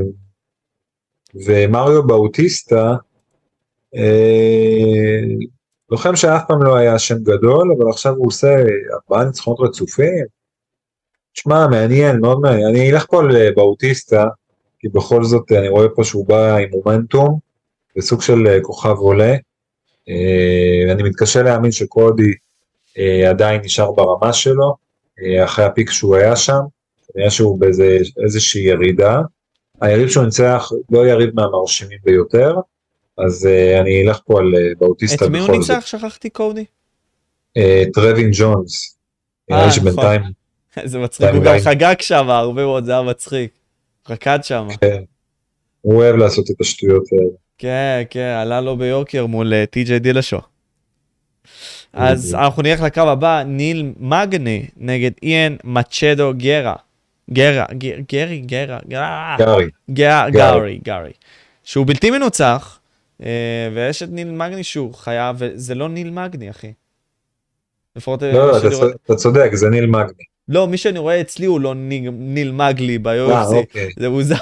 ומריו באוטיסטה, אה, לוחם שאף פעם לא היה שם גדול, אבל עכשיו הוא עושה ארבעה ניצחונות רצופים. תשמע, מעניין, מאוד מעניין. אני אלך פה על באוטיסטה, כי בכל זאת אני רואה פה שהוא בא עם מומנטום, וסוג של כוכב עולה. אני מתקשה להאמין שקודי עדיין נשאר ברמה שלו, אחרי הפיק שהוא היה שם. כנראה שהוא באיזושהי ירידה. היריב שהוא ניצח לא יריב מהמרשימים ביותר, אז uh, אני אלך פה על uh, באוטיסטה בכל זאת. את מי הוא ניצח? שכחתי קודי. Uh, טרווין ג'ונס. נראה לי שבינתיים... איזה מצחיק, הוא גם חגג שם הרבה מאוד, זה היה מצחיק. רקד שם. כן. הוא אוהב לעשות את השטויות האלה. כן, כן, עלה לו ביוקר מול טי.ג'יי דילשו. אז אנחנו נלך לקרב הבא, ניל מגני נגד איאן מצ'דו גרה. גרה, גרי, גרה, גרי, גרי, גרי, שהוא בלתי מנוצח, אה, ויש את ניל מגני שהוא חייב, וזה לא ניל מגני, אחי. לפחות... אה, לא, אתה צודק, זה ניל מגני. לא, מי שאני רואה אצלי הוא לא ניל מגלי ב-UFC, אוקיי. זה מוזר.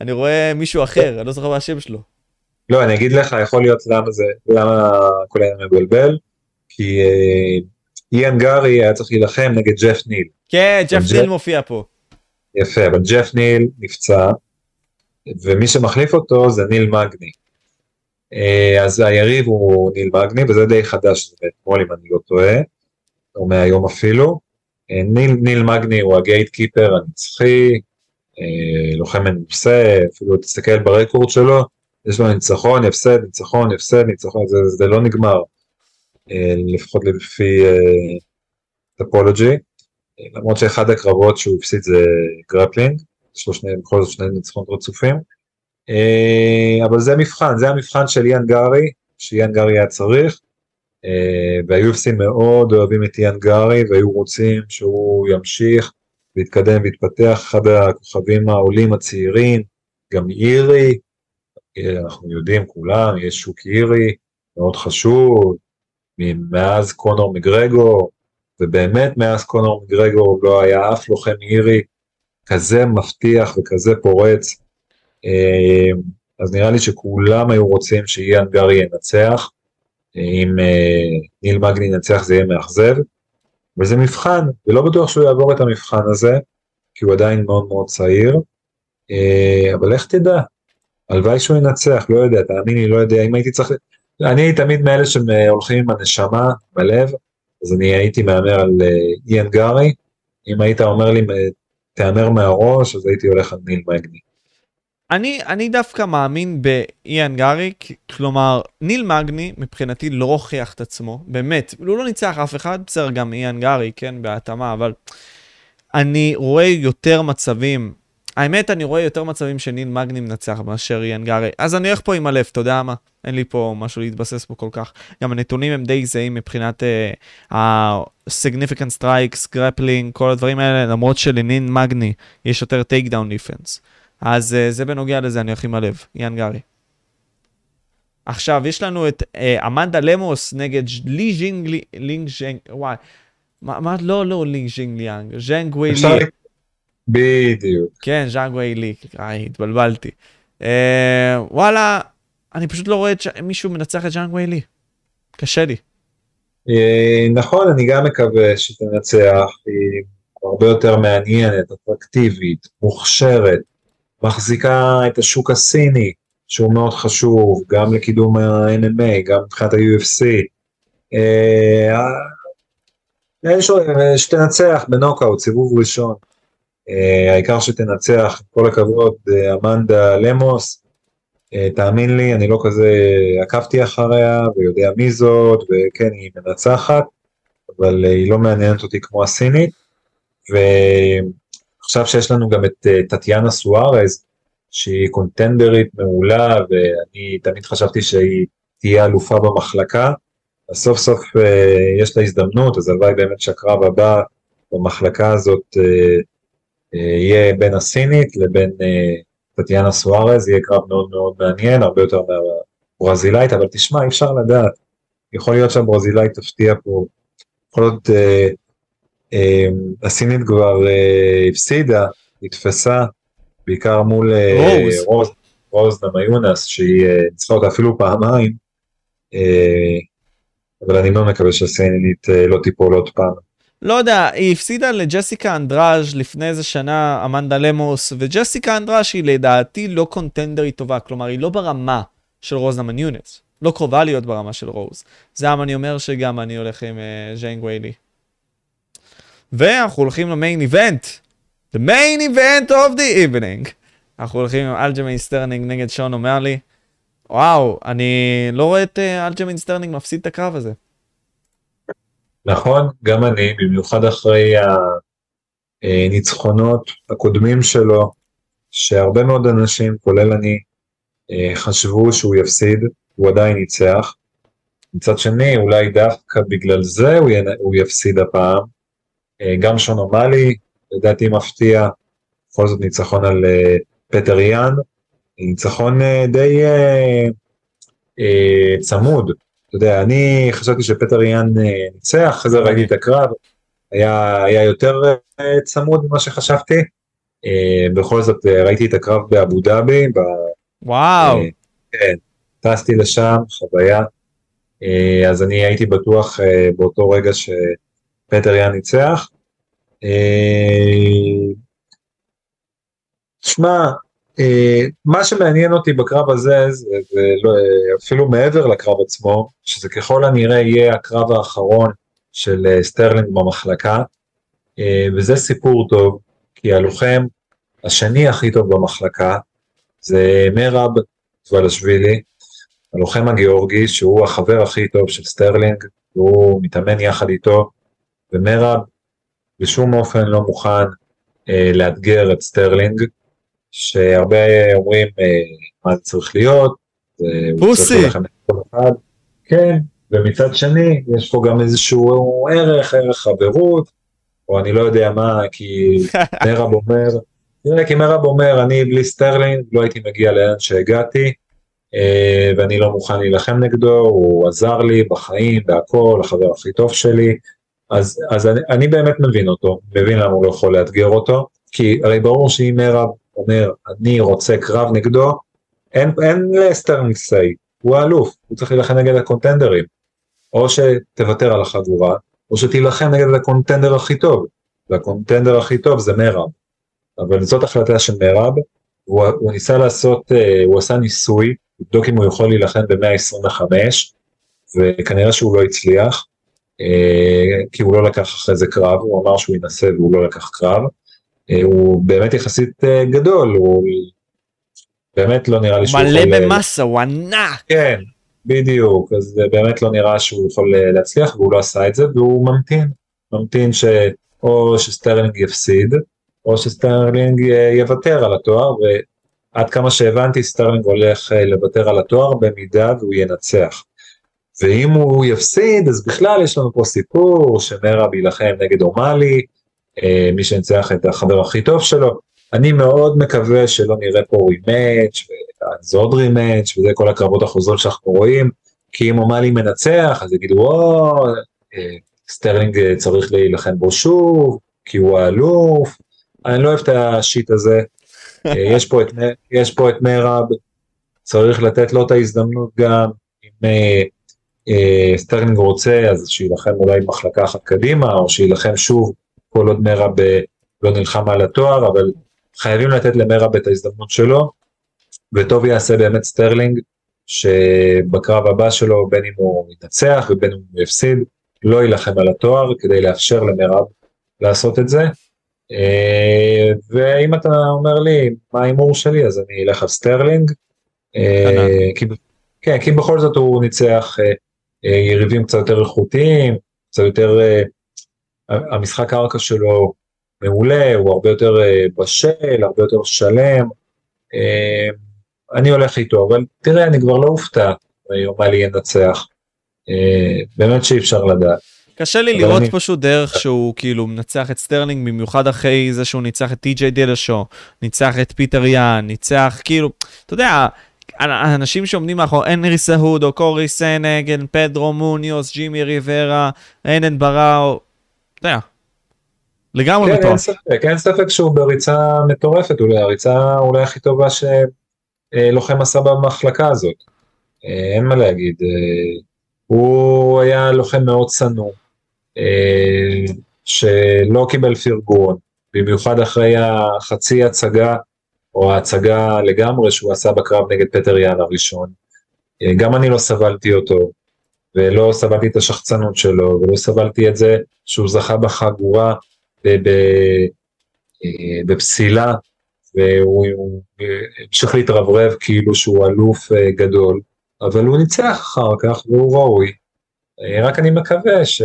אני רואה מישהו אחר, אני לא זוכר מה השם שלו. לא, אני אגיד לך, יכול להיות למה זה, למה כל העניין מבלבל, כי אה, איאן גארי היה צריך להילחם נגד ג'ף ניל. כן, ג'ף ניל מופיע פה. יפה, אבל ג'ף ניל נפצע, ומי שמחליף אותו זה ניל מגני. אה, אז היריב הוא ניל מגני, וזה די חדש, זה אתמול אם אני לא טועה, או מהיום אפילו. אה, ניל, ניל מגני הוא ה gatekeeper הנצחי, אה, לוחם מנוסה, אפילו תסתכל ברקורד שלו, יש לו ניצחון, הפסד, ניצחון, הפסד, ניצחון, זה, זה לא נגמר, לפחות לפי טפולוגי. למרות שאחד הקרבות שהוא הפסיד זה grappling, יש לו שני, בכל זאת שני ניצחונות רצופים, אה, אבל זה מבחן, זה המבחן של איאן גארי, שאיאן גארי היה צריך, אה, וה-UFC מאוד אוהבים את איאן גארי והיו רוצים שהוא ימשיך ויתקדם ויתפתח, אחד הכוכבים העולים הצעירים, גם אירי, אה, אנחנו יודעים כולם, יש שוק אירי, מאוד חשוב, מאז קונור מגרגו, ובאמת מאז קונור מגרגור לא היה אף לוחם אירי כזה מבטיח וכזה פורץ, אה, אז נראה לי שכולם היו רוצים שאיאן גארי ינצח, אם אה, ניל מגני ינצח זה יהיה מאכזב, וזה מבחן, ולא בטוח שהוא יעבור את המבחן הזה, כי הוא עדיין מאוד מאוד צעיר, אה, אבל איך תדע, הלוואי שהוא ינצח, לא יודע, תאמין לי, לא יודע, אם הייתי צריך, אני תמיד מאלה שהולכים עם הנשמה בלב, אז אני הייתי מהמר על אה, איאן גארי, אם היית אומר לי תהמר מהראש, אז הייתי הולך על ניל מגני. אני, אני דווקא מאמין באיאן גארי, כלומר, ניל מגני מבחינתי לא הוכיח את עצמו, באמת, הוא לא ניצח אף אחד, בסדר, גם איאן גארי, כן, בהתאמה, אבל אני רואה יותר מצבים האמת, אני רואה יותר מצבים שניל מגני מנצח מאשר איאן גארי. אז אני הולך פה עם הלב, אתה יודע מה? אין לי פה משהו להתבסס בו כל כך. גם הנתונים הם די זהים מבחינת ה-significant uh, strikes, grappling, כל הדברים האלה, למרות שלניל מגני יש יותר takedown defense. אז אה, זה בנוגע לזה, אני הולך עם הלב, איאן גארי. עכשיו, יש לנו את אה, אמנדה למוס נגד לי ז'ינג לי, לינג ז'נג, וואי, מה, מה, לא, לא לינג ז'ינג ליאנג, ז'נג ווי אפשר לי. בדיוק. כן, ז'אנג ווי לי, איי, התבלבלתי. אה, וואלה, אני פשוט לא רואה את ש... מישהו מנצח את ז'אנג ווי לי. קשה לי. אה, נכון, אני גם מקווה שתנצח, היא הרבה יותר מעניינת, אטרקטיבית, מוכשרת, מחזיקה את השוק הסיני, שהוא מאוד חשוב, גם לקידום ה-MMA, גם מבחינת ה-UFC. אה, אין שום- שתנצח בנוקאוט, סיבוב ראשון. אה, העיקר שתנצח, כל הכבוד, אה, אמנדה למוס. אה, תאמין לי, אני לא כזה עקבתי אחריה ויודע מי זאת, וכן, היא מנצחת, אבל היא לא מעניינת אותי כמו הסינית. ועכשיו שיש לנו גם את טטיאנה סוארז, שהיא קונטנדרית מעולה, ואני תמיד חשבתי שהיא תהיה אלופה במחלקה, אז סוף סוף יש לה הזדמנות, אז הלוואי באמת שהקרב הבא במחלקה הזאת יהיה בין הסינית לבין אה, טטיאנה סוארז, יהיה קרב מאוד מאוד מעניין, הרבה יותר מהברזילאית, אבל תשמע, אי אפשר לדעת. יכול להיות שהברזילאית תפתיע פה. יכול להיות, אה, אה, הסינית כבר אה, הפסידה, נתפסה, בעיקר מול אה, רוז. רוז, רוז נמיונס, שהיא אה, ניצחה אותה אפילו פעמיים, אה, אבל אני מאוד מקווה שהסינית אה, לא תיפול עוד פעם. לא יודע, היא הפסידה לג'סיקה אנדראז' לפני איזה שנה, אמנדה למוס, וג'סיקה אנדראז' היא לדעתי לא contenderית טובה, כלומר היא לא ברמה של רוז נמאיונס, לא קרובה להיות ברמה של רוז. זה למה אני אומר שגם אני הולך עם אה, ז'אנג ווילי. ואנחנו הולכים ל main event, the main event of the evening. אנחנו הולכים עם אלג'מיין סטרלינג נגד שון אומאלי. וואו, אני לא רואה את אה, אלג'מיין סטרלינג מפסיד את הקרב הזה. נכון, גם אני, במיוחד אחרי הניצחונות הקודמים שלו, שהרבה מאוד אנשים, כולל אני, אה, חשבו שהוא יפסיד, הוא עדיין ניצח. מצד שני, אולי דווקא בגלל זה הוא, יפסיד הפעם. אה, גם שון אומאלי, לדעתי מפתיע, בכל זאת ניצחון על אה, פטר יאן, ניצחון די צמוד. אתה יודע, אני חשבתי שפטר יאן אה, ניצח, אחרי זה ראיתי את הקרב, היה, היה יותר אה, צמוד ממה שחשבתי. אה, בכל זאת ראיתי את הקרב באבו דאבי, ב- וואו, כן, טסתי לשם, חוויה. אז אני הייתי בטוח באותו רגע שפטר יאן ניצח. שמע, מה שמעניין אותי בקרב הזה, זה, זה לא, אפילו מעבר לקרב עצמו, שזה ככל הנראה יהיה הקרב האחרון של אה, סטרלינג במחלקה, אה, וזה סיפור טוב, כי הלוחם השני הכי טוב במחלקה זה מרב דבלישווילי, הלוחם הגיאורגי, שהוא החבר הכי טוב של סטרלינג, והוא מתאמן יחד איתו, ומרב בשום אופן לא מוכן אה, לאתגר את סטרלינג, שהרבה אומרים אה, מה זה צריך להיות, pussy. כן, ומצד שני יש פה גם איזשהו ערך, ערך חברות, או אני לא יודע מה, כי מרב אומר, תראה, כי מרב אומר, אני בלי סטרלינג לא הייתי מגיע לאן שהגעתי, אה, ואני לא מוכן להילחם נגדו, הוא עזר לי בחיים, בהכל, החבר הכי טוב שלי, אז, אז אני, אני באמת מבין אותו, מבין למה הוא לא יכול לאתגר אותו, כי הרי ברור שאם מרב אומר, אני רוצה קרב נגדו, אין, אין לסטרלינג say, הוא האלוף, הוא צריך להילחם נגד ה contender ים, או שתוותר על החגורה, או שתילחם נגד ה contender הכי טוב, וה contender הכי טוב זה מרב. אבל זאת החלטה של מרב, הוא, הוא ניסה לעשות, אה, הוא עשה ניסוי, לבדוק אם הוא יכול להילחם ב-125, וכנראה שהוא לא הצליח, אה, כי הוא לא לקח אחרי זה קרב, הוא אמר שהוא ינסה והוא לא לקח קרב. אה, הוא באמת יחסית אה, גדול, הוא באמת לא נראה לי שהוא מלא יכול... אה, במסה, הוא ענק. כן, בדיוק, אז זה באמת לא נראה שהוא יכול להצליח והוא לא עשה את זה והוא ממתין, ממתין שאו שסטרלינג יפסיד או שסטרלינג יוותר על התואר ועד כמה שהבנתי סטרלינג הולך לוותר על התואר במידה והוא ינצח. ואם הוא יפסיד אז בכלל יש לנו פה סיפור שמרב יילחם נגד אומאלי, אה, מי שניצח את החבר הכי טוב שלו, אני מאוד מקווה שלא נראה פה rematch זה עוד rematch וזה כל הקרבות החוזרים שאנחנו רואים, כי אם אומאלי מנצח אז יגידו וואו, אה, סטרלינג צריך להילחם בו שוב, כי הוא האלוף, אני לא אוהב את ה shit הזה, אה, יש פה את, יש פה את מרב, צריך לתת לו את ההזדמנות גם, אם אה, אה, סטרלינג רוצה אז שיילחם אולי מחלקה אחת קדימה, או שיילחם שוב כל עוד מרב לא נלחם על התואר, אבל חייבים לתת למרב את ההזדמנות שלו, וטוב יעשה באמת סטרלינג, שבקרב הבא שלו, בין אם הוא ינצח ובין אם הוא יפסיד, לא יילחם על התואר כדי לאפשר למרב לעשות את זה. אה, ואם אתה אומר לי מה ההימור שלי אז אני אלך על סטרלינג. אה, כי, כן, כי בכל זאת הוא ניצח אה, יריבים קצת יותר איכותיים, קצת יותר, המשחק קרקע שלו מעולה, הוא הרבה יותר בשל, הרבה יותר שלם. אני הולך איתו, אבל תראה, אני כבר לא אופתע אם אומאלי ינצח. באמת שאי אפשר לדעת. קשה לי לראות אני... פשוט דרך שהוא כאילו מנצח את סטרלינג, במיוחד אחרי זה שהוא ניצח את טי.ג'יי דילשו, ניצח את פיטר יאן, ניצח כאילו, אתה יודע, האנשים שעומדים מאחור, הנרי סהודו, קורי סנדהגן, פדרו מוניוס, ג'ימי ריברה, רנן בראו, אתה יודע, לגמרי כן, בטוח. אין ספק, אין ספק שהוא בריצה מטורפת, אולי הריצה אולי הכי טובה שלוחם עשה במחלקה הזאת. אה, אין מה להגיד, אה, הוא היה לוחם מאוד צנוע. אה, שלא קיבל פרגון, במיוחד אחרי החצי הצגה, או ההצגה לגמרי שהוא עשה בקרב נגד פטר יאן הראשון. אה, גם אני לא סבלתי אותו, ולא סבלתי את השחצנות שלו, ולא סבלתי את זה שהוא זכה בחגורה אה, בפסילה, והוא המשיך להתרברב כאילו שהוא אלוף גדול, אבל הוא ניצח אחר כך והוא ראוי. רק אני מקווה ש...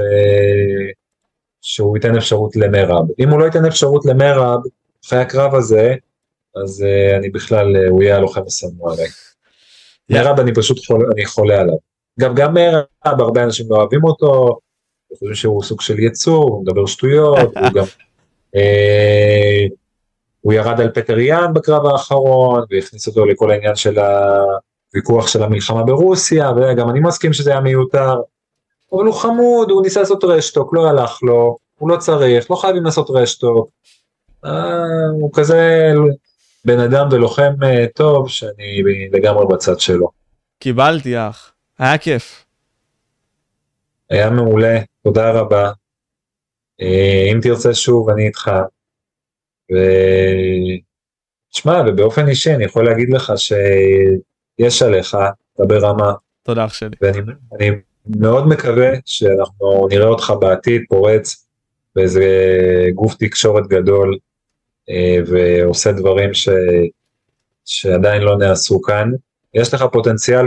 שהוא ייתן אפשרות למרב. אם הוא לא ייתן אפשרות למרב אחרי הקרב הזה, אז אני בכלל, הוא יהיה הלוחם. Yeah. מרב אני פשוט חולה, אני חולה עליו. גם גם מרב, הרבה אנשים לא אוהבים אותו, חושבים שהוא סוג של יצור, הוא מדבר שטויות, הוא גם... אה, הוא ירד על פטר יאן בקרב האחרון, והכניס אותו לכל העניין של הוויכוח של המלחמה ברוסיה, וגם אני מסכים שזה היה מיותר. אבל הוא חמוד, הוא ניסה לעשות רשטוק, לא הלך לו, הוא לא צריך, לא חייבים לעשות רשטוק. אה, הוא כזה בן אדם ולוחם אה, טוב שאני לגמרי בצד שלו. קיבלתי אח, היה כיף. היה מעולה, תודה רבה. אה, אם תרצה שוב אני איתך. ו... תשמע, ובאופן אישי אני יכול להגיד לך שיש עליך, אתה ברמה. תודה אח שלי. ואני מאוד מקווה שאנחנו נראה אותך בעתיד פורץ באיזה גוף תקשורת גדול אה, ועושה דברים ש... שעדיין לא נעשו כאן. יש לך פוטנציאל,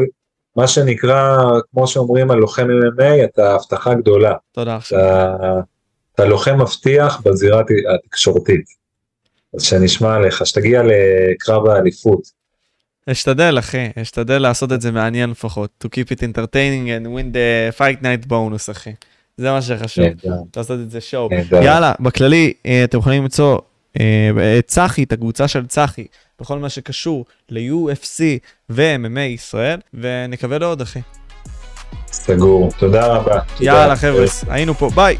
מה שנקרא, כמו שאומרים על לוחם MMA, אתה הבטחה גדולה. תודה. אתה, אתה לוחם מבטיח בזירה התקשורתית. אז שנשמע עליך, שתגיע לקרב האליפות. אשתדל אחי, אשתדל לעשות את זה מעניין לפחות. To keep it entertaining and win the fight night bonus אחי. זה מה שחשוב, לעשות את זה שואו. יאללה, בכללי, אה, אתם יכולים למצוא אה, את צחי, את הקבוצה של צחי, בכל מה שקשור ל-UFC ו-MMA ישראל, ונקווה לעוד אחי. סגור, תודה רבה. יאללה חבר'ה, היינו פה, ביי.